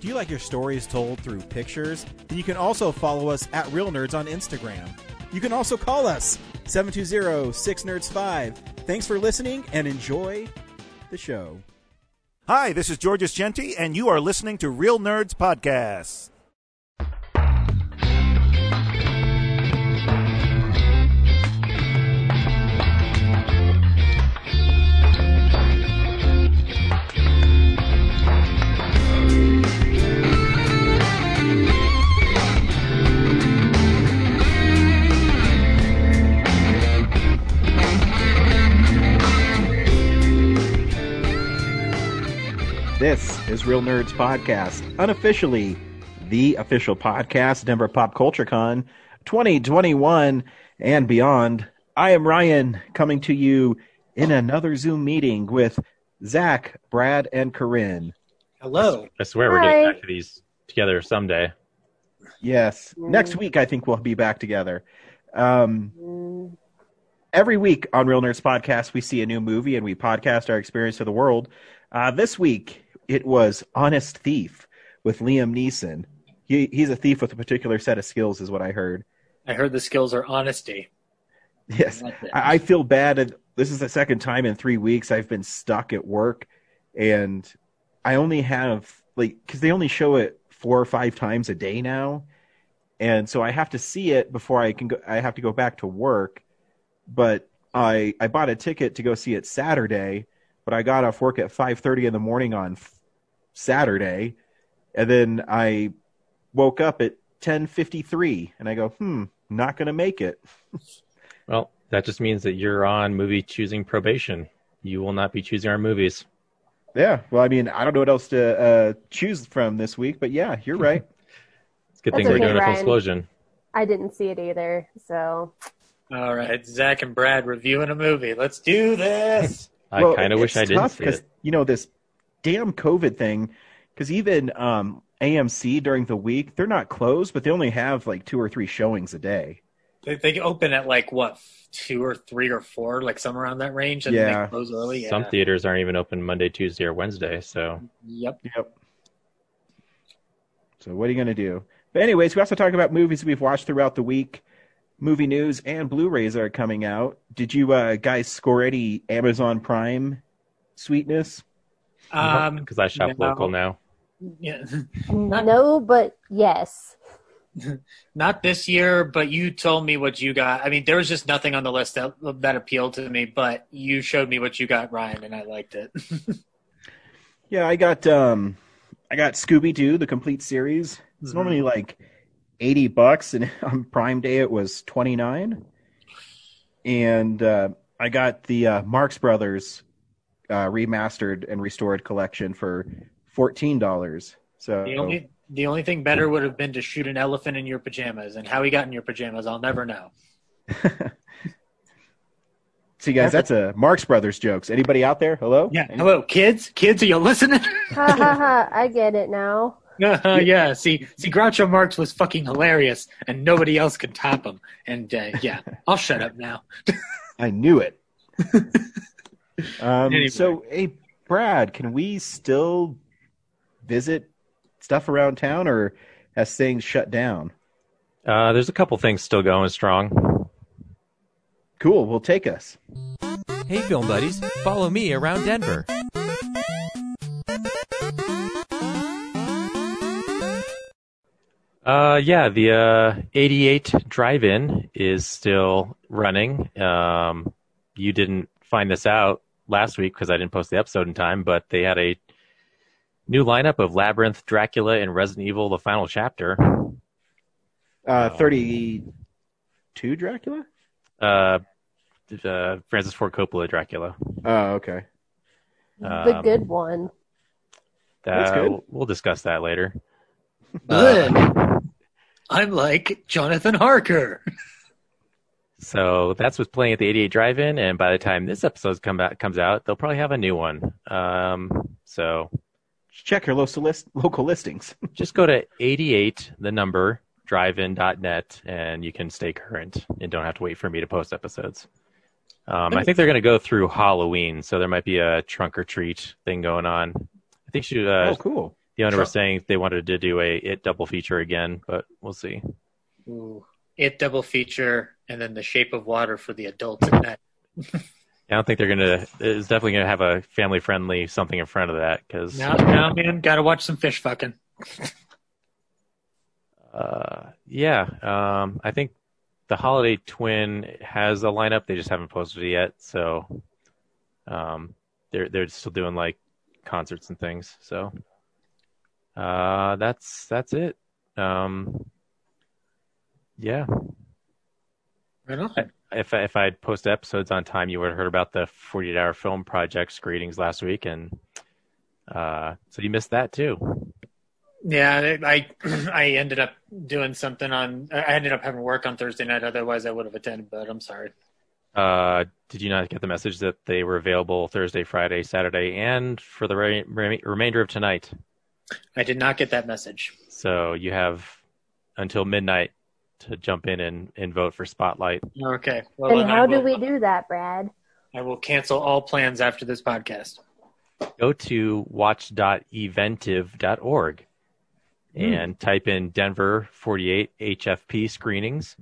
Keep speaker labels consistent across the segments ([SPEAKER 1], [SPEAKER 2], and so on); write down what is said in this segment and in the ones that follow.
[SPEAKER 1] Do you like your stories told through pictures? Then you can also follow us at Real Nerds on Instagram. You can also call us 720-6nerds5. Thanks for listening and enjoy the show.
[SPEAKER 2] Hi, this is Georges Genti, and you are listening to Real Nerds Podcasts.
[SPEAKER 1] This is Real Nerds Podcast, unofficially the official podcast, Denver Pop Culture Con 2021 and beyond. I am Ryan coming to you in another Zoom meeting with Zach, Brad, and Corinne.
[SPEAKER 3] Hello.
[SPEAKER 4] I swear we're getting back to these together someday.
[SPEAKER 1] Yes. Next week, I think we'll be back together. Um, every week on Real Nerds Podcast, we see a new movie and we podcast our experience of the world. Uh, this week, it was Honest Thief with Liam Neeson. He, he's a thief with a particular set of skills, is what I heard.
[SPEAKER 3] I heard the skills are honesty.
[SPEAKER 1] Yes. I, I feel bad. This is the second time in three weeks I've been stuck at work, and I only have like because they only show it four or five times a day now, and so I have to see it before I can go. I have to go back to work, but I I bought a ticket to go see it Saturday, but I got off work at five thirty in the morning on Saturday, and then I woke up at ten fifty three, and I go, hmm, not gonna make it.
[SPEAKER 4] Well, that just means that you're on movie choosing probation. You will not be choosing our movies.
[SPEAKER 1] Yeah, well, I mean, I don't know what else to uh, choose from this week, but yeah, you're right.
[SPEAKER 4] It's a good
[SPEAKER 5] That's
[SPEAKER 4] thing we're
[SPEAKER 5] okay,
[SPEAKER 4] doing a full explosion.
[SPEAKER 5] I didn't see it either, so
[SPEAKER 3] All right, Zach and Brad reviewing a movie. Let's do this.
[SPEAKER 4] I
[SPEAKER 1] Well,
[SPEAKER 4] kind of wish I didn't
[SPEAKER 1] tough
[SPEAKER 4] see
[SPEAKER 1] 'cause,
[SPEAKER 4] it.
[SPEAKER 1] You know this damn COVID thing. Because even um, AMC during the week, they're not closed, but they only have like two or three showings a day.
[SPEAKER 3] they, they open at like what two or three or four, like somewhere around that range, and
[SPEAKER 1] Yeah.
[SPEAKER 3] they close early. Yeah.
[SPEAKER 4] Some theaters aren't even open Monday, Tuesday, or Wednesday. So
[SPEAKER 3] Yep.
[SPEAKER 1] Yep. So what are you gonna do? But anyways, we also talk about movies we've watched throughout the week, movie news, and Blu-rays are coming out. Did you uh, guys score any Amazon Prime sweetness?
[SPEAKER 3] Um.
[SPEAKER 4] because I shop
[SPEAKER 3] no.
[SPEAKER 4] local now.
[SPEAKER 3] Yeah. Not,
[SPEAKER 5] no, but yes.
[SPEAKER 3] not this year, but you told me what you got. I mean, there was just nothing on the list that that appealed to me, but you showed me what you got, Ryan, and I liked it.
[SPEAKER 1] Yeah, I got um I got Scooby Doo, the complete series. It's
[SPEAKER 3] Mhm.
[SPEAKER 1] normally like eighty bucks and on Prime Day it was twenty nine. And uh I got the uh, Marx Brothers uh, remastered and restored collection for fourteen dollars. So
[SPEAKER 3] The only the only thing better would have been to shoot an elephant in your pajamas, and how he got in your pajamas, I'll never know.
[SPEAKER 1] See guys, that's a Marx Brothers jokes. Anybody out there? Hello?
[SPEAKER 3] Yeah. Hello, kids. Kids, are you listening?
[SPEAKER 5] Ha ha ha! I get it now.
[SPEAKER 3] Uh, yeah. See, see, Groucho Marx was fucking hilarious, and nobody else could top him. And uh, yeah, I'll shut up now.
[SPEAKER 1] I knew it. Um,
[SPEAKER 3] Anyway.
[SPEAKER 1] So, hey, Brad, can we still visit stuff around town, or has things shut down?
[SPEAKER 4] Uh, there's a couple things still going strong.
[SPEAKER 1] Cool, we'll take us.
[SPEAKER 6] Hey, film buddies, follow me around Denver.
[SPEAKER 4] Uh, yeah, the uh, 88 drive-in is still running. Um, you didn't find this out last week because I didn't post the episode in time, but they had a new lineup of Labyrinth, Dracula, and Resident Evil: The Final Chapter.
[SPEAKER 1] Uh, 32 Dracula?
[SPEAKER 4] Uh, uh, Francis Ford Coppola Dracula.
[SPEAKER 1] Oh, okay.
[SPEAKER 5] the
[SPEAKER 4] Um,
[SPEAKER 5] good one.
[SPEAKER 1] That's
[SPEAKER 4] Uh,
[SPEAKER 1] good.
[SPEAKER 4] We'll, we'll discuss that later.
[SPEAKER 3] Good. I'm like Jonathan Harker.
[SPEAKER 4] So that's what's playing at the 88 Drive-In, and by the time this episode come out, comes out, they'll probably have a new one. Um, so
[SPEAKER 7] Check your local, list, local listings.
[SPEAKER 4] just go to 88, the number, drivein.net, and you can stay current and don't have to wait for me to post episodes. Um, I think they're going to go through Halloween, so there might be a trunk or treat thing going on. I think she, uh,
[SPEAKER 7] oh, cool.
[SPEAKER 4] the owner was saying they wanted to do a it double feature again, but we'll see.
[SPEAKER 3] Ooh. It double feature, and then The Shape of Water for the adults at night.
[SPEAKER 4] I don't think they're gonna. It's definitely gonna have a family friendly something in front of that because
[SPEAKER 3] Now, now, man, gotta watch some fish fucking.
[SPEAKER 4] uh, yeah, um, I think the Holiday Twin has a lineup. They just haven't posted it yet, so um, they're they're still doing like concerts and things. So uh, that's that's it. Um, yeah,
[SPEAKER 3] Right on.
[SPEAKER 4] if I- if I'd posted episodes on time, you would have heard about the 48 hour film project screenings last week, and uh, so you missed that too.
[SPEAKER 3] Yeah, I I ended up doing something on. I ended up having work on Thursday night. Otherwise, I would have attended. But I'm sorry.
[SPEAKER 4] Uh, did you not get the message that they were available Thursday, Friday, Saturday, and for the re- re- remainder of tonight?
[SPEAKER 3] I did not get that message.
[SPEAKER 4] So you have until midnight to jump in and, and vote for Spotlight.
[SPEAKER 3] Okay. Well,
[SPEAKER 5] And
[SPEAKER 3] then I
[SPEAKER 5] how do we do that, Brad?
[SPEAKER 3] I will cancel all plans after this podcast.
[SPEAKER 4] Go to watch.eventive.org and type in Denver 48 HFP screenings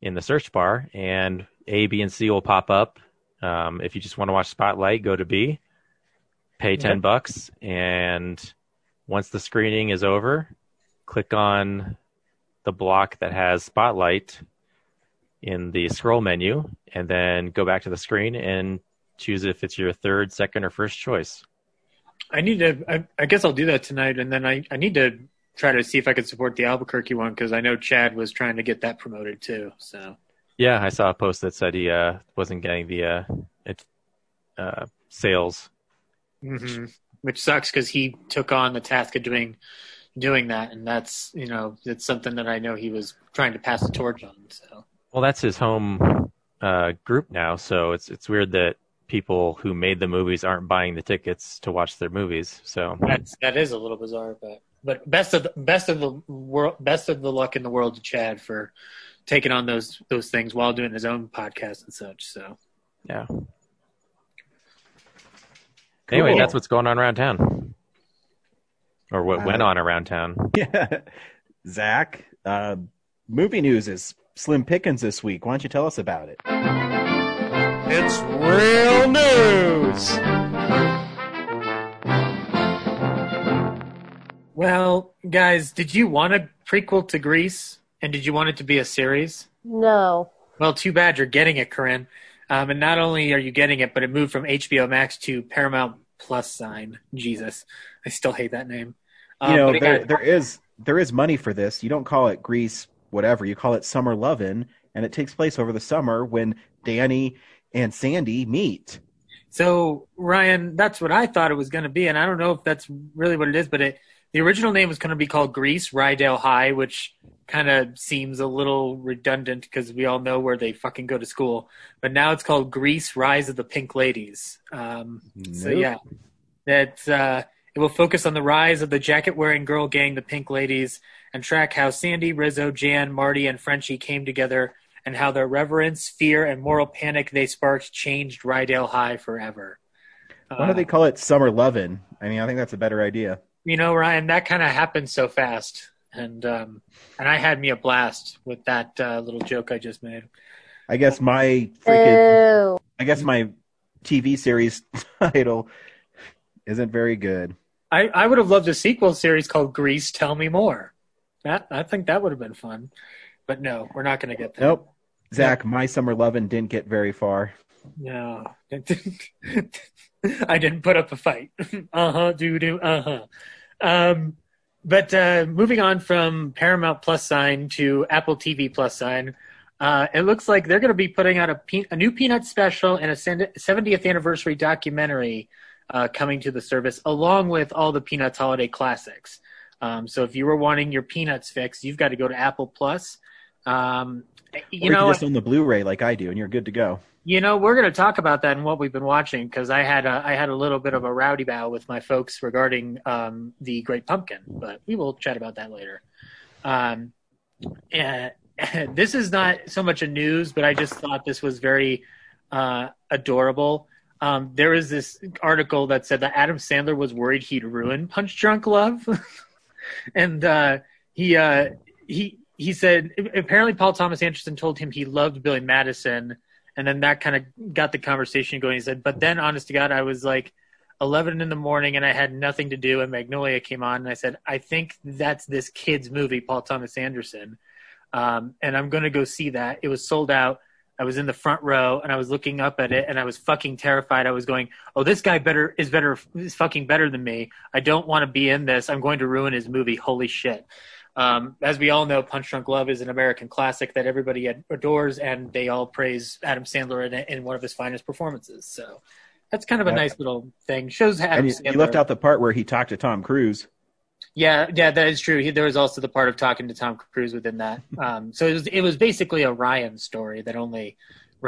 [SPEAKER 4] in the search bar, and A, B, and C will pop up. Um, if you just want to watch Spotlight, go to B, pay 10
[SPEAKER 3] Yep.
[SPEAKER 4] bucks, and once the screening is over, click on the block that has Spotlight in the scroll menu, and then go back to the screen and choose if it's your third, second, or first choice.
[SPEAKER 3] I need to. I, I guess I'll do that tonight, and then I I need to try to see if I can support the Albuquerque one because I know Chad was trying to get that promoted too. So
[SPEAKER 4] Yeah, I saw a post that said he uh, wasn't getting the uh, it, uh, sales.
[SPEAKER 3] hmm which sucks because he took on the task of doing doing that, and that's you know it's something that I know he was trying to pass the torch on. So
[SPEAKER 4] Well, that's his home uh, group now, so it's it's weird that people who made the movies aren't buying the tickets to watch their movies. So
[SPEAKER 3] that's that is a little bizarre, but but best of the, best of the world, best of the luck in the world to Chad for taking on those those things while doing his own podcast and such. So
[SPEAKER 4] yeah. Anyway, that's what's going on around town, or what
[SPEAKER 7] Uh,
[SPEAKER 4] went on around town.
[SPEAKER 7] Yeah. Zach, uh, movie news is slim pickings this week. Why don't you tell us about it?
[SPEAKER 2] It's real news.
[SPEAKER 3] well, guys, did you want a prequel to Grease, and did you want it to be a series?
[SPEAKER 5] No.
[SPEAKER 3] Well, too bad you're getting it, Corinne. Um, and not only are you getting it, but it moved from HBO Max to Paramount Plus sign. Jesus, I still hate that name. Um,
[SPEAKER 7] you know, there,
[SPEAKER 3] got-
[SPEAKER 7] there is there is money for this. You don't call it Grease, whatever. You call it Summer Lovin', and it takes place over the summer when Danny and Sandy meet.
[SPEAKER 3] So Ryan, that's what I thought it was going to be, and I don't know if that's really what it is, but it the original name was going to be called Grease Rydell High, which kind of seems a little redundant because we all know where they fucking go to school. But now it's called Grease Rise of the Pink Ladies. Um, So yeah, that uh, it will focus on the rise of the jacket-wearing girl gang, the Pink Ladies, and track how Sandy, Rizzo, Jan, Marty, and Frenchie came together, and how their reverence, fear, and moral panic they sparked changed Rydell High forever.
[SPEAKER 7] Why do
[SPEAKER 3] Uh,
[SPEAKER 7] they call it Summer Lovin'? I mean, I think that's a better idea.
[SPEAKER 3] you know, Ryan, that kind of happened so fast, and um, and I had me a blast with that uh, little joke I just made.
[SPEAKER 7] I guess my freaking
[SPEAKER 5] Ew.
[SPEAKER 7] I guess my TV series title isn't very good.
[SPEAKER 3] I, I would have loved a sequel series called Grease. Tell me more. That I think that would have been fun, but no, we're not going to get that.
[SPEAKER 7] Nope. Zach, my Summer Lovin' didn't get very far.
[SPEAKER 3] No, I didn't put up a fight. uh huh, do do, uh huh. Um, but uh, moving on from Paramount Plus sign to Apple TV Plus sign, uh, it looks like they're going to be putting out a, pe- a new Peanut special and a 70th anniversary documentary uh, coming to the service, along with all the Peanuts holiday classics. Um, so if you were wanting your Peanuts fix, you've got to go to Apple Plus. Um, you
[SPEAKER 7] or
[SPEAKER 3] know,
[SPEAKER 7] you just own the Blu-ray like I do, and you're good to go.
[SPEAKER 3] you know, we're going to talk about that and what we've been watching because I had a I had a little bit of a rowdy bow with my folks regarding um, the Great Pumpkin, but we will chat about that later. Um, and this is not so much a news, but I just thought this was very uh, adorable. Um, there was this article that said that Adam Sandler was worried he'd ruin Punch Drunk Love, and uh, he uh, he he said apparently Paul Thomas Anderson told him he loved Billy Madison, and then that kind of got the conversation going. He said, but then, honest to God, I was like. 11 in the morning and I had nothing to do and Magnolia came on and I said I think that's this kid's movie Paul Thomas Anderson um, and I'm going to go see that. It was sold out. I was in the front row and I was looking up at it and I was fucking terrified. I was going, "Oh, this guy better is better is fucking better than me. I don't want to be in this. I'm going to ruin his movie. Holy shit." Um, as we all know, Punch Drunk Love is an American classic that everybody adores, and they all praise Adam Sandler in, in one of his finest performances. So that's kind of a
[SPEAKER 7] Yeah.
[SPEAKER 3] nice little thing. Shows Adam
[SPEAKER 7] And you, you left out the part where he talked to Tom Cruise.
[SPEAKER 3] Yeah, yeah, that is true. He, there was also the part of talking to Tom Cruise within that. Um, so it was it was basically a Ryan story that only.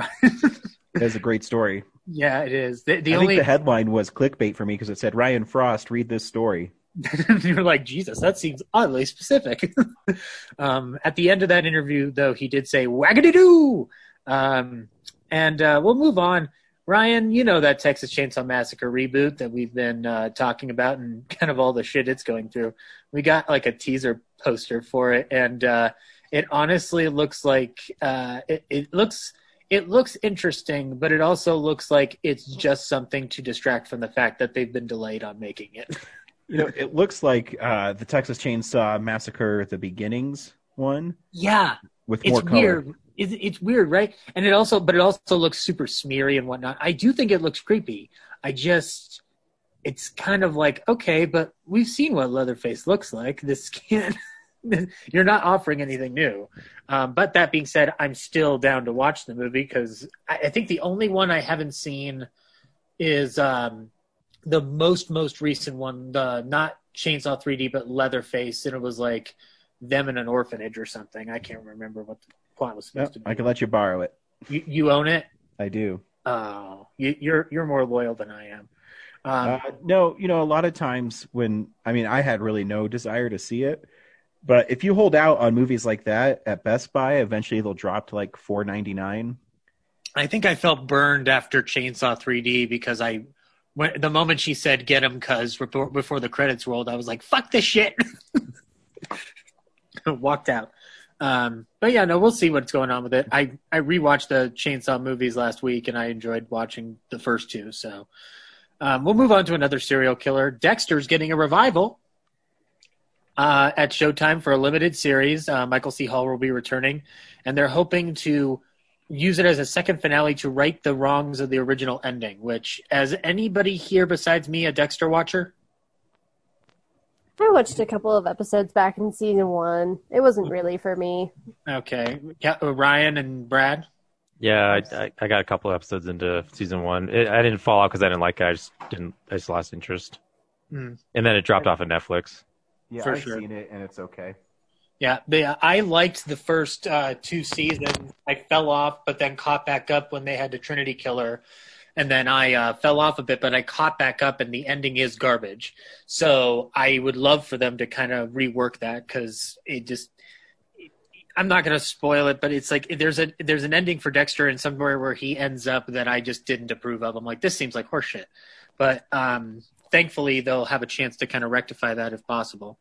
[SPEAKER 7] That's a great story.
[SPEAKER 3] yeah, it is. The, the
[SPEAKER 7] I
[SPEAKER 3] only
[SPEAKER 7] think the headline was clickbait for me because it said Ryan Frost read this story.
[SPEAKER 3] you're like Jesus. That seems oddly specific. um, at the end of that interview, though, he did say "waggity doo," um, and uh, we'll move on. Ryan, you know that Texas Chainsaw Massacre reboot that we've been uh, talking about and kind of all the shit it's going through. We got like a teaser poster for it, and uh, it honestly looks like uh, it, it looks it looks interesting, but it also looks like it's just something to distract from the fact that they've been delayed on making it.
[SPEAKER 7] You know, it looks like uh, the Texas Chainsaw Massacre: The Beginnings one
[SPEAKER 3] Yeah,
[SPEAKER 7] with
[SPEAKER 3] it's
[SPEAKER 7] more color.
[SPEAKER 3] weird. It's, it's weird, right? And it also, but it also looks super smeary and whatnot. I do think it looks creepy. I just, it's kind of like okay, but we've seen what Leatherface looks like. This can't. You're not offering anything new. Um, but that being said, I'm still down to watch the movie because I, I think the only one I haven't seen is um, the most most recent one, the not Chainsaw 3D, but Leatherface, and it was like them in an orphanage or something. I can't remember what the plot was
[SPEAKER 7] Yep,
[SPEAKER 3] supposed to be.
[SPEAKER 7] I can let you borrow it.
[SPEAKER 3] You, you own it.
[SPEAKER 7] I do.
[SPEAKER 3] Oh, you, you're you're more loyal than I am. Um,
[SPEAKER 7] Uh, no, you know, a lot of times when I mean, I had really no desire to see it, but if you hold out on movies like that at Best Buy, eventually they'll drop to like four ninety nine.
[SPEAKER 3] I think I felt burned after Chainsaw 3D because I, when, the moment she said "get him," cuz before, before the credits rolled, I was like, "Fuck this shit," walked out. Um, but yeah, no, we'll see what's going on with it. I I rewatched the Chainsaw movies last week, and I enjoyed watching the first two. So um, we'll move on to another serial killer. Dexter's getting a revival. Uh, at Showtime for a limited series, uh, Michael C. Hall will be returning, and they're hoping to use it as a second finale to right the wrongs of the original ending. Which, as anybody here besides me, a Dexter watcher,
[SPEAKER 5] I watched a couple of episodes back in season one. It wasn't really for me.
[SPEAKER 3] okay, Ca- uh, Ryan and Brad.
[SPEAKER 4] Yeah, I, I, I got a couple of episodes into season one. It, I didn't fall out because I didn't like it. I just didn't. I just lost interest,
[SPEAKER 3] Mm.
[SPEAKER 4] and then it dropped off of Netflix.
[SPEAKER 7] Yeah,
[SPEAKER 3] For
[SPEAKER 7] I've
[SPEAKER 3] sure.
[SPEAKER 7] seen it and it's okay.
[SPEAKER 3] Yeah, they, I liked the first uh, two seasons. I fell off, but then caught back up when they had the Trinity Killer, and then I uh, fell off a bit, but I caught back up, and the ending is garbage. So I would love for them to kind of rework that because it just. I'm not going to spoil it, but it's like there's a there's an ending for Dexter and somewhere where he ends up that I just didn't approve of. I'm like, this seems like horseshit, but um, thankfully they'll have a chance to kind of rectify that if possible.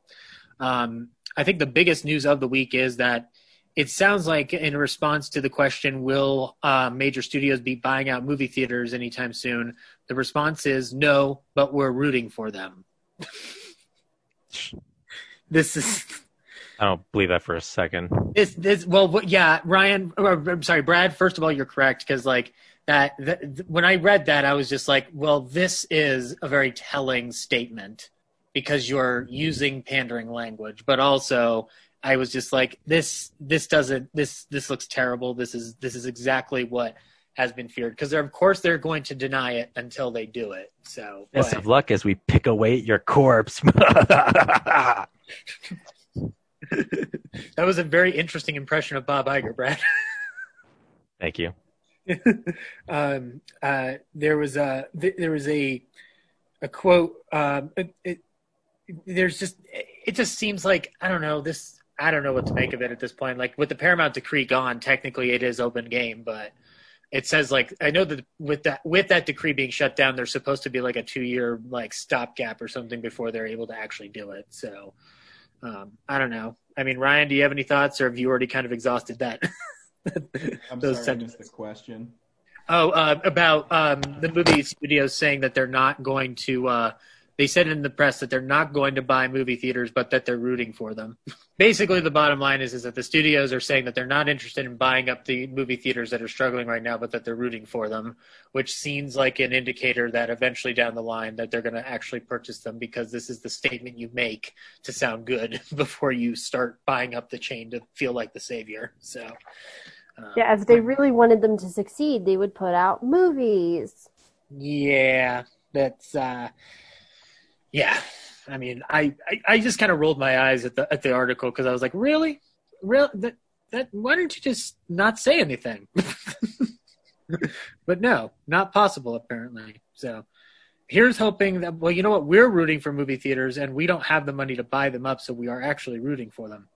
[SPEAKER 3] Um, I think the biggest news of the week is that it sounds like, in response to the question, will uh, major studios be buying out movie theaters anytime soon? The response is no, but we're rooting for them. this is
[SPEAKER 4] I don't believe that for a second.
[SPEAKER 3] this this well yeah Ryan or, I'm sorry Brad first of all you're correct because like that, that when I read that I was just like well this is a very telling statement because you're using pandering language but also I was just like this this doesn't this this looks terrible this is this is exactly what has been feared because of course they're going to deny it until they do it so
[SPEAKER 4] Best
[SPEAKER 3] but-
[SPEAKER 4] of luck as we pick away at your corpse.
[SPEAKER 3] that was a very interesting impression of Bob Iger, Brad.
[SPEAKER 4] Thank you.
[SPEAKER 3] um, uh, there was a th- there was a a quote. Um, it, it, there's just it just seems like I don't know this. I don't know what to make of it at this point. Like with the Paramount decree gone, technically it is open game, but it says like I know that with that with that decree being shut down, there's supposed to be like a two year like stopgap or something before they're able to actually do it. So um, I don't know. I mean, Ryan, do you have any thoughts, or have you already kind of exhausted that?
[SPEAKER 7] I'm
[SPEAKER 3] those
[SPEAKER 7] sorry, I missed the question.
[SPEAKER 3] Oh, uh, about um, the movie studios saying that they're not going to. Uh, they said in the press that they're not going to buy movie theaters, but that they're rooting for them. Basically, the bottom line is is that the studios are saying that they're not interested in buying up the movie theaters that are struggling right now, but that they're rooting for them, which seems like an indicator that eventually down the line that they're going to actually purchase them because this is the statement you make to sound good before you start buying up the chain to feel like the savior. So. um,
[SPEAKER 5] Yeah, if they really wanted them to succeed, they would put out movies.
[SPEAKER 3] Yeah, that's uh yeah. I mean, I I, I just kind of rolled my eyes at the at the article because I was like, really, real that that why don't you just not say anything? but no, not possible apparently. So here's hoping that well, you know what, we're rooting for movie theaters and we don't have the money to buy them up, so we are actually rooting for them.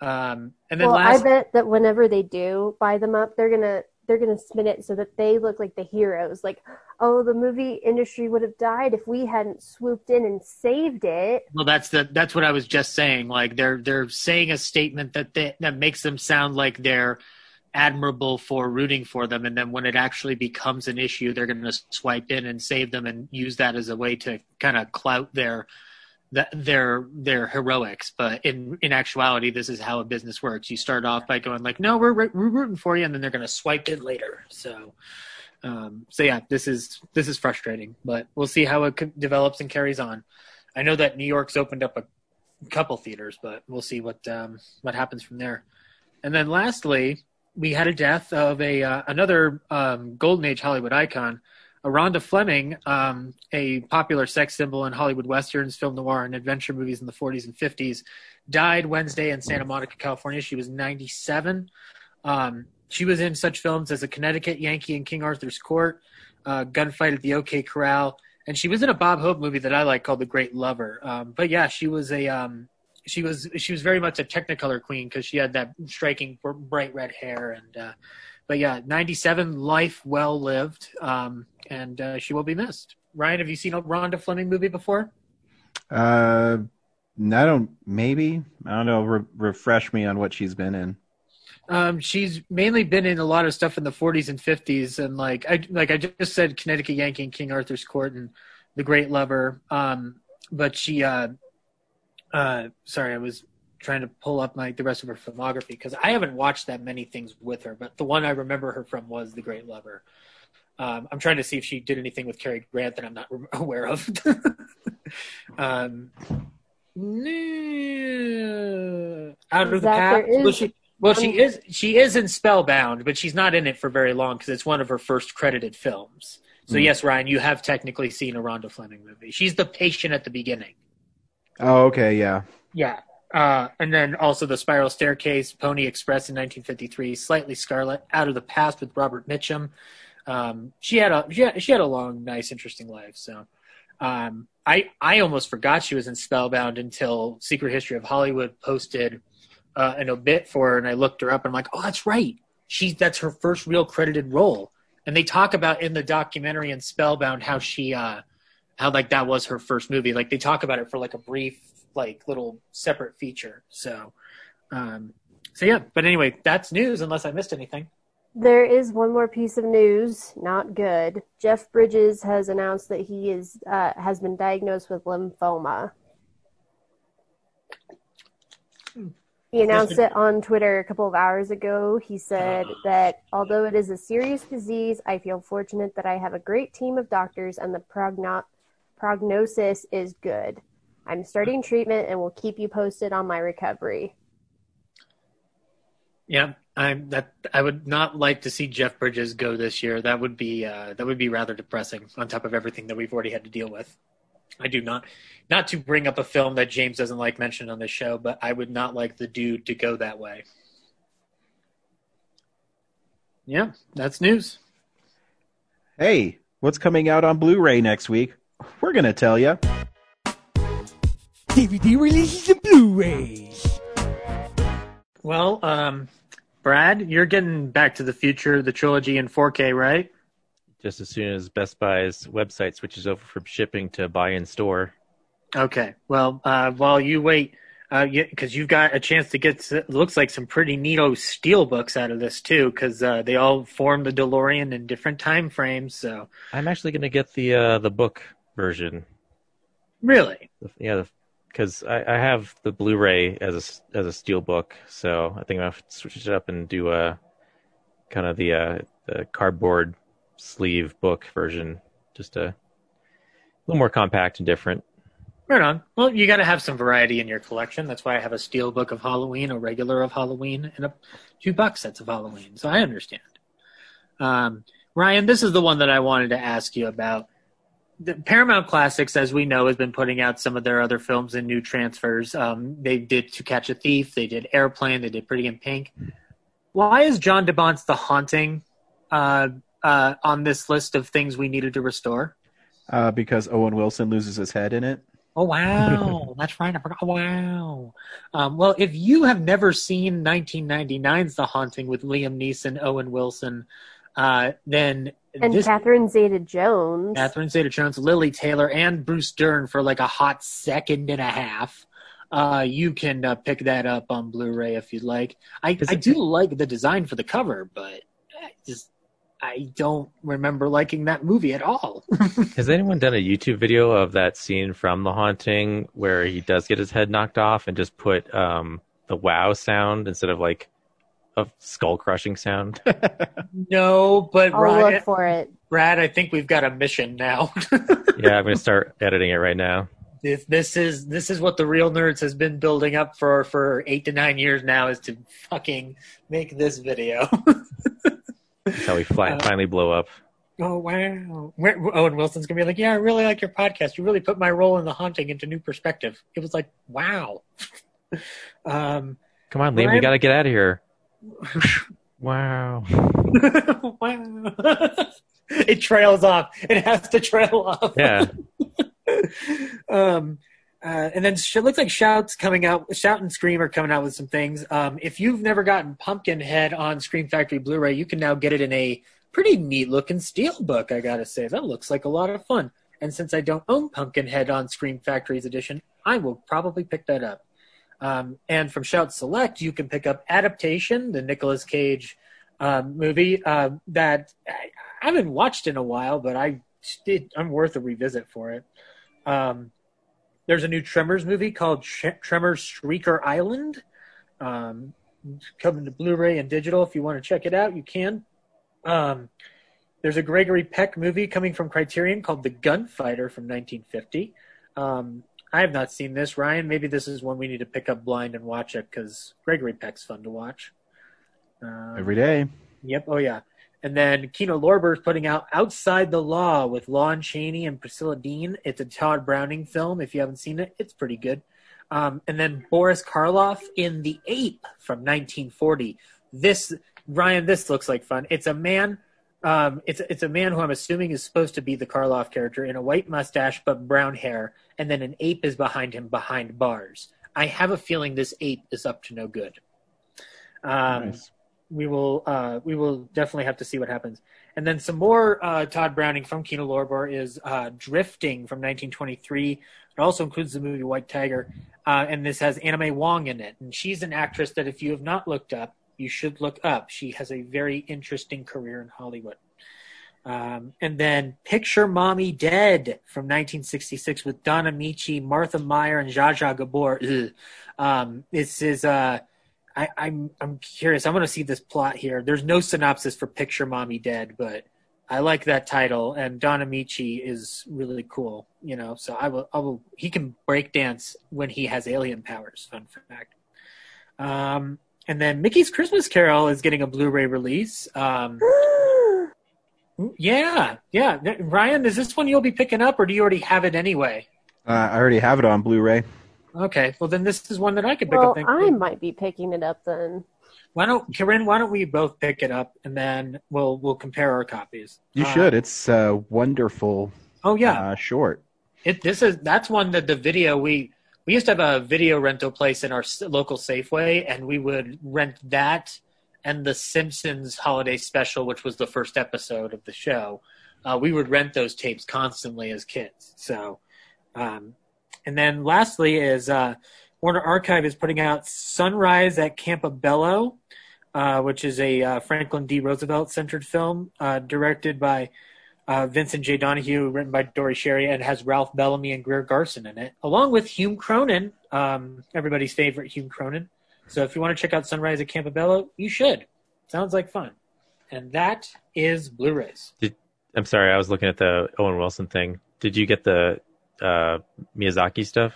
[SPEAKER 3] Um, and then
[SPEAKER 5] well,
[SPEAKER 3] last,
[SPEAKER 5] I bet that whenever they do buy them up, they're gonna they're gonna spin it so that they look like the heroes. Like, oh, the movie industry would have died if we hadn't swooped in and saved it.
[SPEAKER 3] Well, that's the that's what I was just saying. Like they're they're saying a statement that they, that makes them sound like they're admirable for rooting for them, and then when it actually becomes an issue, they're going to swipe in and save them and use that as a way to kind of clout their that their their heroics. But in in actuality, this is how a business works. You start off by going like, "No, we're we're rooting for you," and then they're going to swipe in later. So. Um, so yeah, this is this is frustrating, but we'll see how it develops and carries on. I know that New York's opened up a couple theaters, but we'll see what um, what happens from there. And then lastly, we had a death of a uh, another um, golden age Hollywood icon, Rhonda Fleming, um, a popular sex symbol in Hollywood westerns, film noir, and adventure movies in the 40s and 50s, died Wednesday in Santa Monica, California. She was 97. Um, she was in such films as A Connecticut Yankee in King Arthur's Court, uh, Gunfight at the OK Corral, and she was in a Bob Hope movie that I like called The Great Lover. Um, but yeah, she was a um, she was she was very much a Technicolor queen because she had that striking bright red hair and. Uh, but yeah, 97 life well lived, um, and uh, she will be missed. Ryan, have you seen a Rhonda Fleming movie before?
[SPEAKER 1] Uh, I don't. Maybe I don't know. Re- refresh me on what she's been in.
[SPEAKER 3] Um, she's mainly been in a lot of stuff in the 40s and 50s, and like I like I just said, Connecticut Yankee and King Arthur's Court and The Great Lover. Um, but she, uh, uh, sorry, I was trying to pull up my the rest of her filmography because I haven't watched that many things with her, but the one I remember her from was The Great Lover. Um, I'm trying to see if she did anything with Cary Grant that I'm not aware of. um, nah, out of the
[SPEAKER 5] Zach,
[SPEAKER 3] past. Well, she, well, she
[SPEAKER 5] um,
[SPEAKER 3] is she is in Spellbound, but she's not in it for very long because it's one of her first credited films. So
[SPEAKER 1] Hmm.
[SPEAKER 3] yes, Ryan, you have technically seen a Rhonda Fleming movie. She's the patient at the beginning.
[SPEAKER 1] Oh, okay, yeah.
[SPEAKER 3] Yeah. Uh, and then also the Spiral Staircase, Pony Express in 1953, Slightly Scarlet, Out of the Past with Robert Mitchum. Um, she had a she had, she had a long, nice, interesting life. So um, I I almost forgot she was in Spellbound until Secret History of Hollywood posted uh, an obit for her, and I looked her up, and I'm like, oh, that's right. She that's her first real credited role. And they talk about in the documentary in Spellbound how she uh, how like that was her first movie. Like they talk about it for like a brief like little separate feature. So um so yeah, but anyway, that's news unless I missed anything.
[SPEAKER 5] There is one more piece of news, not good. Jeff Bridges has announced that he is uh, has been diagnosed with lymphoma. He announced it on Twitter a couple of hours ago. He said that although it is a serious disease, I feel fortunate that I have a great team of doctors and the progno- prognosis is good. I'm starting treatment and will keep you posted on my recovery.
[SPEAKER 3] Yeah, I'm that I would not like to see Jeff Bridges go this year. That would be uh that would be rather depressing on top of everything that we've already had to deal with. I do not. Not to bring up a film that James doesn't like mentioned on this show, but I would not like the dude to go that way. Yeah, that's news.
[SPEAKER 1] Hey, what's coming out on Blu-ray next week? We're gonna tell you.
[SPEAKER 8] DVD releases and Blu-rays.
[SPEAKER 3] Well, um, Brad, you're getting Back to the Future, the trilogy in 4K, right?
[SPEAKER 4] Just as soon as Best Buy's website switches over from shipping to buy in store.
[SPEAKER 3] Okay. Well, uh, while you wait, because uh, you've got a chance to get looks like some pretty neato steel books out of this too, because uh, they all form the DeLorean in different time frames. So
[SPEAKER 4] I'm actually going to get the uh, the book version.
[SPEAKER 3] Really?
[SPEAKER 4] Yeah, because I, I, have the Blu-ray as a as a steel book, so I think I'm gonna switch it up and do a kind of the uh, the cardboard sleeve book version, just a little more compact and different.
[SPEAKER 3] Right on. Well, you got to have some variety in your collection. That's why I have a steel book of Halloween, a regular of Halloween, and a two box sets of Halloween. So I understand. Um, Ryan, this is the one that I wanted to ask you about the Paramount Classics, as we know, has been putting out some of their other films in new transfers. Um, they did To Catch a Thief, they did Airplane, they did Pretty in Pink. Why is Jan de Bont's The Haunting uh, uh, on this list of things we needed to restore?
[SPEAKER 1] Uh, because Owen Wilson loses his head in it.
[SPEAKER 3] Oh wow, that's right. I forgot. Wow. Um, well, if you have never seen 1999's The Haunting with Liam Neeson, Owen Wilson, uh, then
[SPEAKER 5] and this, Catherine Zeta-Jones,
[SPEAKER 3] Catherine Zeta-Jones, Lili Taylor, and Bruce Dern for like a hot second and a half. Uh, you can uh, pick that up on Blu-ray if you'd like. I, I do like the design for the cover, but I just I don't remember liking that movie at all.
[SPEAKER 4] Has anyone done a YouTube video of that scene from The Haunting where he does get his head knocked off and just put um, the wow sound instead of like a skull crushing sound?
[SPEAKER 3] no, but
[SPEAKER 5] I'll Ryan, look for it.
[SPEAKER 3] Brad, I think we've got a mission now.
[SPEAKER 4] yeah, I'm going to start editing it right now.
[SPEAKER 3] This, this is this is what the real nerds has been building up for for eight to nine years now is to fucking make this video.
[SPEAKER 4] That's how we fly, uh, finally blow up.
[SPEAKER 3] Oh wow! Where, Owen Wilson's gonna be like, "Yeah, I really like your podcast. You really put my role in the haunting into new perspective." It was like, "Wow." um,
[SPEAKER 4] Come on, Liam, we got to get out of here. Wow.
[SPEAKER 3] wow. it trails off. It has to trail off.
[SPEAKER 4] Yeah.
[SPEAKER 3] um, uh, and then it looks like Shout's coming out. Shout and Scream are coming out with some things. Um, if you've never gotten Pumpkinhead on Scream Factory Blu-ray, you can now get it in a pretty neat looking steel book. I gotta say that looks like a lot of fun. And since I don't own Pumpkinhead on Scream Factory's edition, I will probably pick that up. Um, and from Shout Select, you can pick up Adaptation, the Nicolas Cage um, movie uh, that I, haven't watched in a while, but I did, I'm worth a revisit for it. Um, there's a new Tremors movie called Tremors Shrieker Island. Um, coming to Blu-ray and digital. If you want to check it out, you can. Um, there's a Gregory Peck movie coming from Criterion called The Gunfighter from 1950. Um, I have not seen this. Ryan, maybe this is one we need to pick up blind and watch it because Gregory Peck's fun to watch.
[SPEAKER 1] Um, Every day.
[SPEAKER 3] Yep. Oh yeah. And then Kino Lorber is putting out Outside the Law with Lon Chaney and Priscilla Dean. It's a Tod Browning film. If you haven't seen it, it's pretty good. Um, and then Boris Karloff in The Ape from 1940. This Ryan, this looks like fun. It's a man. Um, it's it's a man who I'm assuming is supposed to be the Karloff character in a white mustache but brown hair, and then an ape is behind him behind bars. I have a feeling this ape is up to no good. Um, nice. We will uh, we will definitely have to see what happens. And then some more uh, Tod Browning from Kino Lorber is uh, Drifting from 1923. It also includes the movie White Tiger, uh, and this has Anna May Wong in it. And she's an actress that if you have not looked up, you should look up. She has a very interesting career in Hollywood. Um, and then Picture Mommy Dead from 1966 with Don Ameche, Martha Hyer, and Zsa Zsa Gabor. Um, this is uh, I, I'm, I'm curious. I want to see this plot here. There's no synopsis for Picture Mommy Dead, but I like that title, and Don Ameche is really cool. You know, so I will I will. He can break dance when he has alien powers. Fun fact. Um, and then Mickey's Christmas Carol is getting a Blu-ray release. Um, Yeah, yeah. Ryan, is this one you'll be picking up, or do you already have it anyway?
[SPEAKER 1] Uh, I already have it on Blu-ray.
[SPEAKER 3] Okay, well then this is one that I could pick
[SPEAKER 5] Well,
[SPEAKER 3] up. Then.
[SPEAKER 5] I might be picking it up then.
[SPEAKER 3] Why don't Corinne? Why don't we both pick it up and then we'll we'll compare our copies.
[SPEAKER 1] You
[SPEAKER 3] Uh,
[SPEAKER 1] should. It's a wonderful
[SPEAKER 3] Oh yeah,
[SPEAKER 1] uh, short.
[SPEAKER 3] It this is that's one that the video we we used to have a video rental place in our local Safeway, and we would rent that and the Simpsons holiday special, which was the first episode of the show. Uh, we would rent those tapes constantly as kids. So, um, and then lastly is uh, Warner Archive is putting out Sunrise at Campobello, uh, which is a uh, Franklin D. Roosevelt centered film uh, directed by uh, Vincent J. Donehue, written by Dore Schary, and has Ralph Bellamy and Greer Garson in it, along with Hume Cronyn, um, everybody's favorite Hume Cronyn. So if you want to check out Sunrise at Campobello, you should. Sounds like fun. And that is Blu-rays.
[SPEAKER 4] I'm sorry, I was looking at the Owen Wilson thing. Did you get the uh, Miyazaki stuff?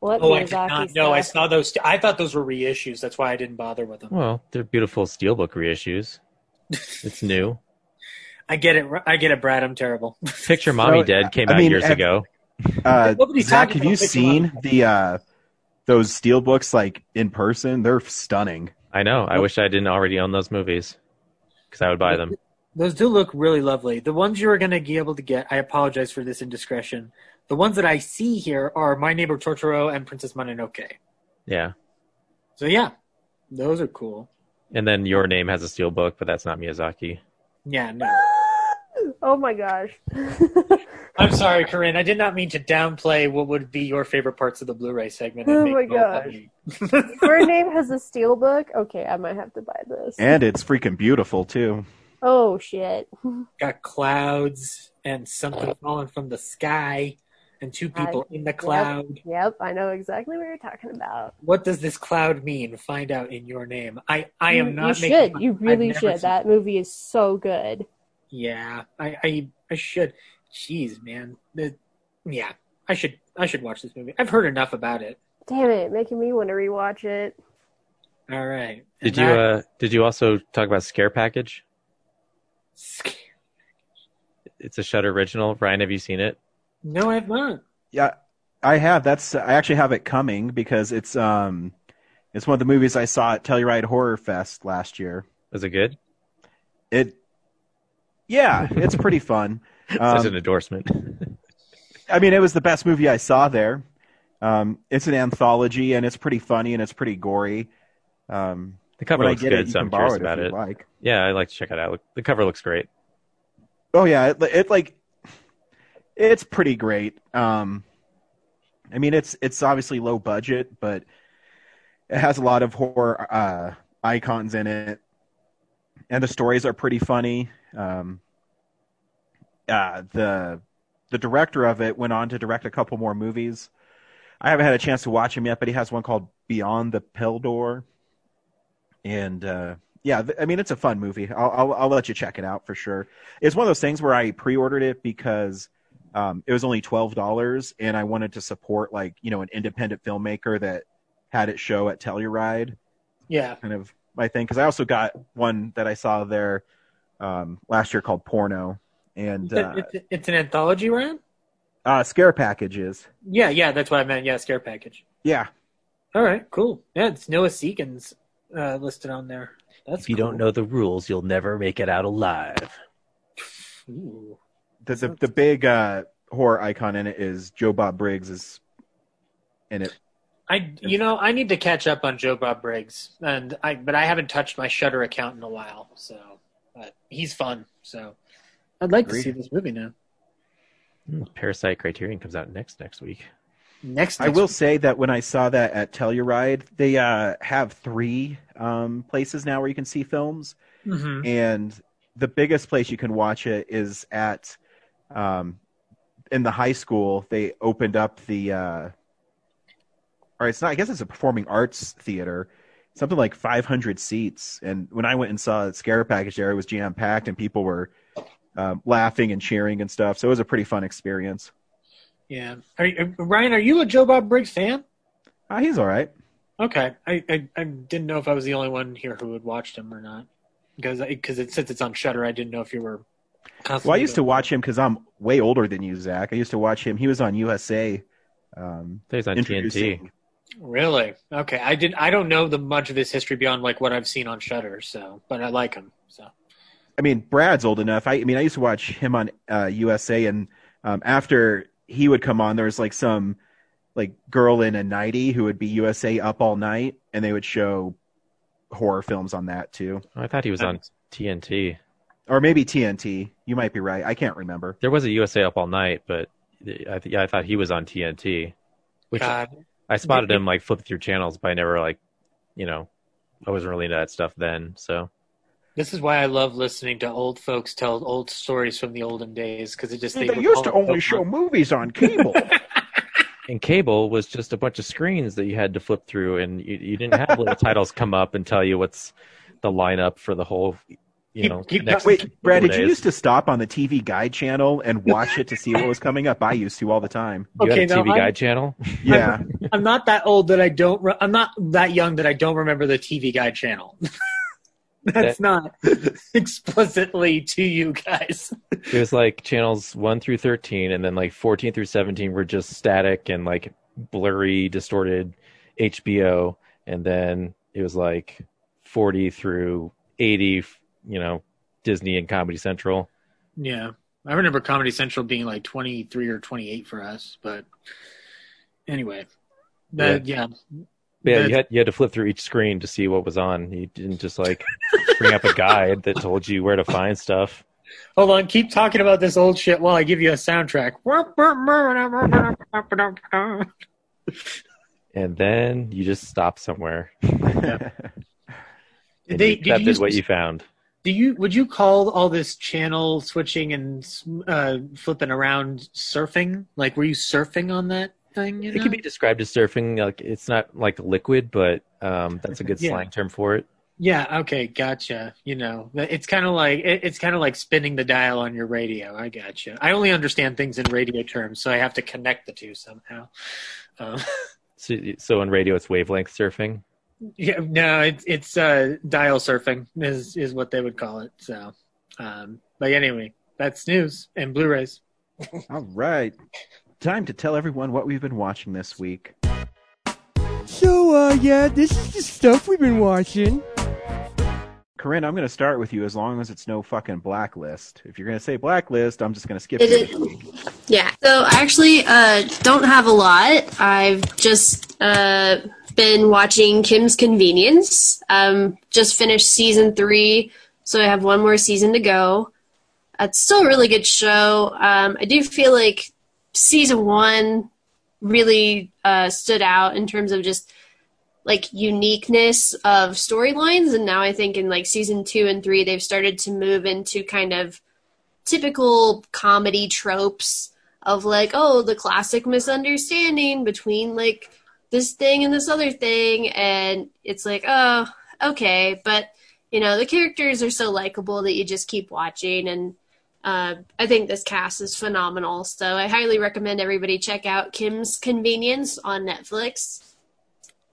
[SPEAKER 5] What
[SPEAKER 3] Oh, I did
[SPEAKER 5] Miyazaki
[SPEAKER 3] not know. I saw those. I thought those were reissues. That's why I didn't bother with them.
[SPEAKER 4] Well, they're beautiful steelbook reissues. It's new.
[SPEAKER 3] I get it. I get it, Brad. I'm terrible.
[SPEAKER 4] Picture Mommy
[SPEAKER 1] No,
[SPEAKER 4] Dead came
[SPEAKER 1] I
[SPEAKER 4] out
[SPEAKER 1] mean,
[SPEAKER 4] years
[SPEAKER 1] have-
[SPEAKER 4] ago.
[SPEAKER 1] Uh,
[SPEAKER 3] Nobody's
[SPEAKER 1] Zach, have you seen the uh, those steel books like in person? They're stunning.
[SPEAKER 4] I know. I wish I didn't already own those movies because I would buy them.
[SPEAKER 3] Those do look really lovely. The ones you are going to be able to get, I apologize for this indiscretion. The ones that I see here are My Neighbor Totoro and Princess Mononoke.
[SPEAKER 4] Yeah.
[SPEAKER 3] So yeah, those are cool.
[SPEAKER 4] And then Your Name has a steel book, but that's not Miyazaki.
[SPEAKER 3] Yeah, no.
[SPEAKER 5] Oh my gosh.
[SPEAKER 3] I'm sorry, Corinne. I did not mean to downplay what would be your favorite parts of the Blu-ray segment.
[SPEAKER 5] Oh my
[SPEAKER 3] both of
[SPEAKER 5] gosh.
[SPEAKER 3] me.
[SPEAKER 5] Your name has a steel book? Okay, I might have to buy this.
[SPEAKER 1] And it's freaking beautiful too.
[SPEAKER 5] Oh shit.
[SPEAKER 3] Got clouds and something falling from the sky and two people in the cloud.
[SPEAKER 5] Yep, I know exactly what you're talking about.
[SPEAKER 3] What does this cloud mean? Find out in your name. I, I
[SPEAKER 5] You-
[SPEAKER 3] am not
[SPEAKER 5] You
[SPEAKER 3] making
[SPEAKER 5] should.
[SPEAKER 3] fun.
[SPEAKER 5] You really should.
[SPEAKER 3] seen-
[SPEAKER 5] That movie is so good.
[SPEAKER 3] Yeah, I, I, I should. Jeez, man. The, yeah, I should. I should watch this movie. I've heard enough about it.
[SPEAKER 5] Damn it, making me want to rewatch it.
[SPEAKER 3] All right.
[SPEAKER 4] Did
[SPEAKER 3] And
[SPEAKER 4] you
[SPEAKER 3] that-
[SPEAKER 4] uh did you also talk about Scare Package? Scare. It's a Shudder original. Ryan, have you seen it?
[SPEAKER 3] No, I have not.
[SPEAKER 1] Yeah, I have. That's I actually have it coming because it's um it's one of the movies I saw at Telluride Horror Fest last year.
[SPEAKER 4] Was it good?
[SPEAKER 1] It yeah, it's pretty fun.
[SPEAKER 4] Such
[SPEAKER 1] Um,
[SPEAKER 4] an endorsement.
[SPEAKER 1] I mean, it was the best movie I saw there. Um, it's an anthology and it's pretty funny and it's pretty gory. Um,
[SPEAKER 4] The cover looks good,
[SPEAKER 1] it,
[SPEAKER 4] so I'm curious
[SPEAKER 1] it
[SPEAKER 4] about it.
[SPEAKER 1] like.
[SPEAKER 4] Yeah, I'd like to check it out. The cover looks great.
[SPEAKER 1] Oh yeah, it, it like it's pretty great. Um, I mean, it's it's obviously low budget, but it has a lot of horror uh, icons in it, and the stories are pretty funny. Um, uh, the the director of it went on to direct a couple more movies. I haven't had a chance to watch him yet, but he has one called Beyond the Pale Door, and uh, yeah, I mean it's a fun movie. I'll, I'll I'll let you check it out for sure. It's one of those things where I pre-ordered it because um, it was only twelve dollars, and I wanted to support like you know an independent filmmaker that had it show at Telluride,
[SPEAKER 3] Yeah.
[SPEAKER 1] kind of my thing. Because I also got one that I saw there um, last year called Porno, and uh,
[SPEAKER 3] it's, it's an anthology, Ryan?
[SPEAKER 1] uh, Scare Packages.
[SPEAKER 3] Yeah, yeah, that's what I meant. Yeah, scare package.
[SPEAKER 1] Yeah,
[SPEAKER 3] All right, cool. Yeah, it's Noah Seekins uh, listed on there. That's
[SPEAKER 6] If you
[SPEAKER 3] cool.
[SPEAKER 6] don't know the rules, you'll never make it out alive.
[SPEAKER 3] Ooh.
[SPEAKER 1] the the, the big uh, horror icon in it is Joe Bob Briggs is in it.
[SPEAKER 3] I you know I need to catch up on Joe Bob Briggs, and I but I haven't touched my Shudder account in a while, so but he's fun. So I'd like
[SPEAKER 1] Agreed.
[SPEAKER 3] to see this movie now.
[SPEAKER 4] Hmm, Parasite Criterion comes out next next week.
[SPEAKER 3] Next,
[SPEAKER 1] I will say that when I saw that at Telluride, they uh, have three um, places now where you can see films,
[SPEAKER 3] hmm
[SPEAKER 1] and the biggest place you can watch it is at um, in the high school. They opened up the, uh, or it's not. I guess it's a performing arts theater. Something like 500 seats, and when I went and saw the Scare Package there, it was jam packed, and people were um, laughing and cheering and stuff. So it was a pretty fun experience.
[SPEAKER 3] Yeah, are you, Ryan, are you a Joe Bob Briggs fan?
[SPEAKER 1] Uh, he's all right.
[SPEAKER 3] Okay, I, I I didn't know if I was the only one here who had watched him or not because because it since it's on Shudder, I didn't know if you were
[SPEAKER 1] Well, I used to watch him because I'm way older than you, Zach. I used to watch him. He was on USA. Um,
[SPEAKER 4] He's on TNT.
[SPEAKER 3] Really? Okay. I did. I don't know the much of his history beyond like what I've seen on Shudder. So, but I like him. So.
[SPEAKER 1] I mean, Brad's old enough. I, I mean, I used to watch him on uh, USA, and um, after he would come on, there was like some like girl in a nightie who would be USA up all night, and they would show horror films on that too,
[SPEAKER 4] I thought he was on TNT.
[SPEAKER 1] or maybe TNT. You might be right. I can't remember.
[SPEAKER 4] There was a USA Up All Night, but I th- yeah, I thought he was on TNT. Which
[SPEAKER 3] God.
[SPEAKER 4] I spotted him like flipping through channels, but I never like, you know, I wasn't really into that stuff then. So
[SPEAKER 3] This is why I love listening to old folks tell old stories from the olden days because it just
[SPEAKER 1] They,
[SPEAKER 3] recall
[SPEAKER 1] used to
[SPEAKER 3] it so
[SPEAKER 1] only show
[SPEAKER 3] much.
[SPEAKER 1] movies on cable.
[SPEAKER 4] and cable was just a bunch of screens that you had to flip through, and you, you didn't have little titles come up and tell you what's the lineup for the whole, you know.
[SPEAKER 3] keep-
[SPEAKER 4] next
[SPEAKER 1] Wait, Brad,
[SPEAKER 4] couple
[SPEAKER 1] did you used to stop on the TV Guide channel and watch it to see what was coming up? I used to all the time.
[SPEAKER 4] You
[SPEAKER 3] Okay,
[SPEAKER 4] had a
[SPEAKER 3] now
[SPEAKER 4] TV
[SPEAKER 3] I'm-
[SPEAKER 4] Guide channel.
[SPEAKER 1] Yeah,
[SPEAKER 3] I'm not that old that I don't. Re- I'm not that young that I don't remember the TV Guide channel. That's
[SPEAKER 4] That-
[SPEAKER 3] not explicitly to you guys.
[SPEAKER 4] It was like channels one through thirteen, and then like fourteen through seventeen were just static and like blurry, distorted HBO, and then it was like forty through eighty, you know, Disney and Comedy Central.
[SPEAKER 3] Yeah, I remember Comedy Central being like 23 or 28 for us, but anyway, that, yeah.
[SPEAKER 4] Yeah,
[SPEAKER 3] That's-
[SPEAKER 4] you had you had to flip through each screen to see what was on. You didn't just like bring up a guide that told you where to find stuff.
[SPEAKER 3] Hold on, keep talking about this old shit while I give you a soundtrack.
[SPEAKER 4] And then you just stop somewhere. And
[SPEAKER 3] They-
[SPEAKER 4] you
[SPEAKER 3] did you
[SPEAKER 4] accepted what you found.
[SPEAKER 3] Do you would you call all this channel switching and uh, flipping around surfing? Like, were you surfing on that thing? You
[SPEAKER 4] It
[SPEAKER 3] know?
[SPEAKER 4] can be described as surfing. Like it's not like liquid, but um, that's a good
[SPEAKER 3] Yeah.
[SPEAKER 4] slang term for it.
[SPEAKER 3] Yeah. Okay. Gotcha. You know, it's kind of like it, it's kind of like spinning the dial on your radio. I gotcha. I only understand things in radio terms, so I have to connect the two somehow. Um,
[SPEAKER 4] So, so in radio, it's wavelength surfing.
[SPEAKER 3] yeah. No, it's it's uh, dial surfing is is what they would call it. So, um, but anyway, that's news and Blu-rays.
[SPEAKER 1] all right. Time to tell everyone what we've been watching this week.
[SPEAKER 8] So, uh, yeah, this is the stuff we've been watching.
[SPEAKER 1] Corinne, I'm going to start with you as long as it's no fucking blacklist. If you're going to say blacklist, I'm just going to skip
[SPEAKER 5] It
[SPEAKER 1] you
[SPEAKER 5] is-
[SPEAKER 1] this week.
[SPEAKER 5] Yeah. So I actually uh, don't have a lot. I've just uh, been watching Kim's Convenience. Um, just finished season three, so I have one more season to go. It's still a really good show. Um, I do feel like season one really uh, stood out in terms of just like uniqueness of storylines, and now I think in like season two and three they've started to move into kind of typical comedy tropes of like, oh, the classic misunderstanding between like this thing and this other thing, and it's like, oh, okay, but you know, the characters are so likable that you just keep watching, and uh, I think this cast is phenomenal. So I highly recommend everybody check out Kim's Convenience on Netflix.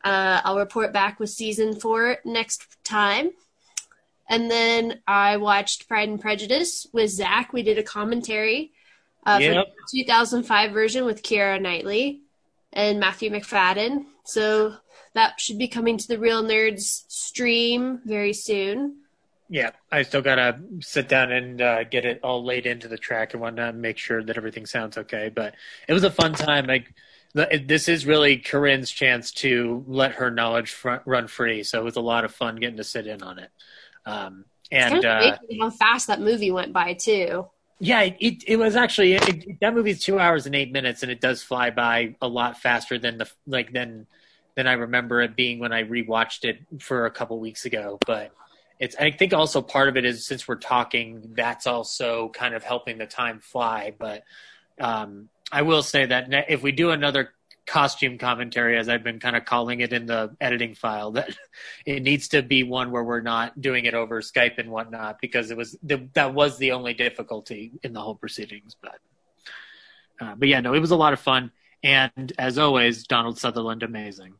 [SPEAKER 5] Uh, I'll report back with season four next time. And then I watched Pride and Prejudice with Zach. We did a commentary uh,
[SPEAKER 3] Yep.
[SPEAKER 5] for the 2005 version with Keira Knightley and Matthew Macfadyen. So that should be coming to the Real Nerds stream very soon.
[SPEAKER 3] Yeah, I still gotta sit down and uh, get it all laid into the track and whatnot, and make sure that everything sounds okay. But it was a fun time. Like this is really Corinne's chance to let her knowledge front, run free. So it was a lot of fun getting to sit in on it. Um, and uh,
[SPEAKER 5] how fast that movie went by too.
[SPEAKER 3] yeah, it, it, it was actually it- that movie's two hours and eight minutes, and it does fly by a lot faster than the like than than I remember it being when I rewatched it for a couple weeks ago. But it's I think also part of it is since we're talking, that's also kind of helping the time fly. But um, I will say that if we do another costume commentary, as I've been kind of calling it in the editing file, that it needs to be one where we're not doing it over Skype and whatnot, because it was the, that was the only difficulty in the whole proceedings. But uh, but yeah, no, it was a lot of fun, and as always, Donald Sutherland amazing.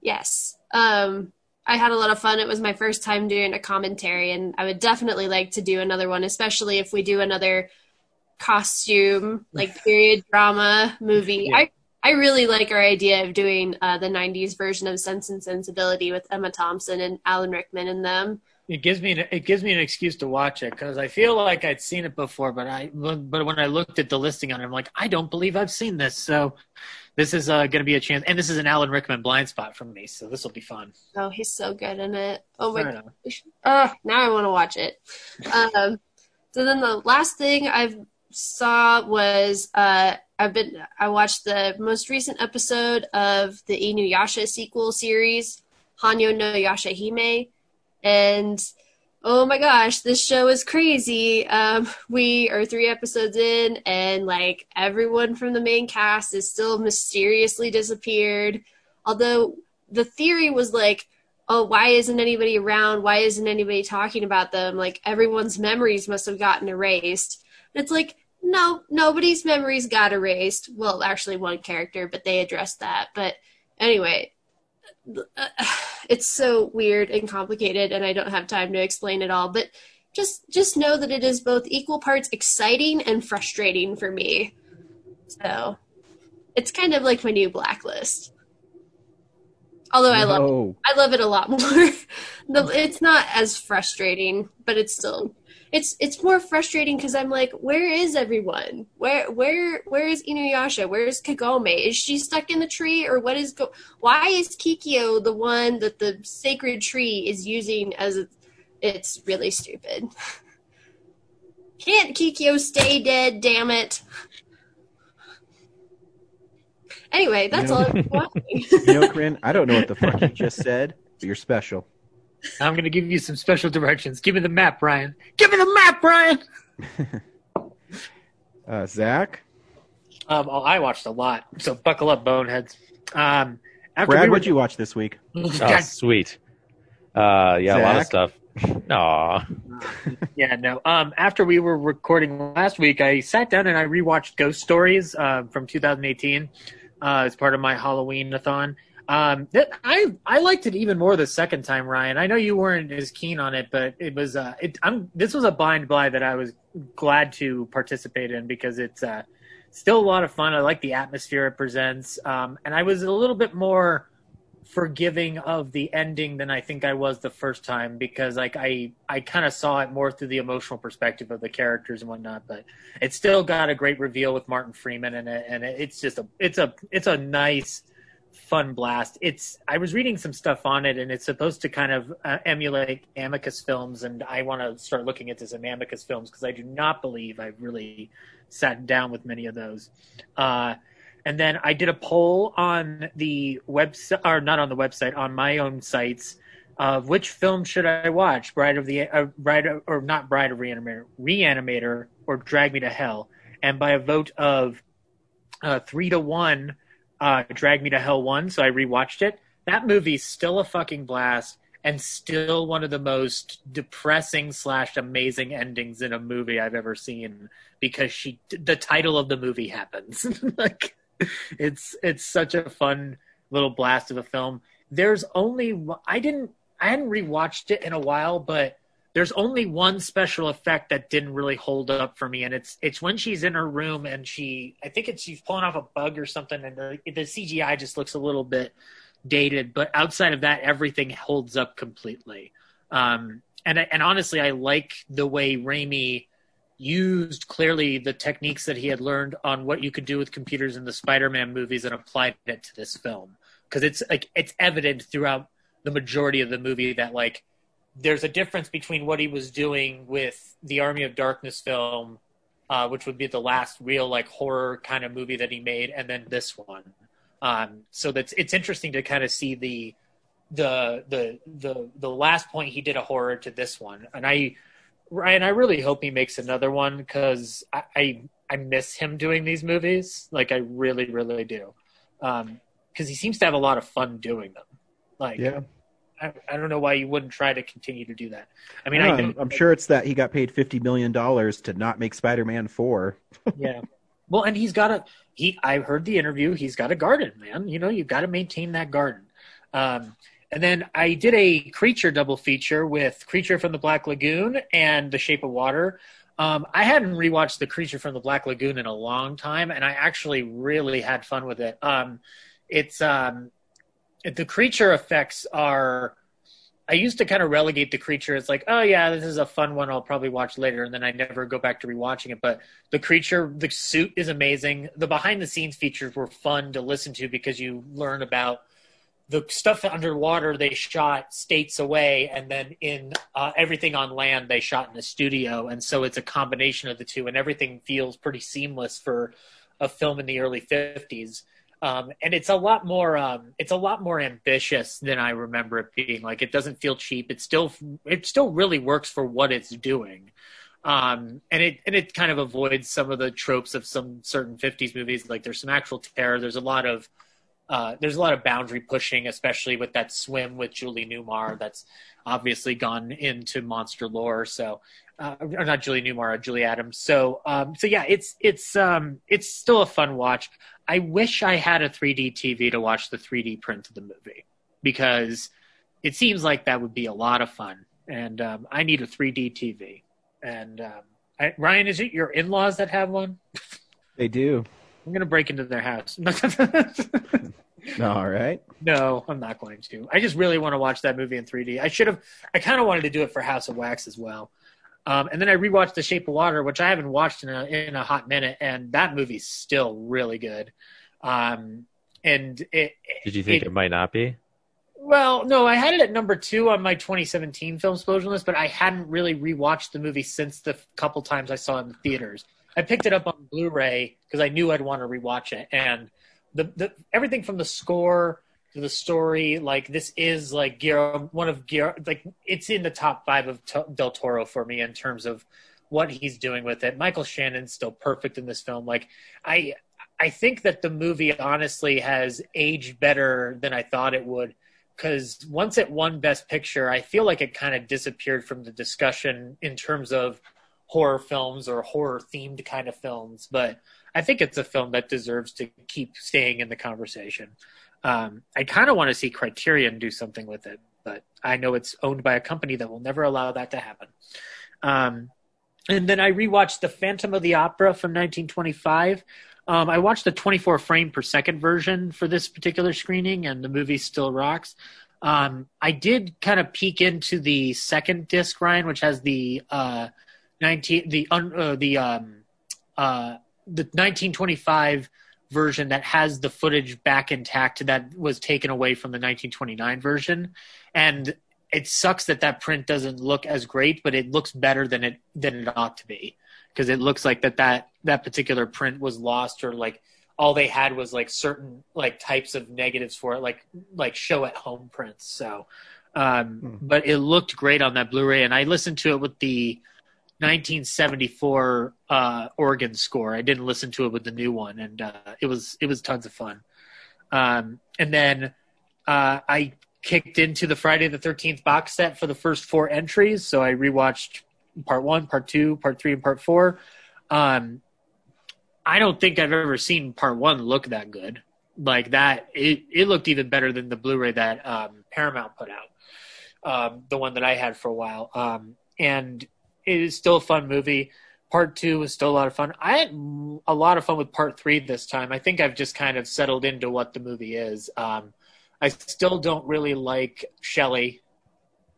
[SPEAKER 5] Yes. Um, I had a lot of fun. It was my first time doing a commentary, and I would definitely like to do another one, especially if we do another costume like period drama movie.
[SPEAKER 3] Yeah.
[SPEAKER 5] I I really like our idea of doing uh, the '90s version of Sense and Sensibility with Emma Thompson and Alan Rickman in them.
[SPEAKER 3] It gives me an, it gives me an excuse to watch it because I feel like I'd seen it before, but I but when I looked at the listing on it, I'm like, I don't believe I've seen this. So this is uh, going to be a chance, and this is an Alan Rickman blind spot from me, so this will be fun.
[SPEAKER 5] Oh, he's so good in it. Oh my
[SPEAKER 3] don't
[SPEAKER 5] uh, now I want to watch it. Um, so then the last thing I saw was uh, I've been I watched the most recent episode of the Inuyasha sequel series, Hanyo no Yashahime, and oh my gosh, this show is crazy. Um, we are three episodes in, and like everyone from the main cast is still mysteriously disappeared. Although the theory was like oh, why isn't anybody around? Why isn't anybody talking about them? Like everyone's memories must have gotten erased. And it's like, no, nobody's memories got erased. Well, actually, one character, but they addressed that. But anyway, it's so weird and complicated, and I don't have time to explain it all. But just just know that it is both equal parts exciting and frustrating for me. So it's kind of like my new blacklist. Although I love
[SPEAKER 1] No.
[SPEAKER 5] I love it a lot more. it's not as frustrating, but it's still it's it's more frustrating because I'm like, where is everyone? Where where where is Inuyasha? Where is Kagome? Is she stuck in the tree or what is go? Why is Kikyo the one that the sacred tree is using as a, it's really stupid. Can't Kikyo stay dead? Damn it. Anyway, that's
[SPEAKER 1] You know-
[SPEAKER 5] all I'm.
[SPEAKER 1] You know, Corinne, I don't know what the fuck you just said, but you're special.
[SPEAKER 3] I'm going to give you some special directions. Give me the map, Brian. Give me the map, Brian.
[SPEAKER 1] Uh, Zach,
[SPEAKER 3] Um, oh, I watched a lot, so buckle up, boneheads. Um, after
[SPEAKER 1] Brad,
[SPEAKER 3] we were,
[SPEAKER 1] what'd you watch this week?
[SPEAKER 4] Oh, sweet. Uh, yeah, a lot of stuff. Aw.
[SPEAKER 3] yeah, no. Um, after we were recording last week, I sat down and I rewatched Ghost Stories uh, from 2018 uh, as part of my Halloween-a-thon. Um, that, I I liked it even more the second time, Ryan. I know you weren't as keen on it, but it was uh, it, I'm this was a blind buy that I was glad to participate in because it's uh, still a lot of fun. I like the atmosphere it presents, um, and I was a little bit more forgiving of the ending than I think I was the first time because like I I kind of saw it more through the emotional perspective of the characters and whatnot. But it's still got a great reveal with Martin Freeman it, and it's just a it's a it's a nice fun blast. It's I was reading some stuff on it, and it's supposed to kind of uh, emulate Amicus films, and I want to start looking into some Amicus films because I do not believe I've really sat down with many of those. Uh, and then I did a poll on the website, or not on the website, on my own sites of which film should I watch, Bride of the uh, Bride or not Bride of Reanimator, Reanimator, or Drag Me to Hell. And by a vote of uh, three to one, uh, Drag Me to Hell 1, So I rewatched it. That movie's still a fucking blast and still one of the most depressing slash amazing endings in a movie I've ever seen because she the title of the movie happens. like it's it's such a fun little blast of a film. There's only I didn't I hadn't rewatched it in a while, but there's only one special effect that didn't really hold up for me, and it's it's when she's in her room and she I think it's she's pulling off a bug or something, and the, the CGI just looks a little bit dated. But outside of that, everything holds up completely. Um, and and honestly, I like the way Raimi used clearly the techniques that he had learned on what you could do with computers in the Spider-Man movies and applied it to this film because it's like it's evident throughout the majority of the movie that like there's a difference between what he was doing with the Army of Darkness film, uh, which would be the last real like horror kind of movie that he made, and then this one. Um, so that's it's interesting to kind of see the the the the the last point he did a horror to this one, and I Ryan, I really hope he makes another one because I, I I miss him doing these movies. Like I really really do, because he seems to have a lot of fun doing them. Like
[SPEAKER 1] Yeah,
[SPEAKER 3] I, I don't know why you wouldn't try to continue to do that. I mean,
[SPEAKER 1] I
[SPEAKER 3] I,
[SPEAKER 1] am I'm sure it's that he got paid fifty million dollars to not make Spider-Man four.
[SPEAKER 3] yeah. Well, and he's got a he. I heard the interview. He's got a garden, man. You know, you've got to maintain that garden. Um, and then I did a creature double feature with Creature from the Black Lagoon and The Shape of Water. Um, I hadn't rewatched The Creature from the Black Lagoon in a long time, and I actually really had fun with it. Um, it's um, the creature effects are. I used to kind of relegate the creature as like, oh yeah, this is a fun one. I'll probably watch later, and then I never go back to rewatching it. But the creature, the suit is amazing. The behind the scenes features were fun to listen to because you learn about the stuff underwater they shot states away, and then in uh, everything on land they shot in the studio, and so it's a combination of the two, and everything feels pretty seamless for a film in the early fifties. Um, and it's a lot more um, it's a lot more ambitious than I remember it being. Like it doesn't feel cheap. It still it still really works for what it's doing. Um, and it and it kind of avoids some of the tropes of some certain 50s movies. Like there's some actual terror. There's a lot of uh, there's a lot of boundary pushing, especially with that swim with Julie Newmar. That's obviously gone into monster lore. So, uh, or not Julie Newmar, uh, Julie Adams. So, um, so yeah, it's it's um, it's still a fun watch. I wish I had a 3D TV to watch the 3D print of the movie because it seems like that would be a lot of fun. And um, I need a 3D TV. And um, I, Ryan, is it your in-laws that have one?
[SPEAKER 1] They do.
[SPEAKER 3] I'm gonna break into their house.
[SPEAKER 1] All right.
[SPEAKER 3] No, I'm not going to. I just really want to watch that movie in 3D. I should have. I kind of wanted to do it for House of Wax as well. Um, and then I rewatched The Shape of Water, which I haven't watched in a in a hot minute, and that movie's still really good. Um, and it,
[SPEAKER 4] Did you think it,
[SPEAKER 3] it,
[SPEAKER 4] might not be?
[SPEAKER 3] Well, no, I had it at number two on my 2017 film explosion list, but I hadn't really rewatched the movie since the couple times I saw it in the theaters. I picked it up on Blu-ray because I knew I'd want to rewatch it, and the, the everything from the score to the story, like this is like Guillermo, one of Guillermo, like it's in the top five of Del Toro for me in terms of what he's doing with it. Michael Shannon's still perfect in this film. Like I, I think that the movie honestly has aged better than I thought it would. Because once it won Best Picture, I feel like it kind of disappeared from the discussion in terms of horror films or horror themed kind of films. But I think it's a film that deserves to keep staying in the conversation. Um, I kind of want to see Criterion do something with it, but I know it's owned by a company that will never allow that to happen. Um, and then I rewatched The Phantom of the Opera from 1925. Um, I watched the 24 frame per second version for this particular screening, and the movie still rocks. Um, I did kind of peek into the second disc, Ryan, which has the uh, 19 the uh, the um, uh, the 1925 version that has the footage back intact that was taken away from the 1929 version, and it sucks that that print doesn't look as great, but it looks better than it than it ought to be because it looks like that that that particular print was lost or like all they had was like certain like types of negatives for it, like like show at home prints. So, um, hmm. but it looked great on that Blu-ray, and I listened to it with the 1974 uh, organ score. I didn't listen to it with the new one, and uh, it was it was tons of fun. Um, and then uh, I kicked into the Friday the 13th box set for the first four entries. So I rewatched part one, part two, part three, and part four. Um, I don't think I've ever seen part one look that good. Like that, it, it looked even better than the Blu-ray that um, Paramount put out, um, the one that I had for a while. Um, and it is still a fun movie. Part two was still a lot of fun. I had a lot of fun with part three this time. I think I've just kind of settled into what the movie is. Um, I still don't really like Shelley,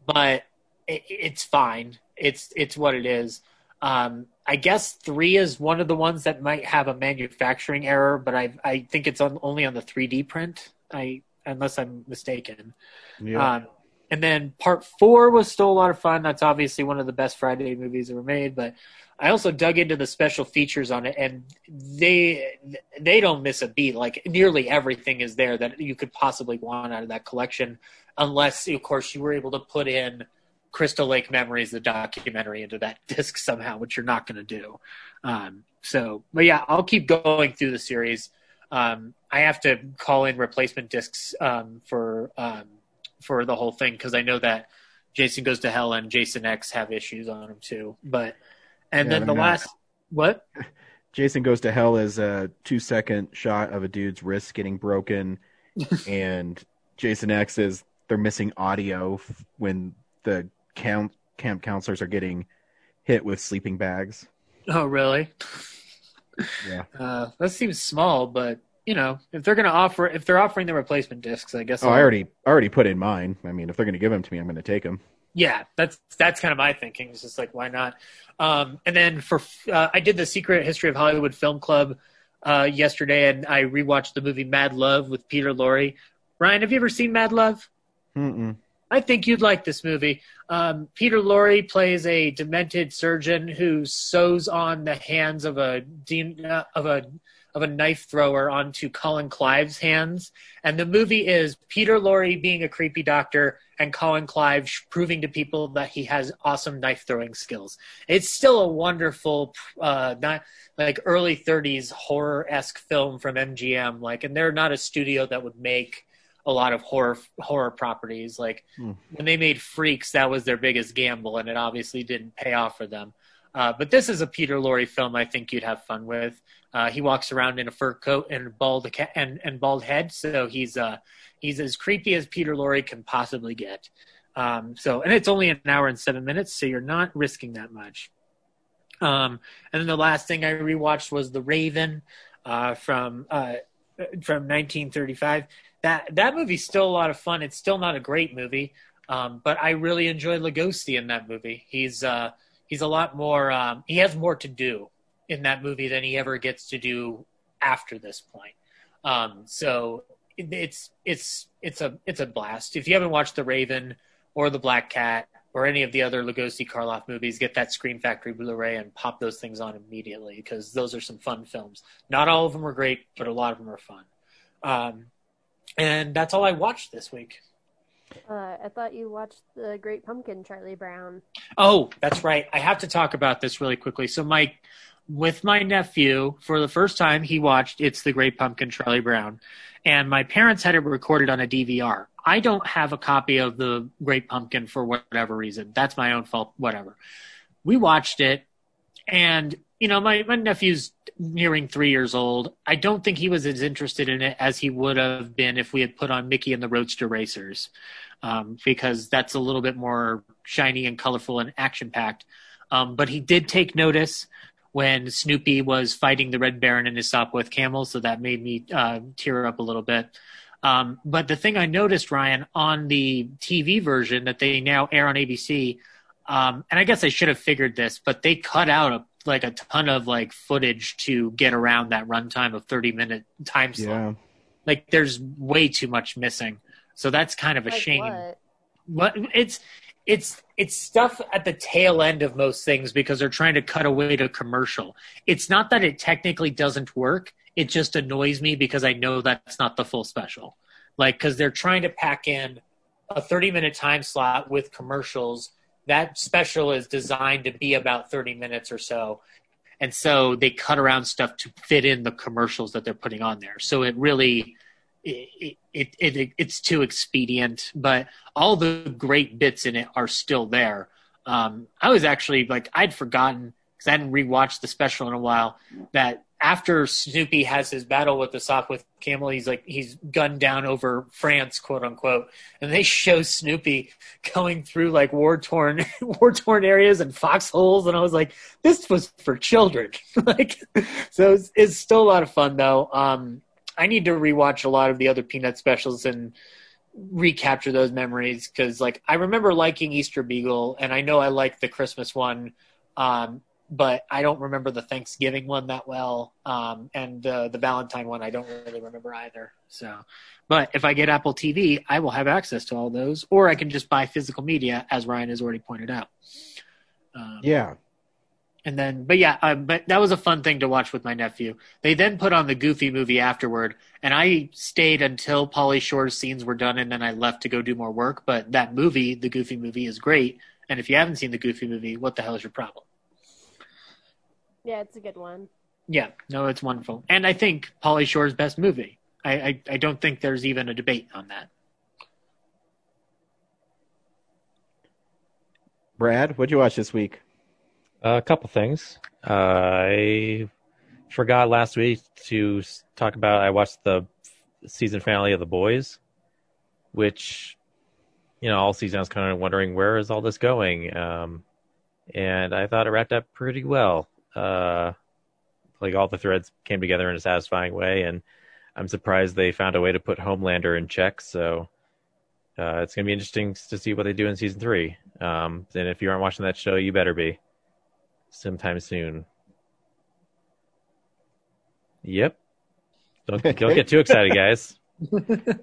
[SPEAKER 3] but it, it's fine. It's it's what it is. Um, I guess three is one of the ones that might have a manufacturing error, but I I think it's on, only on the 3D print. I unless I'm mistaken. Yeah. Um, and then part four was still a lot of fun. That's obviously one of the best Friday movies ever made. But I also dug into the special features on it, and they they don't miss a beat. Like nearly everything is there that you could possibly want out of that collection, unless of course you were able to put in Crystal Lake Memories, the documentary, into that disc somehow, which you're not going to do. Um, so, but yeah, I'll keep going through the series. Um, I have to call in replacement discs um, for um, for the whole thing because I know that Jason Goes to Hell and Jason X have issues on them too. But and yeah, then the last what?
[SPEAKER 1] Jason Goes to Hell is a two second shot of a dude's wrist getting broken, and Jason X is they're missing audio f- when the camp camp counselors are getting hit with sleeping bags.
[SPEAKER 3] Oh, really?
[SPEAKER 1] Yeah.
[SPEAKER 3] Uh, that seems small, but you know, if they're going to offer, if they're offering the replacement discs, I guess.
[SPEAKER 1] Oh,
[SPEAKER 3] I'll-
[SPEAKER 1] I already already put in mine. I mean, if they're going to give them to me, I'm going to take them.
[SPEAKER 3] Yeah, that's that's kind of my thinking. It's just like why not? Um, and then for uh, I did the Secret History of Hollywood Film Club uh, yesterday, and I rewatched the movie Mad Love with Peter Lorre. Ryan, have you ever seen Mad Love?
[SPEAKER 1] Mm-mm.
[SPEAKER 3] I think you'd like this movie. Um, Peter Lorre plays a demented surgeon who sews on the hands of a de- uh, of a of a knife thrower onto Colin Clive's hands, and the movie is Peter Lorre being a creepy doctor and Colin Clive sh- proving to people that he has awesome knife throwing skills. It's still a wonderful, uh, not like early '30s horror esque film from MGM. Like, and they're not a studio that would make a lot of horror horror properties. Like
[SPEAKER 1] Hmm.
[SPEAKER 3] when they made Freaks, that was their biggest gamble, and it obviously didn't pay off for them. Uh, but this is a Peter Lorre film. I think you'd have fun with. Uh, he walks around in a fur coat and bald and, and bald head, so he's uh, he's as creepy as Peter Lorre can possibly get. Um, so, and it's only an hour and seven minutes, so you're not risking that much. Um, and then the last thing I rewatched was The Raven uh, from uh, from 1935. That that movie's still a lot of fun. It's still not a great movie, um, but I really enjoy Lugosi in that movie. He's uh, he's a lot more. Um, he has more to do in that movie than he ever gets to do after this point. Um, so it's it's it's a it's a blast. If you haven't watched The Raven or The Black Cat or any of the other Lugosi Karloff movies, get that Scream Factory Blu-ray and pop those things on immediately because those are some fun films. Not all of them are great, but a lot of them are fun. Um, and that's all I watched this week.
[SPEAKER 5] Uh, I thought you watched the Great Pumpkin, Charlie Brown.
[SPEAKER 3] Oh, that's right. I have to talk about this really quickly. So, Mike, with my nephew, for the first time, he watched It's the Great Pumpkin, Charlie Brown. And my parents had it recorded on a DVR. I don't have a copy of the Great Pumpkin for whatever reason. That's my own fault, whatever. We watched it, and, you know, my, my nephew's nearing three years old. I don't think he was as interested in it as he would have been if we had put on Mickey and the Roadster Racers um, because that's a little bit more shiny and colorful and action packed. Um, but he did take notice when Snoopy was fighting the Red Baron and his Sopwith camel, so that made me uh, tear up a little bit. Um, but the thing I noticed, Ryan, on the TV version that they now air on ABC, um, and I guess I should have figured this, but they cut out a, like a ton of like footage to get around that runtime of thirty minute time slot.
[SPEAKER 1] Yeah.
[SPEAKER 3] Like there's way too much missing, so that's kind of a
[SPEAKER 5] Like
[SPEAKER 3] shame
[SPEAKER 5] what?
[SPEAKER 3] what it's it's it's stuff at the tail end of most things because they're trying to cut away to commercial. It's not that it technically doesn't work. It just annoys me because I know that's not the full special. Like cuz they're trying to pack in a 30 minute time slot with commercials. That special is designed to be about 30 minutes or so. And so they cut around stuff to fit in the commercials that they're putting on there. So it really it, it, it it's too expedient, but all the great bits in it are still there. Um, I was actually like I'd forgotten because I hadn't rewatched the special in a while that after Snoopy has his battle with the Sopwith camel, he's like he's gunned down over France, quote unquote, and they show Snoopy going through like war torn war torn areas and foxholes, and I was like, this was for children. like, so it's, it's still a lot of fun though. Um, I need to rewatch a lot of the other Peanut specials and recapture those memories because, like, I remember liking Easter Beagle, and I know I like the Christmas one, um, but I don't remember the Thanksgiving one that well, um, and uh, the Valentine one I don't really remember either. So, but if I get Apple TV, I will have access to all those, or I can just buy physical media, as Ryan has already pointed out. Um,
[SPEAKER 1] Yeah.
[SPEAKER 3] and then but yeah um, but that was a fun thing to watch with my nephew they then put on the goofy movie afterward and i stayed until pauly shore's scenes were done and then i left to go do more work but that movie the goofy movie is great and if you haven't seen the goofy movie what the hell is your problem
[SPEAKER 5] Yeah, it's a good one.
[SPEAKER 3] yeah no it's wonderful and i think pauly shore's best movie i i, I don't think there's even a debate on that
[SPEAKER 1] Brad, what'd you watch this week?
[SPEAKER 4] a couple things. Uh, I forgot last week to talk about. I watched the season finale of The Boys, which you know, all season I was kind of wondering where is all this going. Um, and I thought it wrapped up pretty well. Uh, like all the threads came together in a satisfying way, and I'm surprised they found a way to put Homelander in check. So uh, it's going to be interesting to see what they do in season three. Um, and if you aren't watching that show, you better be sometime soon. Yep. Don't, don't get too excited, guys.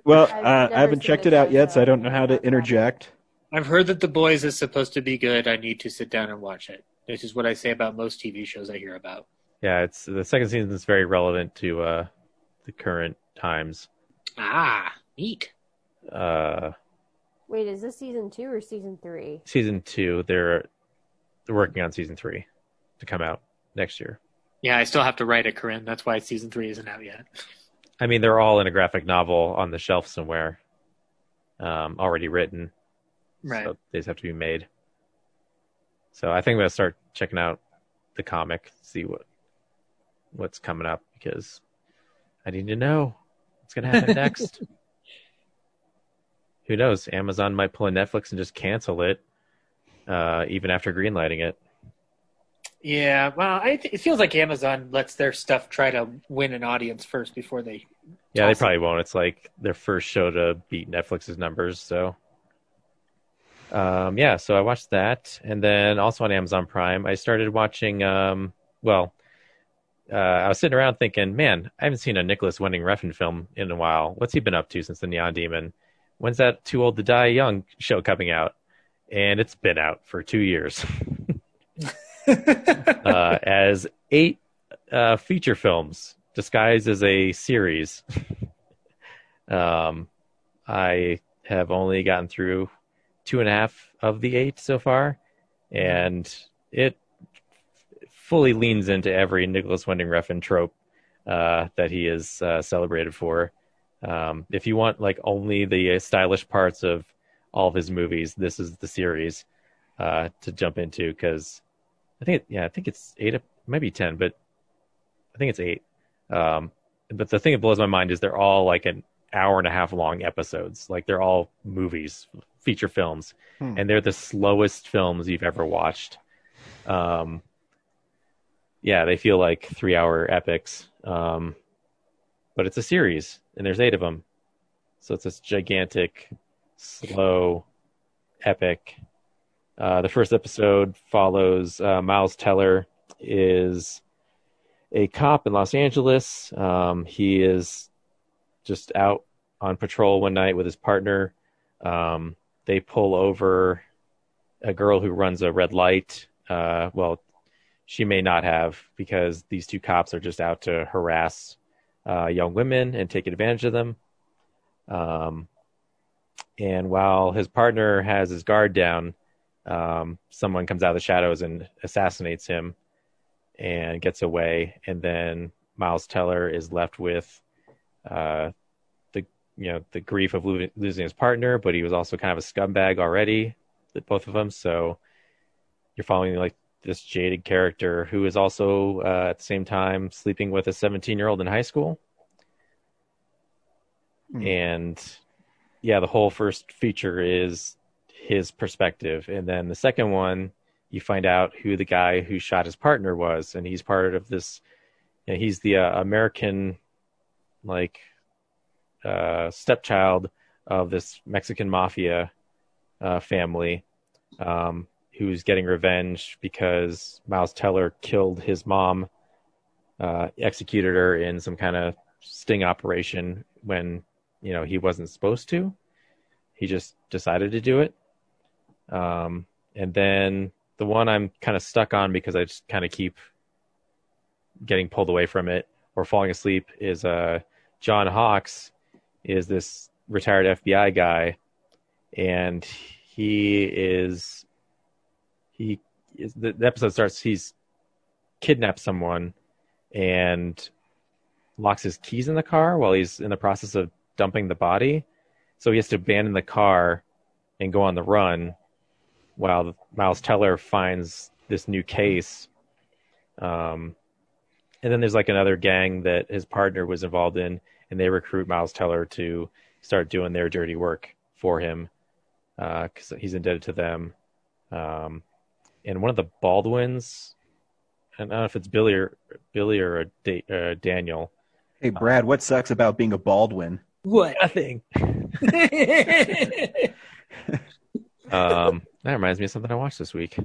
[SPEAKER 1] Well,
[SPEAKER 5] I've
[SPEAKER 1] uh,
[SPEAKER 5] never
[SPEAKER 1] I haven't checked it out yet, so I don't know how to interject.
[SPEAKER 3] I've heard that The Boys is supposed to be good. I need to sit down and watch it. This is what I say about most TV shows I hear about.
[SPEAKER 4] Yeah, it's the second season is very relevant to uh, the current times.
[SPEAKER 3] Ah, neat.
[SPEAKER 4] Uh,
[SPEAKER 5] Wait, is this season two or season three?
[SPEAKER 4] season two, they're they're working on season three to come out next year.
[SPEAKER 3] Yeah, I still have to write it, Corinne. That's why season three isn't out yet.
[SPEAKER 4] I mean, they're all in a graphic novel on the shelf somewhere, um, already written.
[SPEAKER 3] Right.
[SPEAKER 4] So they just have to be made. So I think I'm gonna start checking out the comic, see what what's coming up because I need to know what's gonna happen next. Who knows? Amazon might pull a Netflix and just cancel it, uh, even after greenlighting it.
[SPEAKER 3] Yeah, well, I th- it feels like Amazon lets their stuff try to win an audience first before they.
[SPEAKER 4] Yeah, they probably won't. It's like their first show to beat Netflix's numbers. So, um, yeah, so I watched that, and then also on Amazon Prime, I started watching. Um, well, uh, I was sitting around thinking, man, I haven't seen a Nicolas Winding Refn film in a while. What's he been up to since the Neon Demon? When's that Too Old to Die Young show coming out? And it's been out for two years. uh, as eight uh, feature films disguised as a series. um, I have only gotten through two and a half of the eight so far, and it fully leans into every Nicolas Winding Refn trope uh, that he is uh, celebrated for. Um, if you want like only the stylish parts of all of his movies, this is the series uh, to jump into because I think it, yeah, I think it's eight, maybe ten, but I think it's eight. Um, but the thing that blows my mind is they're all like an hour and a half long episodes. Like they're all movies, feature films,
[SPEAKER 1] Hmm.
[SPEAKER 4] and they're the slowest films you've ever watched. Um, yeah, they feel like three hour epics. Um, but it's a series, and there's eight of them, so it's this gigantic, slow, epic. Uh, the first episode follows uh, Miles Teller is a cop in Los Angeles. Um, he is just out on patrol one night with his partner. Um, they pull over a girl who runs a red light. Uh, well, she may not have because these two cops are just out to harass uh, young women and take advantage of them. Um, and while his partner has his guard down, um, someone comes out of the shadows and assassinates him and gets away. And then Miles Teller is left with uh, you know the grief of lo- losing his partner, but he was also kind of a scumbag already, both of them. So you're following like this jaded character who is also uh, at the same time sleeping with a 17 year old in high school.
[SPEAKER 1] Hmm.
[SPEAKER 4] And yeah, the whole first feature is his perspective. And then the second one, you find out who the guy who shot his partner was. And he's part of this, you know, he's the uh, American, like, uh, stepchild of this Mexican mafia uh, family um, who's getting revenge because Miles Teller killed his mom, uh, executed her in some kind of sting operation when you know he wasn't supposed to. He just decided to do it. Um, and then the one I'm kind of stuck on because I just kind of keep getting pulled away from it or falling asleep is uh, John Hawkes is this retired FBI guy, and he is he is the, the episode starts he's kidnapped someone and locks his keys in the car while he's in the process of dumping the body. So he has to abandon the car and go on the run while Miles Teller finds this new case. Um, and then there's like another gang that his partner was involved in, and they recruit Miles Teller to start doing their dirty work for him. because he's indebted to them. Um, and one of the Baldwins, I don't know if it's Billy or Billy or Da- uh, Daniel.
[SPEAKER 1] Hey, Brad, what sucks about being a Baldwin?
[SPEAKER 3] What?
[SPEAKER 4] Nothing. Um, that reminds me of something I watched this week.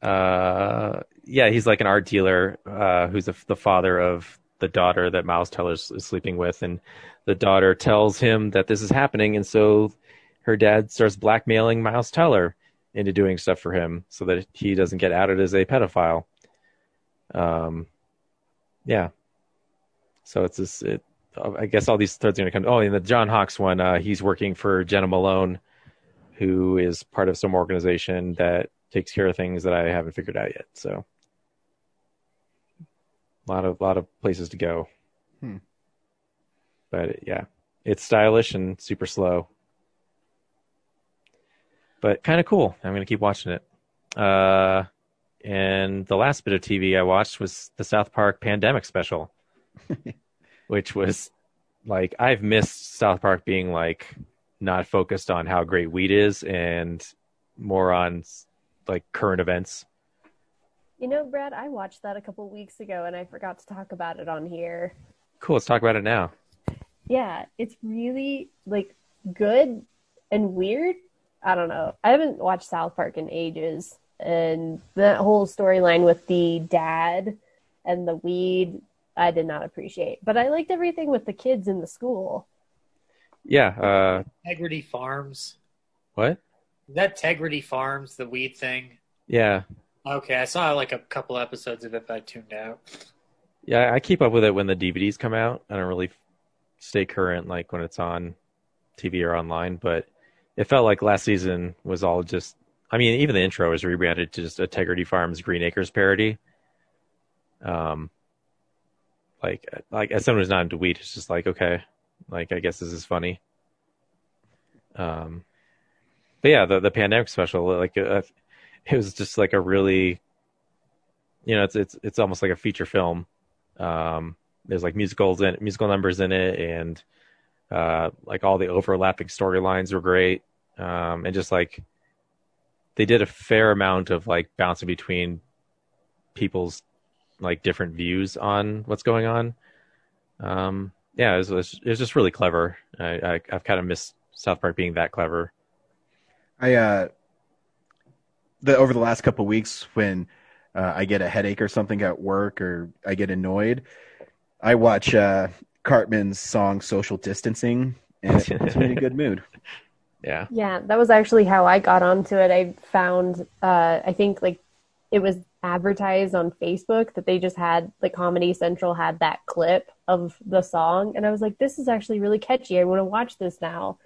[SPEAKER 4] Uh, yeah, he's like an art dealer uh, who's the, the father of the daughter that Miles Teller is sleeping with, and the daughter tells him that this is happening, and so her dad starts blackmailing Miles Teller into doing stuff for him so that he doesn't get outed as a pedophile. Um, yeah. So it's this. It, I guess all these threads are going to come. Oh, and the John Hawkes one, uh, he's working for Jena Malone, who is part of some organization that takes care of things that I haven't figured out yet. So, a lot of lot of places to go.
[SPEAKER 1] Hmm.
[SPEAKER 4] But yeah, it's stylish and super slow, but kind of cool. I'm gonna keep watching it. Uh, and the last bit of TV I watched was the South Park Pandemic special, which was like I've missed South Park being like not focused on how great weed is and more on like current events.
[SPEAKER 5] You know, Brad, I watched that a couple weeks ago and I forgot to talk about it on here.
[SPEAKER 4] Cool. Let's talk about it now.
[SPEAKER 5] Yeah, it's really like good and weird. I don't know. I haven't watched South Park in ages, and that whole storyline with the dad and the weed, I did not appreciate. But I liked everything with the kids in the school.
[SPEAKER 4] Yeah. Uh,
[SPEAKER 3] Integrity Farms.
[SPEAKER 4] what?
[SPEAKER 3] Is that Tegridy Farms, the weed thing?
[SPEAKER 4] Yeah.
[SPEAKER 3] Okay, I saw like a couple episodes of it, but I tuned out.
[SPEAKER 4] Yeah. I keep up with it when the DVDs come out. I don't really stay current like when it's on TV or online, but it felt like last season was all just. I mean, even the intro was rebranded to just Integrity Farms Green Acres parody. Um, like, like as someone who's not into weed, it's just like okay, like I guess this is funny. Um, but yeah, the the pandemic special, like uh, it was just like a really, you know, it's it's it's almost like a feature film. Um, there's like musicals and musical numbers in it, and uh, like all the overlapping storylines were great, um, and just like they did a fair amount of like bouncing between people's like different views on what's going on. Um, yeah, it was, it was, just really clever. I, I I've kind of missed South Park being that clever.
[SPEAKER 1] I uh, the over the last couple weeks when uh, I get a headache or something at work or I get annoyed, I watch uh, Cartman's song "Social Distancing" and it puts me in a good mood.
[SPEAKER 4] Yeah,
[SPEAKER 5] Yeah, that was actually how I got onto it. I found, uh, I think like it was advertised on Facebook that they just had like Comedy Central had that clip of the song, and I was like, this is actually really catchy. I want to watch this now,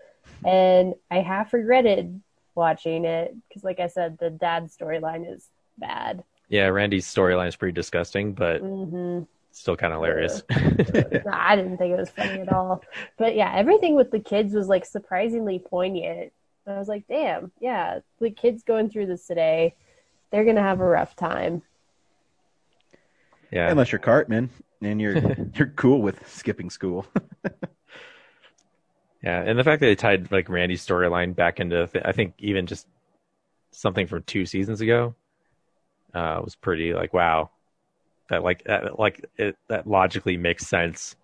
[SPEAKER 5] and I half regretted watching it because, like I said, the dad storyline is bad.
[SPEAKER 4] yeah. Randy's storyline is pretty disgusting, but
[SPEAKER 5] hmm
[SPEAKER 4] still kind of hilarious.
[SPEAKER 5] I didn't think it was funny at all. But yeah, everything with the kids was like surprisingly poignant. I was like, damn, yeah, the kids going through this today, they're gonna have a rough time.
[SPEAKER 4] yeah,
[SPEAKER 1] Unless you're Cartman and you're you're cool with skipping school.
[SPEAKER 4] Yeah, and the fact that they tied like Randy's storyline back into, th- I think even just something from two seasons ago, uh, was pretty like wow, that like that, like it that logically makes sense.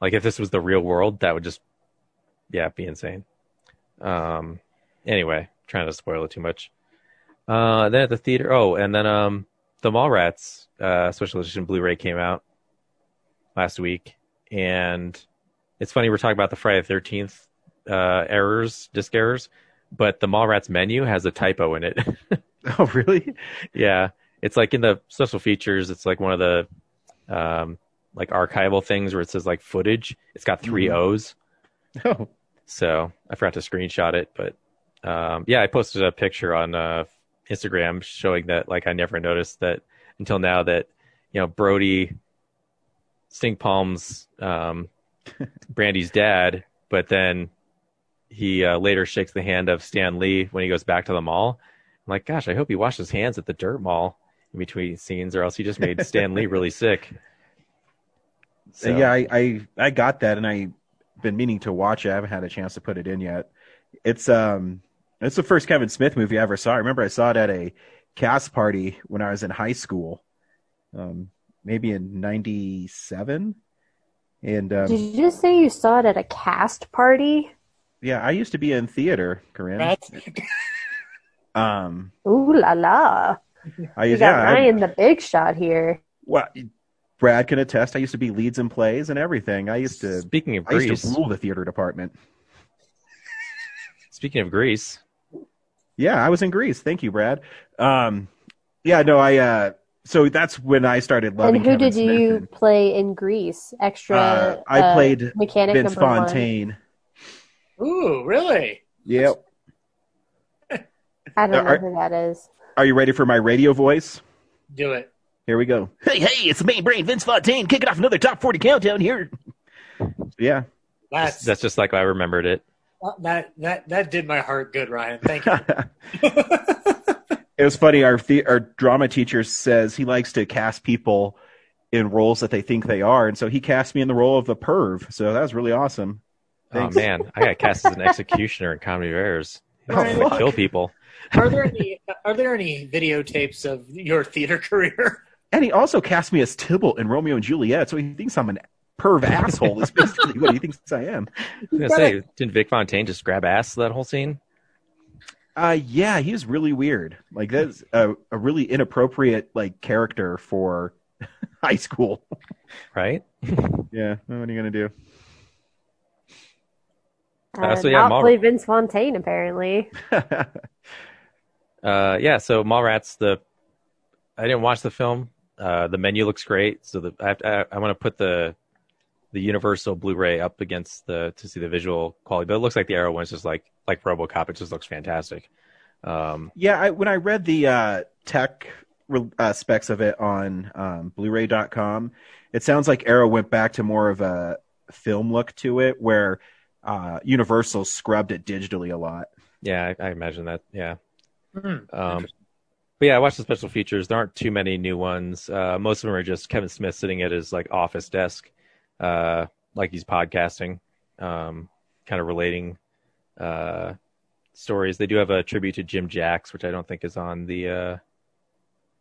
[SPEAKER 4] Like if this was the real world, that would just yeah be insane. Um, anyway, trying to spoil it too much. Uh, then at the theater, oh, and then um, the Mallrats uh, special edition Blu-ray came out last week, and it's funny we're talking about the Friday the Thirteenth uh, errors, disc errors, but the Mallrats menu has a typo in it.
[SPEAKER 1] oh, really?
[SPEAKER 4] yeah, it's like in the special features. It's like one of the um, like archival things where it says like footage. It's got 3
[SPEAKER 1] Mhm.
[SPEAKER 4] O's,
[SPEAKER 1] Oh,
[SPEAKER 4] so I forgot to screenshot it. But um, yeah, I posted a picture on uh, Instagram showing that like I never noticed that until now that you know Brodie Stink Palm's um, Brandi's dad, but then he uh, later shakes the hand of Stan Lee when he goes back to the mall. I'm like, gosh, I hope he washed his hands at the dirt mall in between scenes, or else he just made Stan Lee really sick. So,
[SPEAKER 1] yeah, I, I I got that, and I've been meaning to watch it. I haven't had a chance to put it in yet. It's um, it's the first Kevin Smith movie I ever saw. I remember I saw it at a cast party when I was in high school, um, maybe in '97. And um,
[SPEAKER 5] Did you just say you saw it at a cast party?
[SPEAKER 1] yeah, I used to be in theater, Corinne.
[SPEAKER 3] That's,
[SPEAKER 1] Um,
[SPEAKER 5] Ooh la la!
[SPEAKER 1] I
[SPEAKER 5] You got
[SPEAKER 1] yeah, I-
[SPEAKER 5] Ryan the big shot here.
[SPEAKER 1] well, Brad can attest. I used to be leads and plays and everything. I used to.
[SPEAKER 4] Speaking of
[SPEAKER 1] I used
[SPEAKER 4] Grease,
[SPEAKER 1] to rule the theater department.
[SPEAKER 4] speaking of Grease,
[SPEAKER 1] Yeah, I was in Grease. Thank you, Brad. Um, yeah, no, I. Uh, so that's when I started loving.
[SPEAKER 5] and who
[SPEAKER 1] Kevin
[SPEAKER 5] did
[SPEAKER 1] Smith
[SPEAKER 5] you
[SPEAKER 1] and,
[SPEAKER 5] play in Grease? Extra.
[SPEAKER 1] Uh, I
[SPEAKER 5] uh,
[SPEAKER 1] played
[SPEAKER 5] mechanic
[SPEAKER 1] Vince
[SPEAKER 5] number one.
[SPEAKER 1] Fontaine.
[SPEAKER 3] ooh, really?
[SPEAKER 1] Yep.
[SPEAKER 5] I don't know
[SPEAKER 1] Are-
[SPEAKER 5] who that is.
[SPEAKER 1] Are you ready for my radio voice?
[SPEAKER 3] Do it.
[SPEAKER 1] Here we go. Hey, hey, it's the main brain, Vince Fontaine, kicking off another top 40 countdown here. Yeah.
[SPEAKER 3] That's,
[SPEAKER 4] that's just like I remembered it.
[SPEAKER 3] that that that did my heart good, Ryan. Thank you.
[SPEAKER 1] it was funny. Our the- our drama teacher says he likes to cast people in roles that they think they are, and so he cast me in the role of the perv. So that was really awesome. Oh, Thanks.
[SPEAKER 4] Oh man, I got cast as an executioner in Comedy of Errors.
[SPEAKER 1] Oh,
[SPEAKER 4] gonna kill people.
[SPEAKER 3] Are there any are there any videotapes of your theater career?
[SPEAKER 1] And he also cast me as Tybalt in Romeo and Juliet, so he thinks I'm an perv asshole. Is basically what he thinks I am.
[SPEAKER 4] I was gonna say, didn't Vic Fontaine just grab ass that whole scene?
[SPEAKER 1] Uh, yeah, he was really weird. Like that's a, a really inappropriate like character for high school.
[SPEAKER 4] Right?
[SPEAKER 1] Yeah, what are you gonna do?
[SPEAKER 4] Uh, so
[SPEAKER 5] Uh,
[SPEAKER 4] yeah,
[SPEAKER 5] not
[SPEAKER 4] Mar-
[SPEAKER 5] play Vince Fontaine apparently.
[SPEAKER 4] Uh, yeah. So Mallrats, the I didn't watch the film. Uh, the menu looks great. So the I, have to, I, I want to put the the Universal Blu-ray up against the to see the visual quality, but it looks like the Arrow one's just like like RoboCop. It just looks fantastic. Um,
[SPEAKER 1] Yeah, I, when I read the uh, tech uh, specs of it on um, Blu-ray.com, it sounds like Arrow went back to more of a film look to it, where uh, Universal scrubbed it digitally a lot.
[SPEAKER 4] yeah, I, I imagine that. Yeah.
[SPEAKER 3] Hmm.
[SPEAKER 4] Um, but yeah, I watched the special features. There aren't too many new ones. Uh, most of them are just Kevin Smith sitting at his like office desk, uh, like he's podcasting, um, kind of relating uh, stories. They do have a tribute to Jim Jacks, which I don't think is on the uh,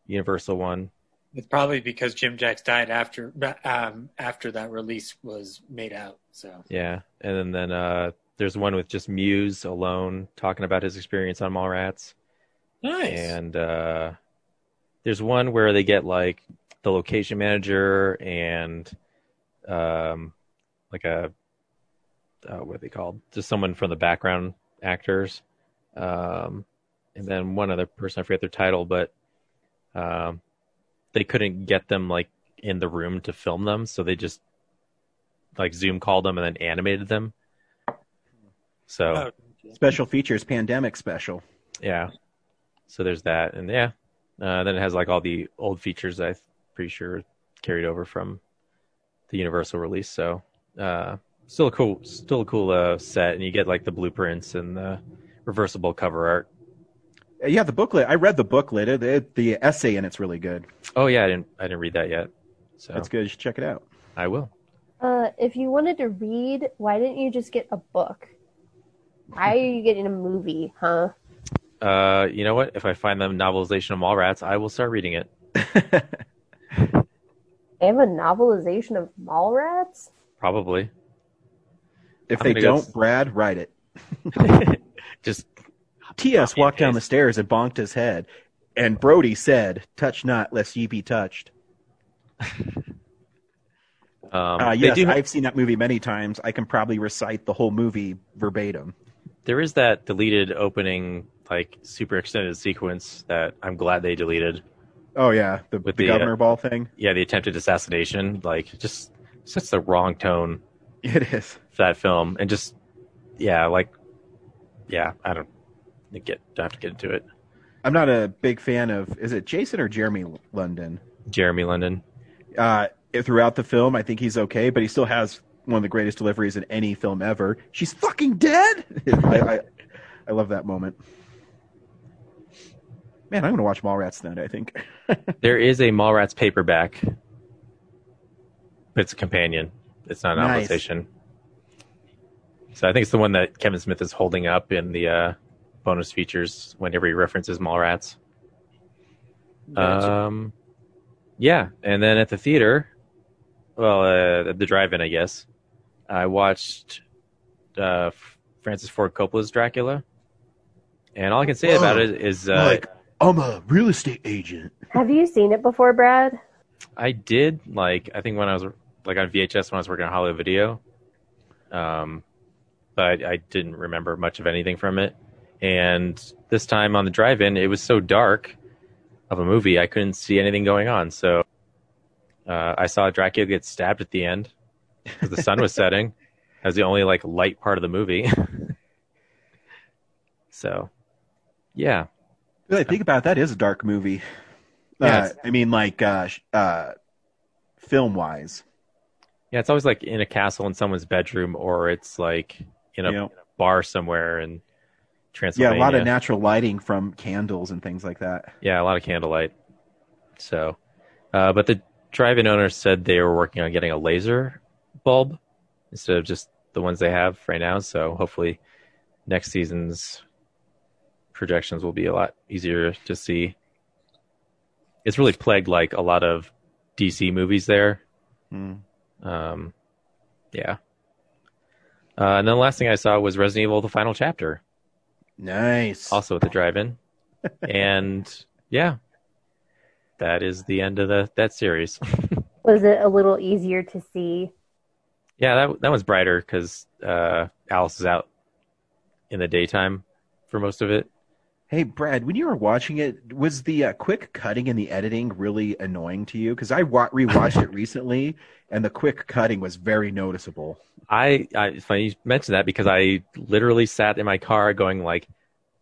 [SPEAKER 4] Universal one.
[SPEAKER 3] It's probably because Jim Jacks died after um, after that release was made out. So
[SPEAKER 4] Yeah, and then, then uh, there's one with just Mewes alone talking about his experience on Mallrats.
[SPEAKER 3] nice.
[SPEAKER 4] and uh, there's one where they get like the location manager and um, like a uh, what are they called? Just someone from the background actors, um, and then one other person I forget their title, but um, they couldn't get them like in the room to film them, so they just like Zoom called them and then animated them. So
[SPEAKER 3] Oh,
[SPEAKER 1] Special features, pandemic special.
[SPEAKER 4] yeah. So there's that, and yeah, uh, then it has like all the old features I'm pretty sure carried over from the Universal release. So uh, still a cool, still a cool uh, set, and you get like the blueprints and the reversible cover art.
[SPEAKER 1] Uh, Yeah, the booklet. I read the booklet. It, it- the essay in it's really good.
[SPEAKER 4] Oh yeah, I didn't, I didn't read that yet. So
[SPEAKER 1] That's good. You should check it out.
[SPEAKER 4] I will.
[SPEAKER 5] Uh, if you wanted to read, why didn't you just get a book? Why are you getting a movie, huh?
[SPEAKER 4] Uh, you know what? If I find the novelization of Mallrats, I will start reading it.
[SPEAKER 5] They have a novelization of Mallrats?
[SPEAKER 4] Probably.
[SPEAKER 1] If
[SPEAKER 4] I'm
[SPEAKER 1] they
[SPEAKER 4] gonna go
[SPEAKER 1] don't,
[SPEAKER 4] s-
[SPEAKER 1] Brad, write it.
[SPEAKER 4] Just
[SPEAKER 1] T.S. Walked down the stairs and bonked his head, and Brodie said, "Touch not, lest ye be touched."
[SPEAKER 4] um,
[SPEAKER 1] Uh,
[SPEAKER 4] they
[SPEAKER 1] yes,
[SPEAKER 4] do ha-
[SPEAKER 1] I've seen that movie many times. I can probably recite the whole movie verbatim.
[SPEAKER 4] there is that deleted opening, like super extended sequence that I'm glad they deleted.
[SPEAKER 1] Oh yeah, the, the
[SPEAKER 4] the, uh,
[SPEAKER 1] governor ball thing.
[SPEAKER 4] Yeah, the attempted assassination, like just sets the wrong tone
[SPEAKER 1] It is.
[SPEAKER 4] for that film, and just yeah, like yeah, I don't get don't have to get into it.
[SPEAKER 1] I'm not a big fan of. Is it Jason or Jeremy London?
[SPEAKER 4] Jeremy London,
[SPEAKER 1] Uh, throughout the film, I think he's okay, but he still has one of the greatest deliveries in any film ever. She's fucking dead. I, I, I love that moment. Man, I'm gonna watch Mallrats tonight. I think.
[SPEAKER 4] there is a Mallrats paperback, but it's a companion. It's not an
[SPEAKER 1] Nice.
[SPEAKER 4] novelization. So I think it's the one that Kevin Smith is holding up in the uh, bonus features whenever he references Mallrats. Um, yeah, and then at the theater, well, uh, at the drive-in, I guess, I watched uh, Francis Ford Coppola's Dracula, and all I can say about it is uh,
[SPEAKER 1] like, I'm a real estate agent.
[SPEAKER 5] Have you seen it before, Brad?
[SPEAKER 4] I did like I think when I was like on VHS when I was working on Hollywood Video, um, but I, I didn't remember much of anything from it. And this time on the drive-in, it was so dark of a movie, I couldn't see anything going on. So uh, I saw Dracula get stabbed at the end because the sun was setting. That was the only like light part of the movie. so, yeah,
[SPEAKER 1] Really, think about it, that is a dark movie.
[SPEAKER 4] Yeah,
[SPEAKER 1] Uh, I mean, like uh, uh, film wise.
[SPEAKER 4] yeah, it's always like in a castle in someone's bedroom, or it's like in a
[SPEAKER 1] You know?
[SPEAKER 4] bar somewhere in
[SPEAKER 1] Yeah, a lot of natural lighting from candles and things like that.
[SPEAKER 4] Yeah, a lot of candlelight. So, uh, but the drive-in owners said they were working on getting a laser bulb instead of just the ones they have right now. So hopefully, next season's projections will be a lot easier to see. It's really plagued like a lot of DC movies there.
[SPEAKER 1] Hmm.
[SPEAKER 4] Um, yeah. Uh, and then the last thing I saw was Resident Evil: The Final Chapter
[SPEAKER 1] Nice.
[SPEAKER 4] also at the drive-in, and yeah, that is the end of the that series.
[SPEAKER 5] Was it a little easier to see?
[SPEAKER 4] yeah, that that was brighter because uh, Alice is out in the daytime for most of it.
[SPEAKER 1] Hey, Brad, when you were watching it, was the uh, quick cutting and the editing really annoying to you? Because I wa- rewatched it recently, and the quick cutting was very noticeable.
[SPEAKER 4] I, I it's funny you mentioned that because I literally sat in my car going like,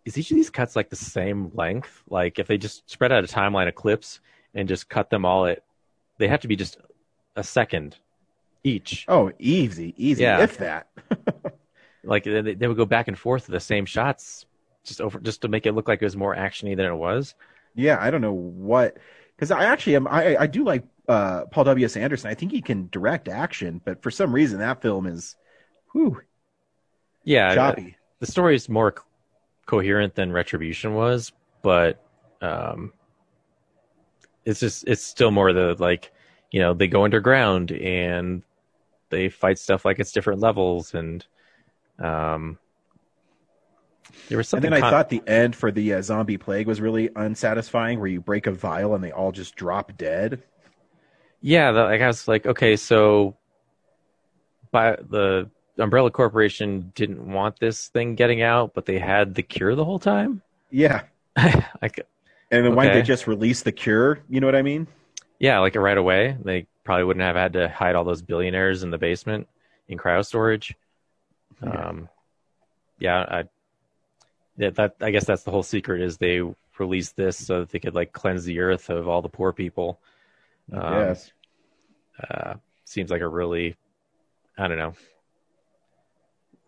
[SPEAKER 4] is each of these cuts like the same length? Like if they just spread out a timeline of clips and just cut them all at, they have to be just a second each.
[SPEAKER 1] Oh, easy, easy,
[SPEAKER 4] Yeah.
[SPEAKER 1] if that.
[SPEAKER 4] like they, they would go back and forth to the same shots just over just to make it look like it was more actiony than it was
[SPEAKER 1] Yeah, I don't know what because I actually am. I I do like uh, Paul W. S. Anderson. I think he can direct action, but for some reason that film is, whew,
[SPEAKER 4] yeah
[SPEAKER 1] choppy.
[SPEAKER 4] the story is more co- coherent than retribution was but um it's just it's still more the like you know they go underground and they fight stuff like it's different levels and um there was
[SPEAKER 1] And
[SPEAKER 4] something
[SPEAKER 1] then I thought the end for the uh, zombie plague was really unsatisfying, where you break a vial and they all just drop dead.
[SPEAKER 4] Yeah, like I was like, okay, so by the Umbrella Corporation didn't want this thing getting out, but they had the cure the whole time.
[SPEAKER 1] Yeah,
[SPEAKER 4] like,
[SPEAKER 1] and then why didn't they just release the cure? You know what I mean?
[SPEAKER 4] yeah, like right away. They probably wouldn't have had to hide all those billionaires in the basement in cryo storage.
[SPEAKER 1] Yeah.
[SPEAKER 4] Um, yeah, I, yeah, that I guess that's the whole secret is they released this so that they could like cleanse the earth of all the poor people. Um,
[SPEAKER 1] yes.
[SPEAKER 4] uh, seems like a really, I don't know,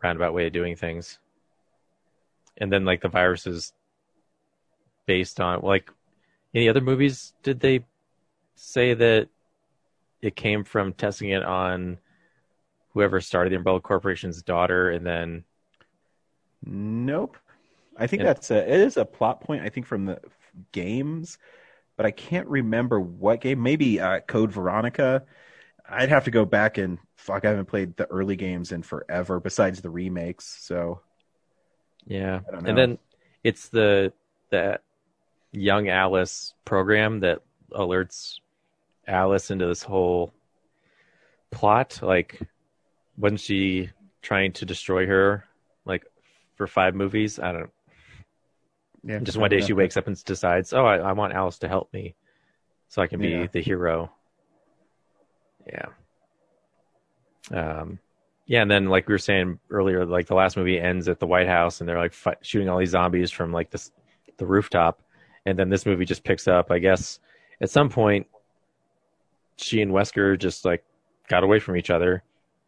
[SPEAKER 4] roundabout way of doing things. And then like the virus is based on like any other movies. Did they say that it came from testing it on whoever started the Umbrella Corporation's daughter, and then
[SPEAKER 1] Nope. I think
[SPEAKER 4] And-
[SPEAKER 1] that's a it is a plot point. I think from the f- games, but I can't remember what game. Maybe uh, Code Veronica. I'd have to go back and fuck. I haven't played the early games in forever. Besides the remakes, so
[SPEAKER 4] yeah, and then it's the that young Alice program that alerts Alice into this whole plot. Like, wasn't she trying to destroy her like for five movies? I don't.
[SPEAKER 1] Yeah.
[SPEAKER 4] Just one day she wakes up and decides, "Oh, I, I want Alice to help me, so I can be
[SPEAKER 1] Yeah.
[SPEAKER 4] the hero." Yeah. Um, yeah, and then like we were saying earlier, like the last movie ends at the White House, and they're like fight, shooting all these zombies from like this the rooftop, and then this movie just picks up. I guess at some point, she and Wesker just like got away from each other,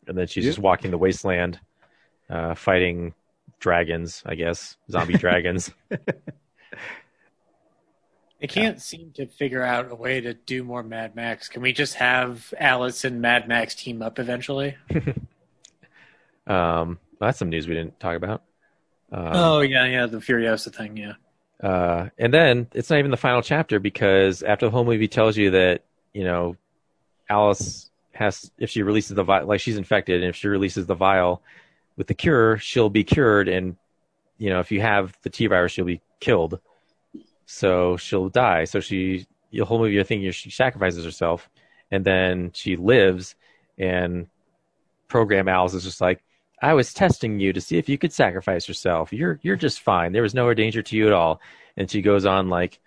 [SPEAKER 4] and then she's
[SPEAKER 1] Yeah.
[SPEAKER 4] just walking the wasteland, uh, fighting dragons. I guess zombie dragons.
[SPEAKER 3] I can't seem to figure out a way to do more Mad Max. Can we just have Alice and Mad Max team up eventually?
[SPEAKER 4] Um, that's some news we didn't talk about. Um,
[SPEAKER 3] oh yeah, yeah, the Furiosa thing. Yeah.
[SPEAKER 4] Uh, and then it's not even the final chapter because after the whole movie tells you that you know Alice has if she releases the vial like she's infected and if she releases the vial with the cure she'll be cured and you know if you have the T virus she'll be killed so she'll die so she the whole movie you're thinking she sacrifices herself and then she lives and program Alice is just like I was testing you to see if you could sacrifice yourself. You're you're just fine. There was no danger to you at all. And she goes on like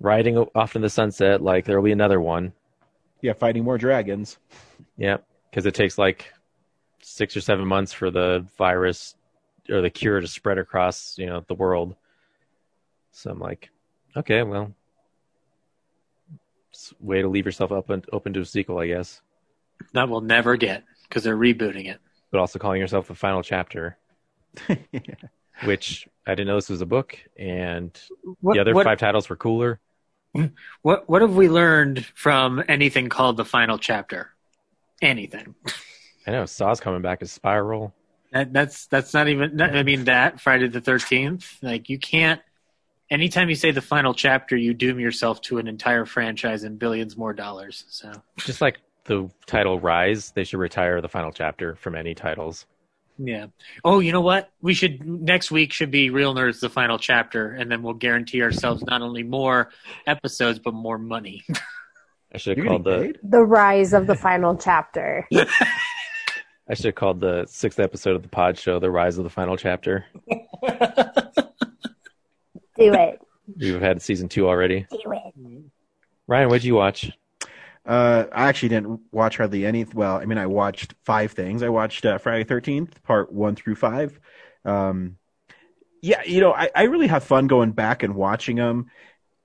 [SPEAKER 4] riding off in the sunset like there'll be another one.
[SPEAKER 1] Yeah, fighting more dragons.
[SPEAKER 4] Yeah, because it takes like six or seven months for the virus or the cure to spread across you know the world. So I'm like, okay, well, way to leave yourself open open to a sequel, I guess.
[SPEAKER 3] That we'll never get because they're rebooting it
[SPEAKER 4] but also calling yourself the final chapter. yeah. Which I didn't know this was a book, and what, the other what, five titles were cooler.
[SPEAKER 3] What What have we learned from anything called the final chapter? Anything?
[SPEAKER 4] I know Saw's coming back as Spiral.
[SPEAKER 3] That, that's that's not even. I mean that Friday the Thirteenth. Like you can't. Anytime you say the final chapter, you doom yourself to an entire franchise and billions more dollars. So
[SPEAKER 4] just like the title Rise, they should retire the final chapter from any titles.
[SPEAKER 3] Yeah. Oh, you know what? We should next week should be Real Nerds the final chapter, and then we'll guarantee ourselves not only more episodes but more money.
[SPEAKER 4] I should have called the
[SPEAKER 5] the rise of the final chapter.
[SPEAKER 4] I should have called the sixth episode of the Pod Show the rise of the final chapter.
[SPEAKER 5] Do it.
[SPEAKER 4] We've had season two already.
[SPEAKER 5] Do it.
[SPEAKER 4] Ryan, what did you watch?
[SPEAKER 1] Uh, I actually didn't watch hardly any. Well, I mean, I watched five things. I watched uh, Friday Thirteenth, part one through five. Um, yeah, you know, I, I really have fun going back and watching them.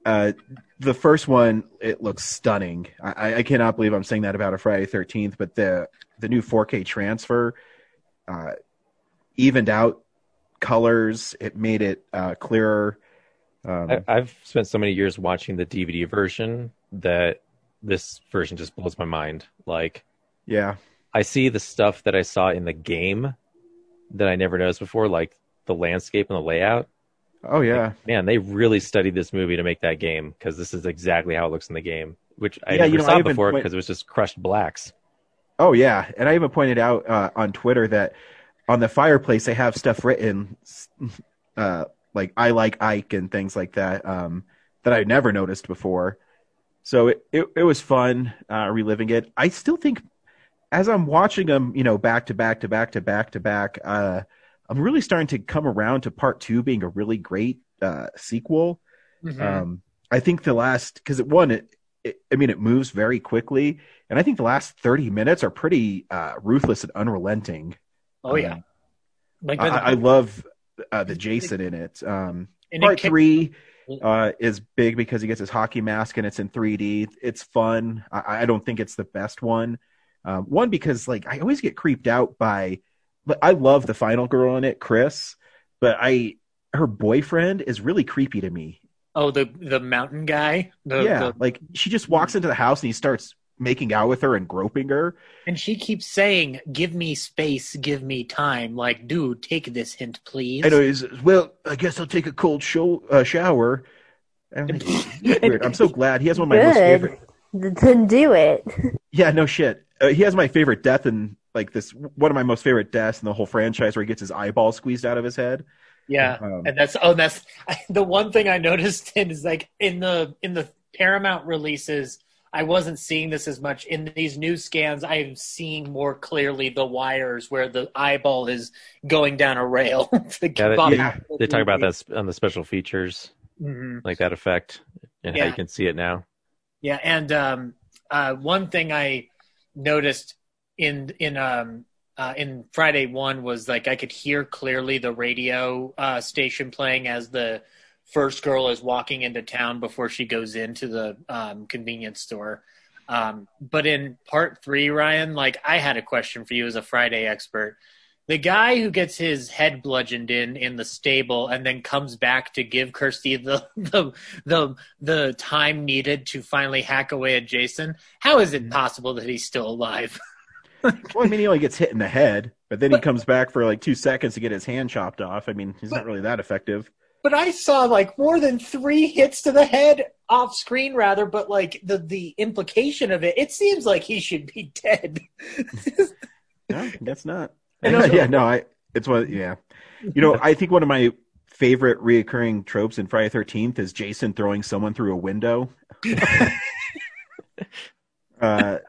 [SPEAKER 1] Uh, the first one, it looks stunning. I, I cannot believe I'm saying that about a Friday Thirteenth, but the the new 4K transfer uh, evened out colors. It made it uh, clearer.
[SPEAKER 4] Um, I, I've spent so many years watching the DVD version that this version just blows my mind. Like,
[SPEAKER 1] yeah,
[SPEAKER 4] I see the stuff that I saw in the game that I never noticed before, like the landscape and the layout.
[SPEAKER 1] Oh yeah,
[SPEAKER 4] like, man, they really studied this movie to make that game because this is exactly how it looks in the game, which I
[SPEAKER 1] yeah,
[SPEAKER 4] never
[SPEAKER 1] you know,
[SPEAKER 4] saw
[SPEAKER 1] I
[SPEAKER 4] before because it was just crushed blacks.
[SPEAKER 1] Oh yeah, and I even pointed out uh, on Twitter that on the fireplace they have stuff written, uh, like "I like Ike" and things like that um, that I never noticed before. So it, it, it was fun uh, reliving it. I still think as I'm watching them, you know, back to back to back to back to back, uh, I'm really starting to come around to part two being a really great uh, sequel. Mm-hmm. Um, I think the last because it one, it, it, I mean, it moves very quickly, and I think the last 30 minutes are pretty uh, ruthless and unrelenting.
[SPEAKER 3] Oh yeah,
[SPEAKER 1] um, like I, I, love uh, the Jason in it. Um, part
[SPEAKER 3] it
[SPEAKER 1] three uh, is big because he gets his hockey mask and it's in 3D. It's fun. I, I don't think it's the best one. Um, one because like I always get creeped out by. But I love the final girl in it, Chris, but I her boyfriend is really creepy to me.
[SPEAKER 3] Oh, the the mountain guy. The,
[SPEAKER 1] yeah,
[SPEAKER 3] the...
[SPEAKER 1] like she just walks into the house and he starts making out with her and groping her.
[SPEAKER 3] And she keeps saying, "Give me space, give me time." Like, dude, take this hint, please.
[SPEAKER 1] I know. He's, well, I guess I'll take a cold show, uh, shower. I'm, I'm so glad he has one of my
[SPEAKER 5] Good.
[SPEAKER 1] most favorite.
[SPEAKER 5] Then do it.
[SPEAKER 1] Yeah, no shit. Uh, he has my favorite death in like this. One of my most favorite deaths in the whole franchise, where he gets his eyeball squeezed out of his head.
[SPEAKER 3] Yeah, um, and that's oh, that's the one thing I noticed in is like in the in the Paramount releases I wasn't seeing this as much in these new scans. I'm seeing more clearly the wires where the eyeball is going down a rail.
[SPEAKER 4] yeah, they, yeah, they talk about that on the special features,
[SPEAKER 3] mm-hmm.
[SPEAKER 4] like that effect and yeah. how you can see it now.
[SPEAKER 3] Yeah, and um, uh, one thing I noticed in in um, uh, in Friday one was like I could hear clearly the radio uh, station playing as the first girl is walking into town before she goes into the um, convenience store. Um, but in part three, Ryan, like I had a question for you as a Friday expert. The guy who gets his head bludgeoned in in the stable and then comes back to give Kirsty the the the, the time needed to finally hack away at Jason. How is it possible that he's still alive?
[SPEAKER 1] Well, I mean, he only gets hit in the head, but then he comes back for like two seconds to get his hand chopped off. I mean, he's not really that effective.
[SPEAKER 3] But I saw like more than three hits to the head off screen, rather. But like the the implication of it, it seems like he should be dead.
[SPEAKER 1] No, I guess not. Yeah, no, I. It's what. Yeah, you know, I think one of my favorite reoccurring tropes in Friday Thirteenth is Jason throwing someone through a window. uh,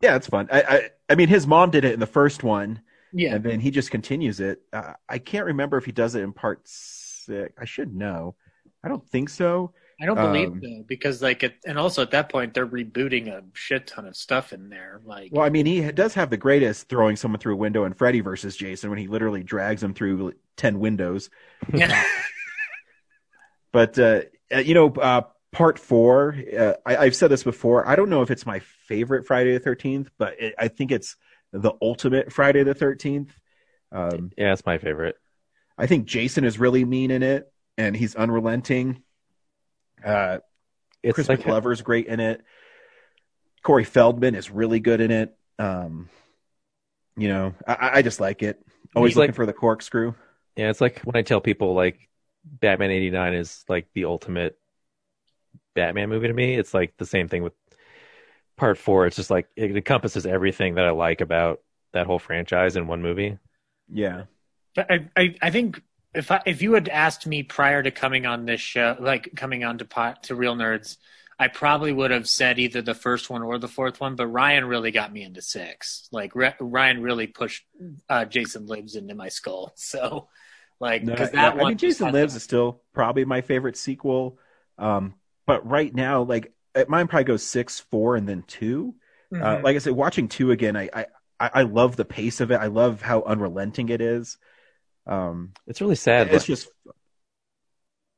[SPEAKER 1] yeah, it's fun. I, I, I mean, his mom did it in the first one,
[SPEAKER 3] yeah,
[SPEAKER 1] and then he just continues it. Uh, I can't remember if he does it in part six. I should know. I don't think so.
[SPEAKER 3] I don't believe
[SPEAKER 1] um,
[SPEAKER 3] so because like, it, and also at that point they're rebooting a shit ton of stuff in there. Like,
[SPEAKER 1] Well, I mean, he does have the greatest throwing someone through a window in Freddy versus Jason when he literally drags him through ten windows.
[SPEAKER 3] yeah,
[SPEAKER 1] But uh, uh, you know, uh, part four. Uh, I, I've said this before. I don't know if it's my favorite Friday the Thirteenth, but it, I think it's the ultimate Friday the Thirteenth. Um,
[SPEAKER 4] Yeah, it's my favorite.
[SPEAKER 1] I think Jason is really mean in it, and he's unrelenting. Uh,
[SPEAKER 4] It's Crispin
[SPEAKER 1] Glover's great in it. Corey Feldman is really good in it. Um, you know, I, I just like it. Always
[SPEAKER 4] He's
[SPEAKER 1] looking
[SPEAKER 4] like-
[SPEAKER 1] for the corkscrew.
[SPEAKER 4] yeah, it's like when I tell people like Batman '89 is like the ultimate Batman movie to me. It's like the same thing with Part Four. It's just like it encompasses everything that I like about that whole franchise in one movie.
[SPEAKER 1] Yeah.
[SPEAKER 3] But I, I, I think if I, if you had asked me prior to coming on this show, like coming on to pot, to Real Nerds, I probably would have said either the first one or the fourth one. But Ryan really got me into six. Like Re- Ryan really pushed uh, Jason Lives into my skull. So, like
[SPEAKER 1] No,
[SPEAKER 3] because
[SPEAKER 1] yeah,
[SPEAKER 3] that one,
[SPEAKER 1] I mean, Jason Lives is still probably my favorite sequel. Um, but right now, like uh, mine probably goes six, four, and then 2 Uh,
[SPEAKER 3] Mhm.
[SPEAKER 1] like I said, watching two again, I, I I I love the pace of it. I love how unrelenting it is. Um,
[SPEAKER 4] It's really sad.
[SPEAKER 1] it's just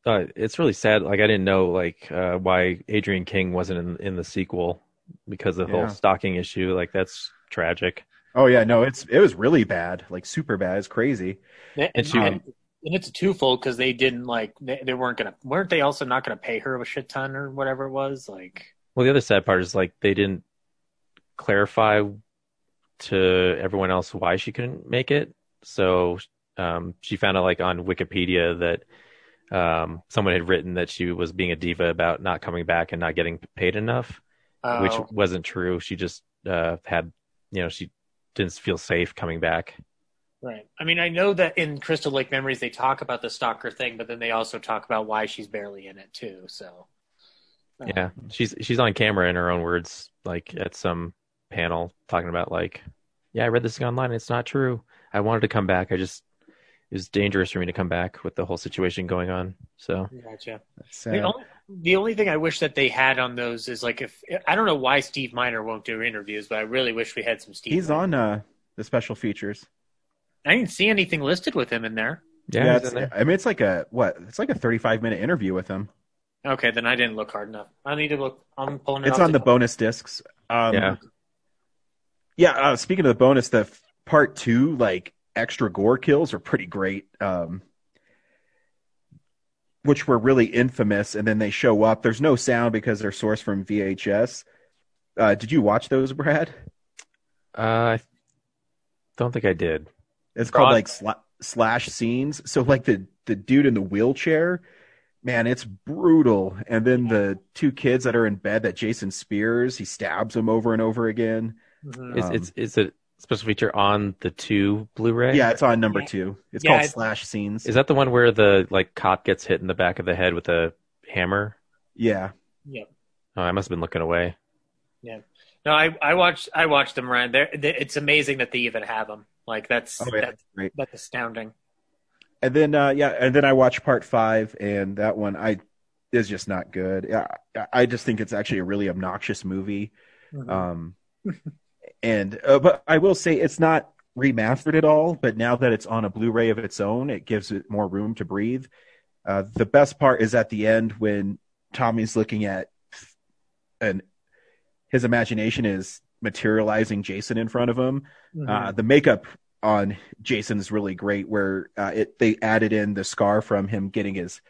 [SPEAKER 4] uh, it's really sad. Like I didn't know like uh, why Adrienne King wasn't in in the sequel because of the
[SPEAKER 1] Yeah.
[SPEAKER 4] whole stalking issue. Like that's tragic.
[SPEAKER 1] oh yeah, no, it's it was really bad, like super bad. It's crazy.
[SPEAKER 3] and,
[SPEAKER 4] and she-
[SPEAKER 3] and, and it's a twofold because they didn't like they, they weren't gonna weren't they also not gonna pay her a shit ton or whatever it was like.
[SPEAKER 4] Well, the other sad part is like they didn't clarify to everyone else why she couldn't make it. So um, she found out like on Wikipedia that um, someone had written that she was being a diva about not coming back and not getting paid enough, which
[SPEAKER 3] Oh.
[SPEAKER 4] wasn't true. She just uh, had, you know, she didn't feel safe coming back.
[SPEAKER 3] Right. I mean, I know that in Crystal Lake Memories they talk about the stalker thing, but then they also talk about why she's barely in it too. So, uh,
[SPEAKER 4] Yeah, she's she's on camera in her own words, like at some panel talking about like, yeah, I read this thing online. It's not true. I wanted to come back. I just it was dangerous for me to come back with the whole situation going on. So
[SPEAKER 3] Gotcha.
[SPEAKER 1] That's
[SPEAKER 3] The only, the only thing I wish that they had on those is like if I don't know why Steve Miner won't do interviews, but I really wish we had some Steve.
[SPEAKER 1] He's
[SPEAKER 3] Miner.
[SPEAKER 1] on uh, the special features.
[SPEAKER 3] I didn't see anything listed with him in there.
[SPEAKER 4] yeah, he's
[SPEAKER 1] it's,
[SPEAKER 4] there.
[SPEAKER 1] I mean, it's like a what? It's like a thirty-five minute interview with him.
[SPEAKER 3] Okay, then I didn't look hard enough. I need to look. I'm pulling it.
[SPEAKER 1] It's
[SPEAKER 3] off
[SPEAKER 1] on the bonus discs. Um,
[SPEAKER 4] Yeah.
[SPEAKER 1] Yeah. Uh, speaking of the bonus, the f- part two, like extra gore kills, are pretty great. Um, which were really infamous, and then they show up. There's no sound because they're sourced from VHS. Uh, did you watch those, Brad?
[SPEAKER 4] Uh, I don't think I did.
[SPEAKER 1] It's called like sla- slash scenes. So like the the dude in the wheelchair, man, it's brutal. And then the two kids that are in bed that Jason spears, he stabs them over and over again.
[SPEAKER 3] Mhm.
[SPEAKER 4] Is
[SPEAKER 1] Um,
[SPEAKER 4] it's is it special feature on the two Blu-ray?
[SPEAKER 1] Yeah, it's on number
[SPEAKER 3] Yeah.
[SPEAKER 1] two. It's
[SPEAKER 3] Yeah,
[SPEAKER 1] called
[SPEAKER 3] it's-
[SPEAKER 1] slash scenes.
[SPEAKER 4] Is that the one where the like cop gets hit in the back of the head with a hammer?
[SPEAKER 1] yeah,
[SPEAKER 3] Yep.
[SPEAKER 4] Oh, I must have been looking away.
[SPEAKER 3] No, I I watched I watched them Ryan. They're, they, it's amazing that they even have them. Like that's
[SPEAKER 1] Oh, yeah.
[SPEAKER 3] that's that's astounding.
[SPEAKER 1] and then uh, yeah, and then I watched part five, and that one I is just not good. Yeah, I- I just think it's actually a really obnoxious movie.
[SPEAKER 3] Mhm.
[SPEAKER 1] Um, and uh, but I will say it's not remastered at all. But now that it's on a Blu-ray of its own, it gives it more room to breathe. Uh, the best part is at the end when Tommy's looking at and his imagination is materializing Jason in front of him.
[SPEAKER 3] Mhm.
[SPEAKER 1] Uh, the makeup on Jason is really great, where uh, it they added in the scar from him getting his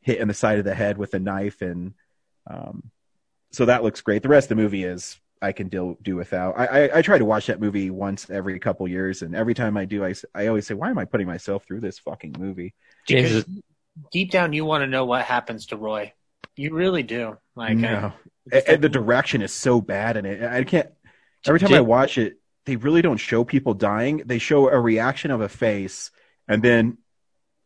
[SPEAKER 1] hit in the side of the head with a knife, and um, so that looks great. The rest of the movie is I can deal do without. I, I I try to watch that movie once every couple years, and every time I do, I I always say, why am I putting myself through this fucking movie?
[SPEAKER 4] James
[SPEAKER 3] Because deep down, you want to know what happens to Roy. You really do. Like,
[SPEAKER 1] no,
[SPEAKER 3] I,
[SPEAKER 1] and, and the direction is so bad in it. I can't. Every time I watch it, they really don't show people dying. They show a reaction of a face, and then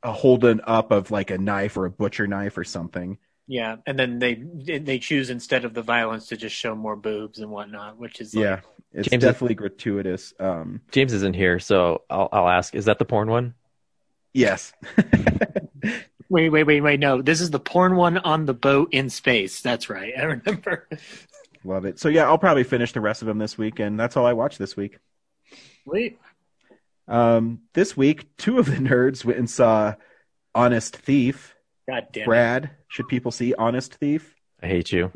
[SPEAKER 1] a holding up of like a knife or a butcher knife or something.
[SPEAKER 3] yeah, and then they they choose instead of the violence to just show more boobs and whatnot, which is like,
[SPEAKER 1] Yeah, it's
[SPEAKER 4] James-
[SPEAKER 1] definitely gratuitous. Um,
[SPEAKER 4] James isn't here, so I'll, I'll ask: Is that the porn one?
[SPEAKER 1] yes.
[SPEAKER 3] Wait, wait, wait, wait. No, this is the porn one on the boat in space. That's right. I remember.
[SPEAKER 1] Love it. So yeah, I'll probably finish the rest of them this week, and that's all I watched this week.
[SPEAKER 3] Wait.
[SPEAKER 1] Um, this week, two of the nerds went and saw Honest Thief.
[SPEAKER 3] God damn it.
[SPEAKER 1] Brad, should people see Honest Thief?
[SPEAKER 4] I hate you.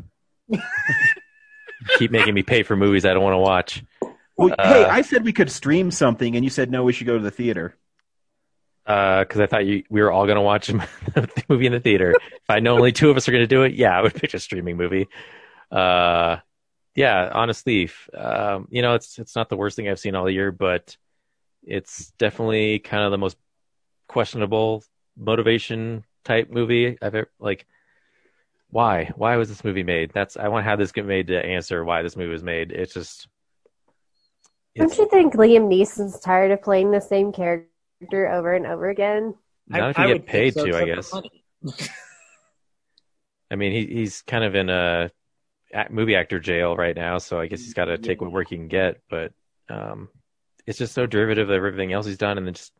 [SPEAKER 4] Keep making me pay for movies I don't want to watch.
[SPEAKER 1] Well,
[SPEAKER 4] Uh,
[SPEAKER 1] hey, I said we could stream something, and you said no, we should go to the theater.
[SPEAKER 4] Because I thought you we were all going to watch the movie in the theater. if I know only two of us are going to do it, yeah, I would pick a streaming movie. Uh, yeah, Honest Thief. Um, you know, it's it's not the worst thing I've seen all year, but it's definitely kind of the most questionable motivation type movie I've ever like. Why? Why was this movie made? That's I want to have this get made to answer why this movie was made. It's just.
[SPEAKER 5] Don't you think Liam Neeson's tired of playing the same character over and over again?
[SPEAKER 4] not if
[SPEAKER 3] I
[SPEAKER 4] you
[SPEAKER 3] would
[SPEAKER 4] get paid
[SPEAKER 3] think so,
[SPEAKER 4] to, I guess. I mean, he he's kind of in a movie actor jail right now, so I guess he's got to take what work he can get. But um, it's just so derivative of everything else he's done, and then just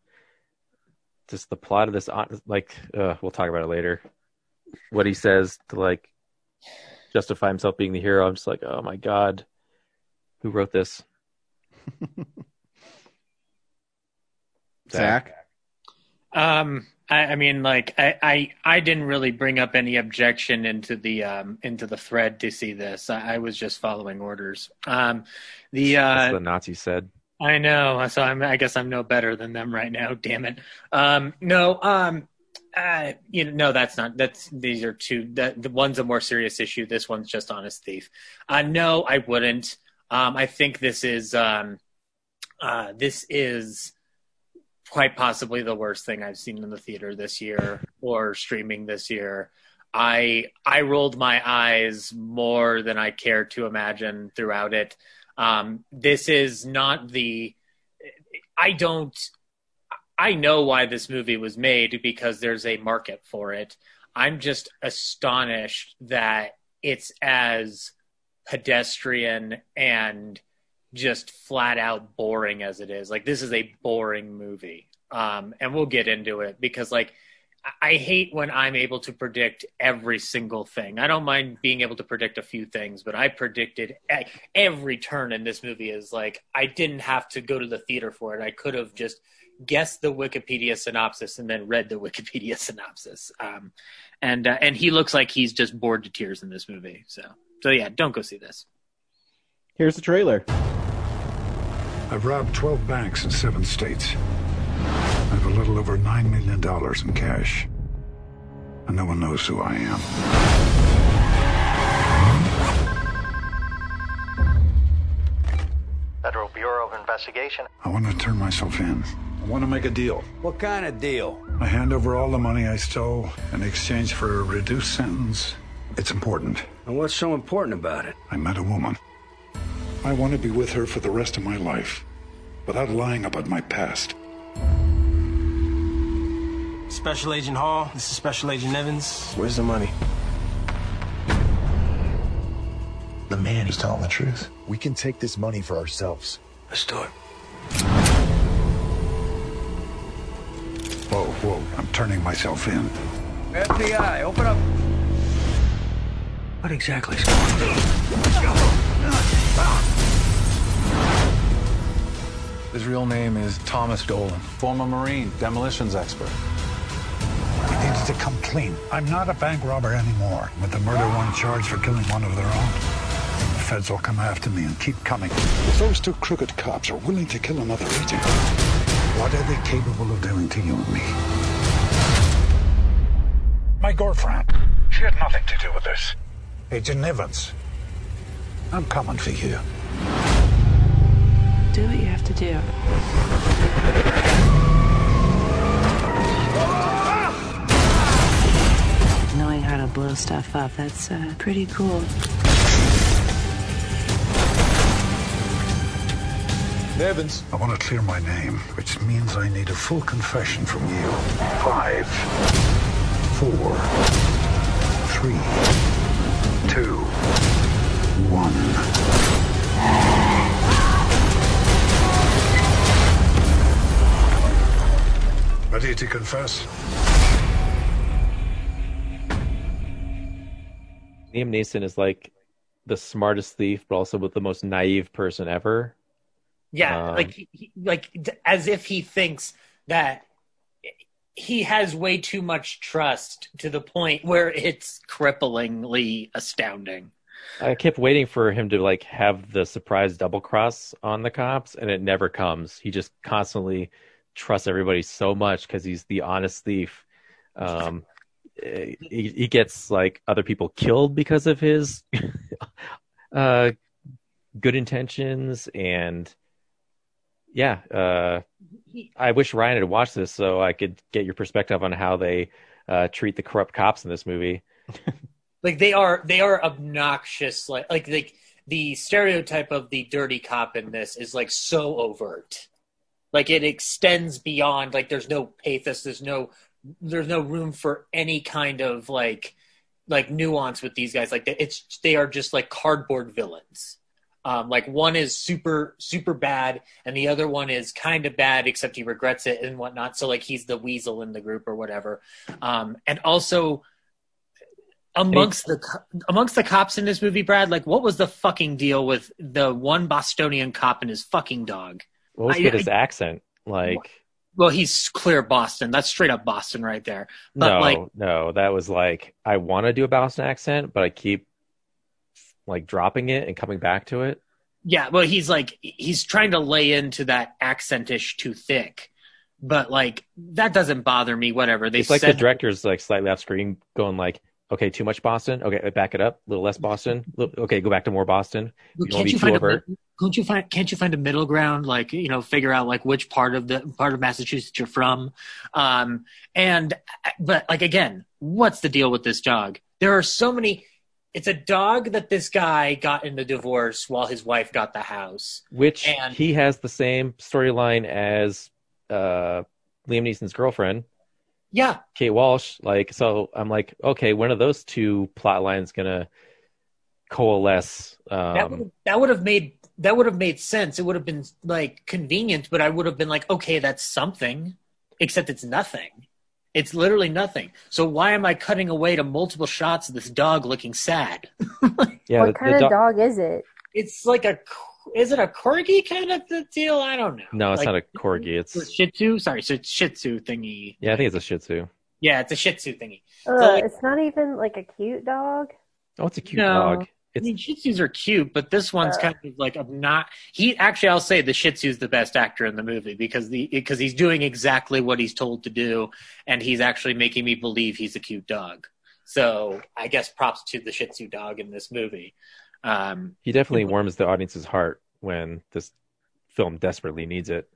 [SPEAKER 4] just the plot of this, like, uh, we'll talk about it later. What he says to like justify himself being the hero, I'm just like, oh my god, who wrote this?
[SPEAKER 1] Zach,
[SPEAKER 3] Um, I, I mean, like, I, I, I didn't really bring up any objection into the um into the thread to see this. I, I was just following orders. Um, the uh,
[SPEAKER 4] the Nazis said.
[SPEAKER 3] I know. So I'm, I guess I'm no better than them right now. Damn it. Um, no. Um, uh, you know, no, that's not. That's these are two. That the one's a more serious issue. This one's just honest thief. Uh, no, I wouldn't. Um, I think this is um, uh, this is quite possibly the worst thing I've seen in the theater this year or streaming this year. I I rolled my eyes more than I care to imagine throughout it. Um, this is not the. I don't. I know why this movie was made because there's a market for it. I'm just astonished that it's as pedestrian and just flat out boring as it is. Like this is a boring movie. Um, and we'll get into it because like I- hate when I'm able to predict every single thing. I don't mind being able to predict a few things, but I predicted every turn in this movie is like I didn't have to go to the theater for it. I could have just guessed the Wikipedia synopsis and then read the Wikipedia synopsis. Um, and uh, and he looks like he's just bored to tears in this movie. So so yeah, don't go see this.
[SPEAKER 1] here's the trailer.
[SPEAKER 9] I've robbed 12 banks in seven states. I have a little over $9 million in cash. And no one knows who I am.
[SPEAKER 10] Federal Bureau of Investigation.
[SPEAKER 9] I want to turn myself in. I want to make a deal.
[SPEAKER 11] What kind of deal?
[SPEAKER 9] I hand over all the money I stole in exchange for a reduced sentence. It's important.
[SPEAKER 11] And what's so important about it?
[SPEAKER 9] I met a woman. I want to be with her for the rest of my life, without lying about my past.
[SPEAKER 11] Special Agent Hall, this is Special Agent Evans. Where's the money?
[SPEAKER 10] The man is telling the truth.
[SPEAKER 12] We can take this money for ourselves.
[SPEAKER 11] Let's do it.
[SPEAKER 9] Whoa, whoa, I'm turning myself in.
[SPEAKER 11] FBI, open up. What exactly is going on?
[SPEAKER 13] His real name is Thomas Dolan, former Marine, demolitions expert.
[SPEAKER 9] He needs to come clean. I'm not a bank robber anymore. With the murder one charge for killing one of their own, the feds will come after me and keep coming. If those two crooked cops are willing to kill another agent, what are they capable of doing to you and me? My girlfriend, she had nothing to do with this. Agent Evans. I'm coming for you.
[SPEAKER 14] Do what you have to do. Knowing how to blow stuff up, that's uh, pretty cool.
[SPEAKER 9] Evans. I want to clear my name, which means I need a full confession from you. Five, four, three, two, one. Ready to confess?
[SPEAKER 4] Liam Neeson is like the smartest thief, but also with the most naive person ever.
[SPEAKER 3] Yeah,
[SPEAKER 4] Um,
[SPEAKER 3] like he, he- like as if he thinks that he has way too much trust to the point where it's cripplingly astounding.
[SPEAKER 4] I kept waiting for him to like have the surprise double cross on the cops, and it never comes. He just constantly trusts everybody so much because he's the honest thief. Um, he, he gets like other people killed because of his uh, good intentions, and yeah, uh, I wish Ryan had watched this so I could get your perspective on how they uh, treat the corrupt cops in this movie.
[SPEAKER 3] Like they are they are obnoxious. Like like like the stereotype of the dirty cop in this is like so overt. Like it extends beyond like there's no pathos. There's no there's no room for any kind of like like nuance with these guys. Like it's they are just like cardboard villains. Um, like one is super super bad, and the other one is kind of bad, except he regrets it and whatnot. So like he's the weasel in the group or whatever. Um, and also amongst the amongst the cops in this movie, Brad, like what was the fucking deal with the one Bostonian cop and his fucking dog?
[SPEAKER 4] What was
[SPEAKER 3] I-
[SPEAKER 4] with
[SPEAKER 3] I-
[SPEAKER 4] his accent? Like,
[SPEAKER 3] Well, he's clear Boston. That's straight up Boston right there. But
[SPEAKER 4] no,
[SPEAKER 3] like
[SPEAKER 4] no, that was like I want to do a Boston accent, but I keep like dropping it and coming back to it.
[SPEAKER 3] Yeah, well, he's like he's trying to lay into that accentish too thick, but like that doesn't bother me. Whatever they
[SPEAKER 4] it's like
[SPEAKER 3] said,
[SPEAKER 4] the director's like slightly off screen, going like, "Okay, too much Boston. Okay, back it up, a little less Boston. Little- Okay, go back to more Boston.
[SPEAKER 3] Well,
[SPEAKER 4] You
[SPEAKER 3] can't you find
[SPEAKER 4] overt."
[SPEAKER 3] a can't you find can't you find a middle ground? Like you know, figure out like which part of the part of Massachusetts you're from, um, and but like again, what's the deal with this dog? There are so many. It's a dog that this guy got in the divorce while his wife got the house.
[SPEAKER 4] Which
[SPEAKER 3] And-
[SPEAKER 4] he has the same storyline as uh, Liam Neeson's girlfriend,
[SPEAKER 3] Yeah,
[SPEAKER 4] Kate Walsh. Like, so I'm like, okay, when are those two plot lines gonna coalesce?
[SPEAKER 3] that
[SPEAKER 4] Um,
[SPEAKER 3] would that would have made that would have made sense. It would have been like convenient, but I would have been like, okay, that's something. Except it's nothing. It's literally nothing. So why am I cutting away to multiple shots of this dog looking sad?
[SPEAKER 4] yeah,
[SPEAKER 5] what
[SPEAKER 4] the-
[SPEAKER 5] kind
[SPEAKER 4] the
[SPEAKER 5] of
[SPEAKER 4] do-
[SPEAKER 5] dog is it?
[SPEAKER 3] It's like a is it a corgi kind of the deal? I don't know.
[SPEAKER 4] No, it's
[SPEAKER 3] Like,
[SPEAKER 4] not a corgi. It's
[SPEAKER 3] a Shih Tzu. Sorry, so it's Shih Tzu thingy.
[SPEAKER 4] yeah, I think it's a Shih Tzu.
[SPEAKER 3] Yeah, it's a Shih Tzu thingy.
[SPEAKER 5] Ugh,
[SPEAKER 3] like-
[SPEAKER 5] it's not even like a cute dog.
[SPEAKER 4] Oh, it's a cute
[SPEAKER 3] No.
[SPEAKER 4] dog.
[SPEAKER 3] I mean, Shih Tzus are cute, but this one's
[SPEAKER 5] Uh.
[SPEAKER 3] kind of like I'm not. He actually, I'll say the Shih Tzu's the best actor in the movie because the because he's doing exactly what he's told to do, and he's actually making me believe he's a cute dog. So I guess props to the Shih Tzu dog in this movie. Um,
[SPEAKER 4] He definitely warms the audience's heart when this film desperately needs it.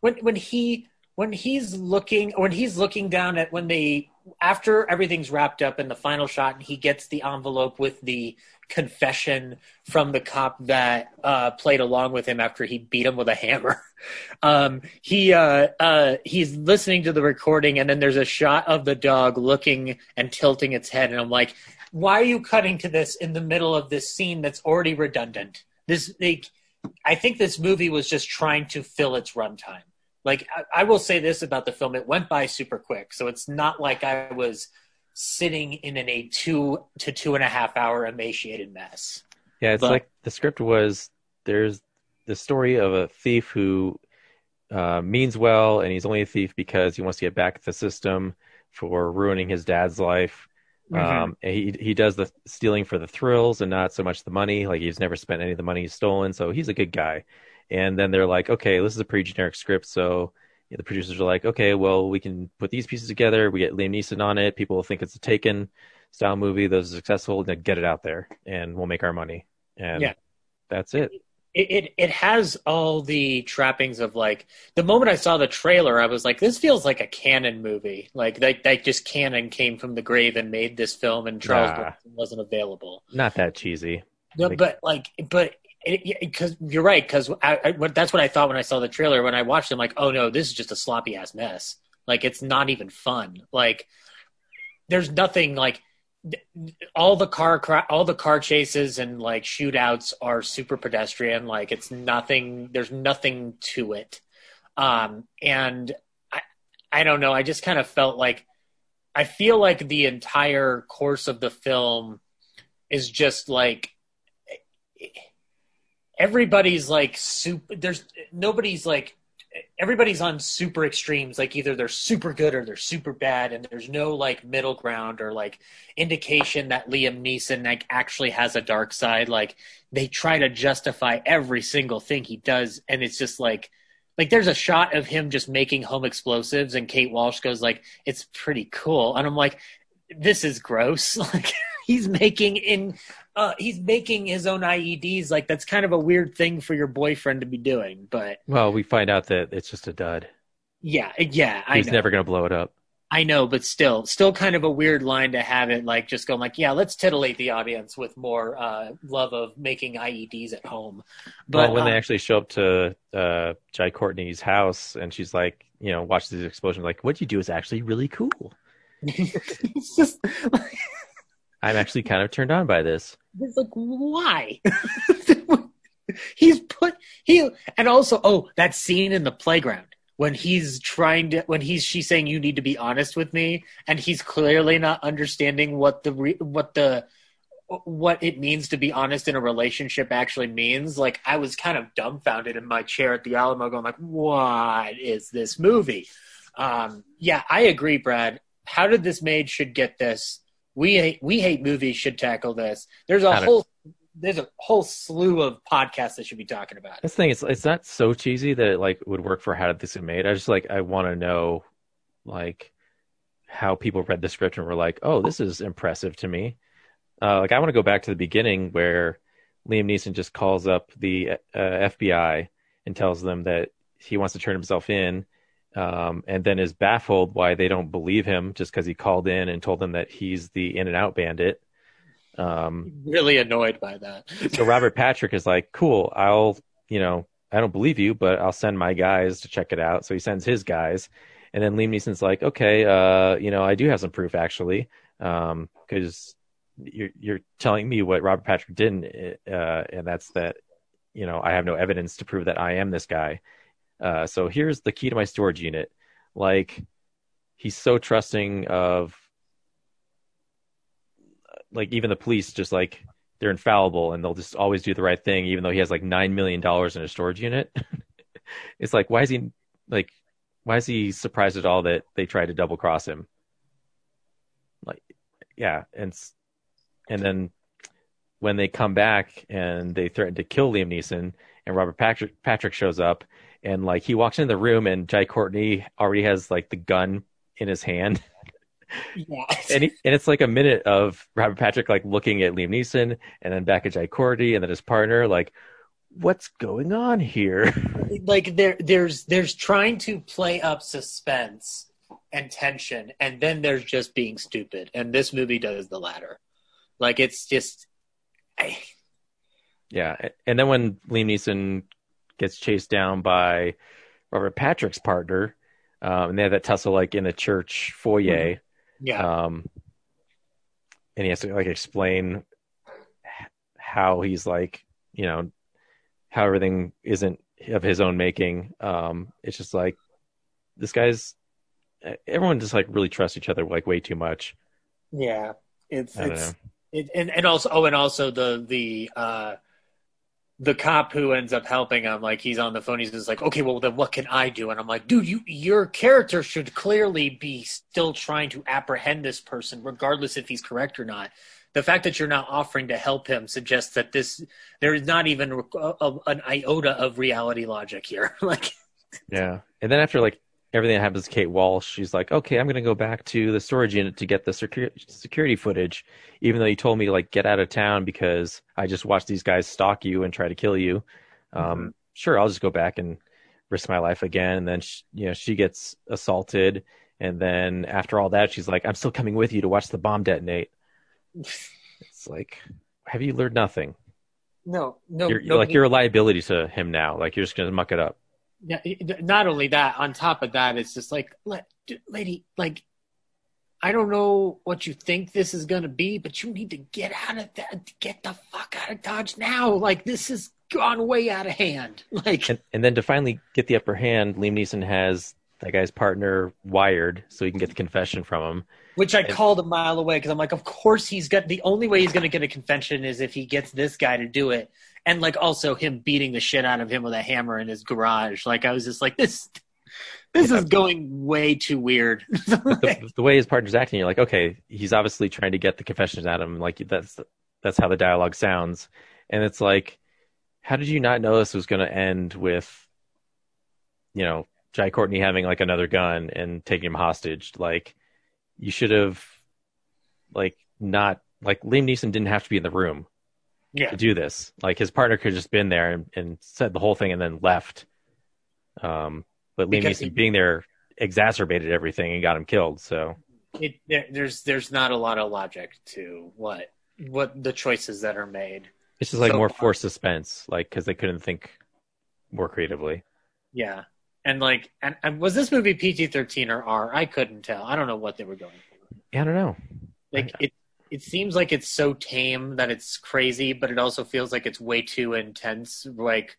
[SPEAKER 3] when when he when he's looking when he's looking down at when they after everything's wrapped up in the final shot and he gets the envelope with the confession from the cop that uh, played along with him after he beat him with a hammer um, he uh, uh, he's listening to the recording and then there's a shot of the dog looking and tilting its head and i'm like why are you cutting to this in the middle of this scene that's already redundant this like I think this movie was just trying to fill its runtime. Like I, I will say this about the film: it went by super quick, so it's not like I was sitting in an, a two to two and a half hour emaciated mess.
[SPEAKER 4] Yeah, it's
[SPEAKER 3] But-
[SPEAKER 4] like the script was there's the story of a thief who uh, means well, and he's only a thief because he wants to get back at the system for ruining his dad's life.
[SPEAKER 3] Mhm.
[SPEAKER 4] Um, he he does the stealing for the thrills and not so much the money. Like he's never spent any of the money he's stolen, so he's a good guy. And then they're like, okay, this is a pretty generic script, so the producers are like, okay, well, we can put these pieces together. We get Liam Neeson on it. People will think it's a Taken style movie. Those are successful. Then get it out there, and we'll make our money. And
[SPEAKER 3] Yeah.
[SPEAKER 4] that's it.
[SPEAKER 3] It, it it has all the trappings of like the moment I saw the trailer, I was like, this feels like a Cannon movie. Like that that just Cannon came from the grave and made this film, and Charles
[SPEAKER 4] Nah.
[SPEAKER 3] Wasn't available.
[SPEAKER 4] Not that cheesy.
[SPEAKER 3] No,
[SPEAKER 4] Like-
[SPEAKER 3] but like, but because you're right, because I, I, what- that's what I thought when I saw the trailer. When I watched it, I'm like, oh no, this is just a sloppy ass mess. Like it's not even fun. Like there's nothing like all the car all the car chases and like shootouts are super pedestrian. Like it's nothing. There's nothing to it. Um, and I, I don't know. I just kind of felt like I feel like the entire course of the film is just like everybody's like super there's nobody's like everybody's on super extremes like either they're super good or they're super bad and there's no like middle ground or like indication that Liam Neeson like actually has a dark side. Like they try to justify every single thing he does and it's just like like there's a shot of him just making home explosives and Kate Walsh goes like it's pretty cool. And I'm like this is gross. Like he's making in uh he's making his own IEDs like that's kind of a weird thing for your boyfriend to be doing but
[SPEAKER 4] Well, we find out that it's just a dud.
[SPEAKER 3] yeah yeah I
[SPEAKER 4] He's
[SPEAKER 3] know
[SPEAKER 4] never going to blow it up.
[SPEAKER 3] I know but still still kind of a weird line to have it like just going like yeah let's titillate the audience with more uh love of making IEDs at home but
[SPEAKER 4] well, when they
[SPEAKER 3] uh,
[SPEAKER 4] actually show up to uh, Jai Courtney's house and she's like, you know, watch this explosion, like, what you do is actually really cool.
[SPEAKER 3] it's just
[SPEAKER 4] I'm actually kind of turned on by this.
[SPEAKER 3] It's like why? he's put he and also oh that scene in the playground when he's trying to when he's she's saying you need to be honest with me and he's clearly not understanding what the re, what the what it means to be honest in a relationship actually means like i was kind of dumbfounded in my chair at the alamo going like what is this movie um yeah i agree brad how did this maid should get this we hate we hate movies should tackle this there's a
[SPEAKER 4] don't-
[SPEAKER 3] whole there's a whole slew of podcasts that should be talking about it
[SPEAKER 4] That's thing. It's it's not so cheesy that it like would work for how did this get made. I just like I want to know like how people read the script and were like, oh, this is impressive to me. Uh, like I want to go back to the beginning where Liam Neeson just calls up the uh, FBI and tells them that he wants to turn himself in, um, and then is baffled why they don't believe him just because he called in and told them that he's the In and Out Bandit. Um,
[SPEAKER 3] really annoyed by that
[SPEAKER 4] so Robert Patrick is like, cool, I'll, you know, I don't believe you, but I'll send my guys to check it out. So he sends his guys. And then Liam Neeson's like, okay, uh, you know, I do have some proof actually, um, because you're you're telling me what Robert Patrick didn't, uh, and that's that, you know, I have no evidence to prove that I am this guy. Uh, so here's the key to my storage unit. Like, he's so trusting of, like even the police, just like they're infallible and they'll just always do the right thing, even though he has like nine million dollars in a storage unit. it's like, why is he like, why is he surprised at all that they tried to double cross him? Like, yeah, and and then when they come back and they threaten to kill Liam Neeson, and Robert Patrick Patrick shows up, and like he walks into the room, and Jai Courtney already has like the gun in his hand.
[SPEAKER 3] yeah.
[SPEAKER 4] And, he, and it's like a minute of Robert Patrick like looking at Liam Neeson and then back at Jai Courtney and then his partner like what's going on here?
[SPEAKER 3] Like there there's there's trying to play up suspense and tension and then there's just being stupid and this movie does the latter. Like it's just I,
[SPEAKER 4] yeah and then when Liam Neeson gets chased down by Robert Patrick's partner um, and they have that tussle like in the church foyer.
[SPEAKER 3] Yeah.
[SPEAKER 4] Um, and he has to like explain how he's like you know how everything isn't of his own making. Um it's just like this guy's everyone just like really trusts each other like way too much.
[SPEAKER 3] Yeah. It's it's it, and and also oh and also the the uh the cop who ends up helping him like he's on the phone he's just like okay well then what can i do? And i'm like dude you your character should clearly be still trying to apprehend this person regardless if he's correct or not. The fact that you're not offering to help him suggests that this there is not even a, a, an iota of reality logic here. Like
[SPEAKER 4] yeah. And then after like everything that happens to Kate Walsh, she's like, okay, I'm going to go back to the storage unit to get the secu- security footage, even though you told me like get out of town because I just watched these guys stalk you and try to kill you. Um, Sure, I'll just go back and risk my life again. And then she, you know she gets assaulted, and then after all that, she's like, I'm still coming with you to watch the bomb detonate. it's like, have you learned nothing?
[SPEAKER 3] No, no,
[SPEAKER 4] you're,
[SPEAKER 3] no,
[SPEAKER 4] like you're a liability to him now. Like you're just going to muck it up.
[SPEAKER 3] Yeah, not only that, on top of that, it's just like, lady, like, I don't know what you think this is going to be, but you need to get out of that, get the fuck out of Dodge now. Like, this has gone way out of hand. Like,
[SPEAKER 4] And, and then to finally get the upper hand, Liam Neeson has that guy's partner wired so he can get the confession from him.
[SPEAKER 3] which I called a mile away because I'm like, of course he's got the only way he's going to get a confession is if he gets this guy to do it, and like also him beating the shit out of him with a hammer in his garage. Like, I was just like, this, this is going way too weird.
[SPEAKER 4] the, the way his partner's acting, you're like, okay, he's obviously trying to get the confessions out of him. Like that's that's how the dialogue sounds, and it's like, how did you not know this was going to end with, you know, Jai Courtney having like another gun and taking him hostage? Like, you should have, like, not like Liam Neeson didn't have to be in the room
[SPEAKER 3] Yeah.
[SPEAKER 4] to do this. Like his partner could have just been there and, and said the whole thing and then left. Um, but Liam Neeson
[SPEAKER 3] he-
[SPEAKER 4] being there exacerbated everything and got him killed. So.
[SPEAKER 3] it, there's there's not a lot of logic to what what the choices that are made.
[SPEAKER 4] It's just like
[SPEAKER 3] So
[SPEAKER 4] more
[SPEAKER 3] far.
[SPEAKER 4] forced suspense, like because they couldn't think more creatively.
[SPEAKER 3] Yeah, and like, and, and was this movie PG thirteen or R? I couldn't tell. I don't know what they were going. for.
[SPEAKER 4] Yeah, I don't know.
[SPEAKER 3] Like it, it seems like it's so tame that it's crazy, but it also feels like it's way too intense. Like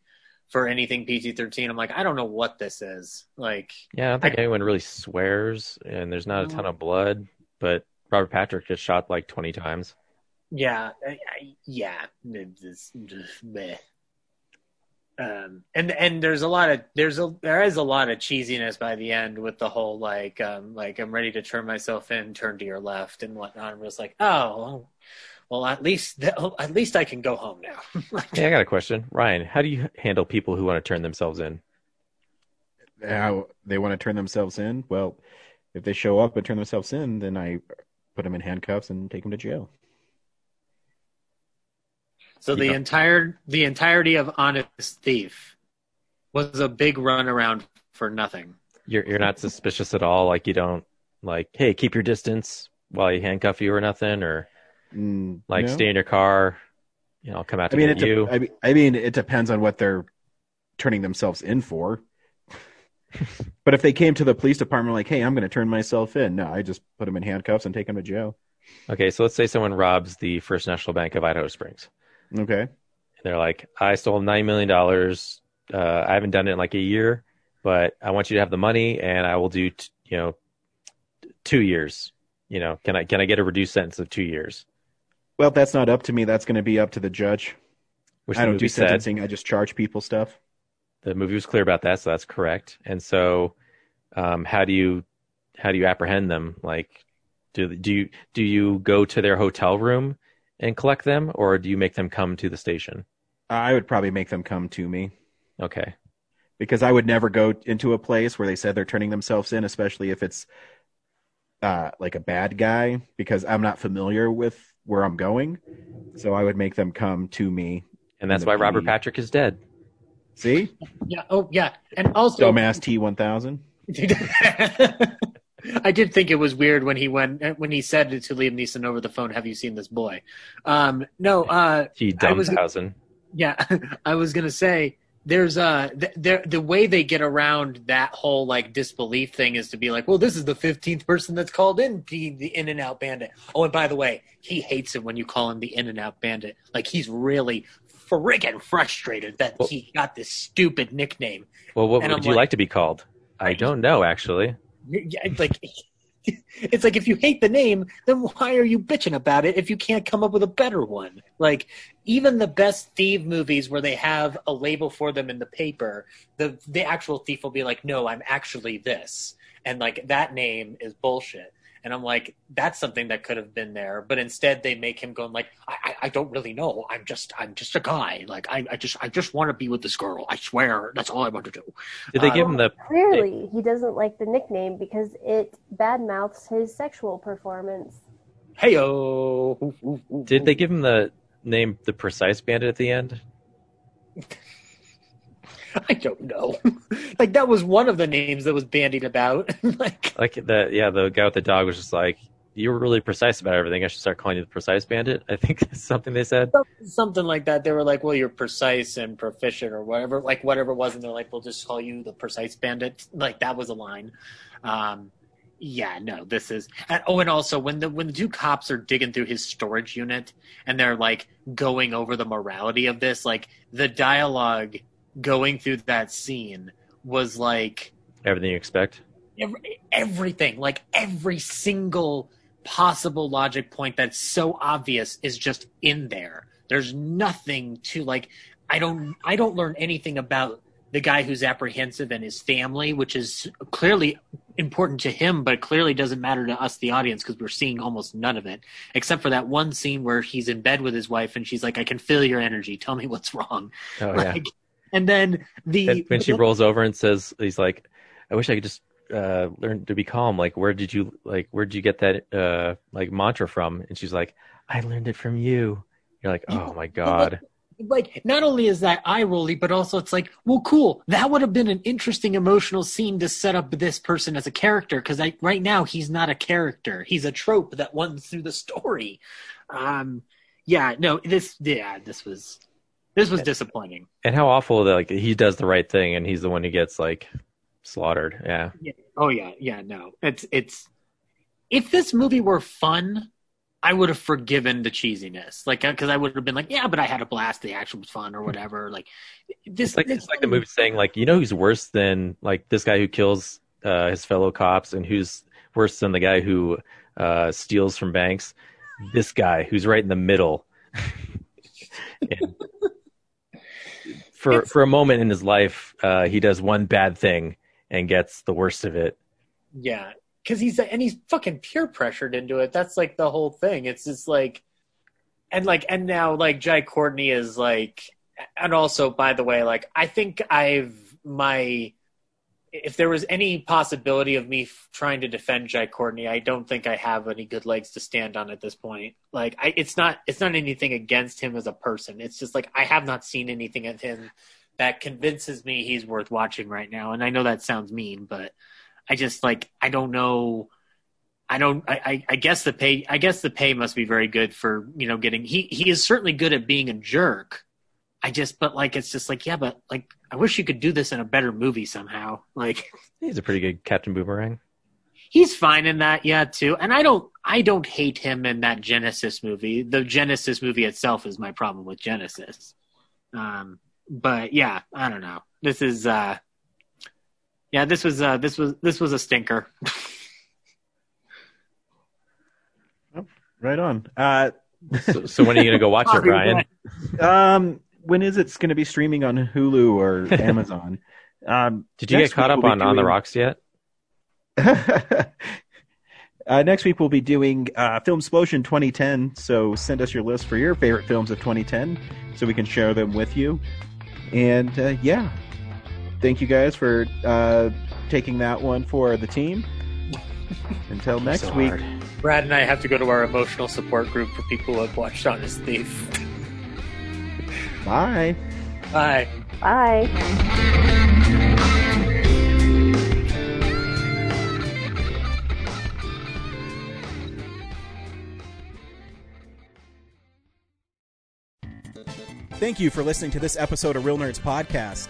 [SPEAKER 3] for anything PG thirteen, I'm like, I don't know what this is. Like,
[SPEAKER 4] Yeah, I don't think anyone really swears, and there's not a ton of blood. But Robert Patrick gets shot like 20 times.
[SPEAKER 3] Yeah, I, I, yeah. It's just- just meh. Um, and and there's a lot of there's a there is a lot of cheesiness by the end with the whole like um like I'm ready to turn myself in, turn to your left and whatnot. I'm just like, oh, well at least at least I can go home now.
[SPEAKER 4] Hey, I got a question, Ryan. How do you handle people who want to turn themselves in?
[SPEAKER 1] How they want to turn themselves in? Well, if they show up and turn themselves in, then I put them in handcuffs and take them to jail.
[SPEAKER 3] So the
[SPEAKER 1] Yeah.
[SPEAKER 3] entire the entirety of Honest Thief was a big runaround for nothing.
[SPEAKER 4] You're you're not suspicious at all. Like you don't like, hey, keep your distance while you handcuff you or nothing, or
[SPEAKER 1] Mm,
[SPEAKER 4] like
[SPEAKER 1] no.
[SPEAKER 4] stay in your car. You know, I'll come out to
[SPEAKER 1] I mean,
[SPEAKER 4] get
[SPEAKER 1] it de-
[SPEAKER 4] you.
[SPEAKER 1] I mean, I mean, it depends on what they're turning themselves in for. but if they came to the police department like, "Hey, I'm going to turn myself in," no, I just put them in handcuffs and take them to jail.
[SPEAKER 4] Okay, so let's say someone robs the First National Bank of Idaho Springs.
[SPEAKER 1] Okay.
[SPEAKER 4] And they're like, I stole nine million dollars. Uh, I haven't done it in like a year, but I want you to have the money, and I will do, t- you know, t- two years. You know, can I can I get a reduced sentence of two years?
[SPEAKER 1] Well, that's not up to me. That's going to be up to the judge.
[SPEAKER 4] Which
[SPEAKER 1] I don't do
[SPEAKER 4] said.
[SPEAKER 1] sentencing. I just charge people stuff.
[SPEAKER 4] The movie was clear about that, so that's correct. And so, um, how do you how do you apprehend them? Like, do do you do you go to their hotel room and collect them, or do you make them come to the station?
[SPEAKER 1] I would probably make them come to me
[SPEAKER 4] Okay.
[SPEAKER 1] because I would never go into a place where they said they're turning themselves in, especially if it's uh, like a bad guy, because I'm not familiar with where I'm going. So I would make them come to me.
[SPEAKER 4] And that's why
[SPEAKER 1] the
[SPEAKER 4] Robert Patrick is dead.
[SPEAKER 1] See,
[SPEAKER 3] Yeah. Oh, yeah. And also,
[SPEAKER 1] dumbass T1000.
[SPEAKER 3] I did think it was weird when he went when he said to Liam Neeson over the phone, "Have you seen this boy?" Um, no, uh,
[SPEAKER 4] He dumbhausen.
[SPEAKER 3] yeah, I was gonna say there's uh the, the the way they get around that whole like disbelief thing is to be like, well, this is the fifteenth person that's called in the, the In and Out Bandit. Oh, and by the way, he hates it when you call him the In and Out Bandit. Like he's really friggin' frustrated that he got this stupid nickname.
[SPEAKER 4] Well, what
[SPEAKER 3] And
[SPEAKER 4] would
[SPEAKER 3] I'm
[SPEAKER 4] you
[SPEAKER 3] like-
[SPEAKER 4] like to be called? I don't know, actually.
[SPEAKER 3] Like it's like if you hate the name, then why are you bitching about it if you can't come up with a better one? Like even the best thief movies where they have a label for them in the paper, the the actual thief will be like, "No, I'm actually this," and like that name is bullshit. And I'm like, that's something that could have been there, but instead they make him going like, I, I, I don't really know. I'm just, I'm just a guy. Like, I, I just, I just want to be with this girl. I swear, that's all I want to do.
[SPEAKER 4] Did they give him um, the?
[SPEAKER 5] Clearly, he doesn't like the nickname because it badmouths his sexual performance.
[SPEAKER 3] Heyo.
[SPEAKER 4] Did they give him the name, the Precise Bandit, at the end?
[SPEAKER 3] I don't know. like that was one of the names that was bandied about. like,
[SPEAKER 4] Like the yeah, the guy with the dog was just like, "You were really precise about everything. I should start calling you the Precise Bandit." I think that's something they said.
[SPEAKER 3] something like that. They were like, "Well, you're precise and proficient, or whatever." Like whatever it was, and they're like, "We'll just call you the precise bandit." Like that was a line. Um, yeah, no, this is. And, oh, and also when the when the two cops are digging through his storage unit and they're like going over the morality of this, like the dialogue going through that scene was like
[SPEAKER 4] Everything you expect.
[SPEAKER 3] every, everything like every single possible logic point that's so obvious is just in there there's nothing to like i don't i don't learn anything about the guy who's apprehensive and his family which is clearly important to him but clearly doesn't matter to us the audience because we're seeing almost none of it except for that one scene where he's in bed with his wife and she's like i can feel your energy tell me what's wrong
[SPEAKER 4] Oh yeah.
[SPEAKER 3] Like, and then the
[SPEAKER 4] And when she rolls over and says, "He's like, I wish I could just uh, learn to be calm. Like, where did you like where did you get that uh, like mantra from?" And she's like, "I learned it from you." You're like, "Oh my god."
[SPEAKER 3] like not only is that eye rolly, but also it's like, well, cool. That would have been an interesting emotional scene to set up this person as a character because right now he's not a character; he's a trope that runs through the story. Um, yeah, no, this, yeah, this was this was disappointing.
[SPEAKER 4] And how awful that like he does the right thing and he's the one who gets like slaughtered. Yeah.
[SPEAKER 3] Yeah. Oh yeah, yeah. No, it's it's. If this movie were fun, I would have forgiven the cheesiness, like because I would have been like, yeah, but I had a blast. The action was fun or whatever. Like this,
[SPEAKER 4] It's like it's like the movie saying like, you know who's worse than like this guy who kills uh, his fellow cops and who's worse than the guy who uh, steals from banks? This guy who's right in the middle. And for for a moment in his life, uh, he does one bad thing and gets the worst of it.
[SPEAKER 3] Yeah, because he's and he's fucking peer pressured into it. That's like the whole thing. It's just like, and like, and now like Jai Courtney is like, and also by the way, like I think I've my, if there was any possibility of me f- trying to defend Jai Courtney, I don't think I have any good legs to stand on at this point. Like, I, it's not it's not anything against him as a person. It's just like I have not seen anything of him that convinces me he's worth watching right now. And I know that sounds mean, but I just like I don't know. I don't. I, I, I guess the pay. I guess the pay must be very good for you know getting. He he is certainly good at being a jerk. I just, but like, it's just like, yeah, but like, I wish you could do this in a better movie somehow. Like,
[SPEAKER 4] He's a pretty good Captain Boomerang.
[SPEAKER 3] he's fine in that, yeah, too. And I don't, I don't hate him in that Genisys movie. The Genisys movie itself is my problem with Genisys. Um, but yeah, I don't know. This is, uh, yeah, this was, uh, this was, this was a stinker.
[SPEAKER 1] Right on. Uh,
[SPEAKER 4] So, so when are you gonna go watch it, Brian?
[SPEAKER 1] um, when is it going to be streaming on Hulu or Amazon? Um,
[SPEAKER 4] Did you get caught up
[SPEAKER 1] we'll be
[SPEAKER 4] on On the Rocks yet?
[SPEAKER 1] uh, next week we'll be doing uh, Film Explosion 2010. So send us your list for your favorite films of 2010, so we can share them with you. And uh, yeah, thank you guys for uh, taking that one for the team. Until next
[SPEAKER 3] So
[SPEAKER 1] week.
[SPEAKER 3] hard. Brad and I have to go to our emotional support group for people who have watched Honest Thief.
[SPEAKER 1] Bye.
[SPEAKER 3] Bye.
[SPEAKER 5] Bye.
[SPEAKER 7] Thank you for listening to this episode of Real Nerds Podcast.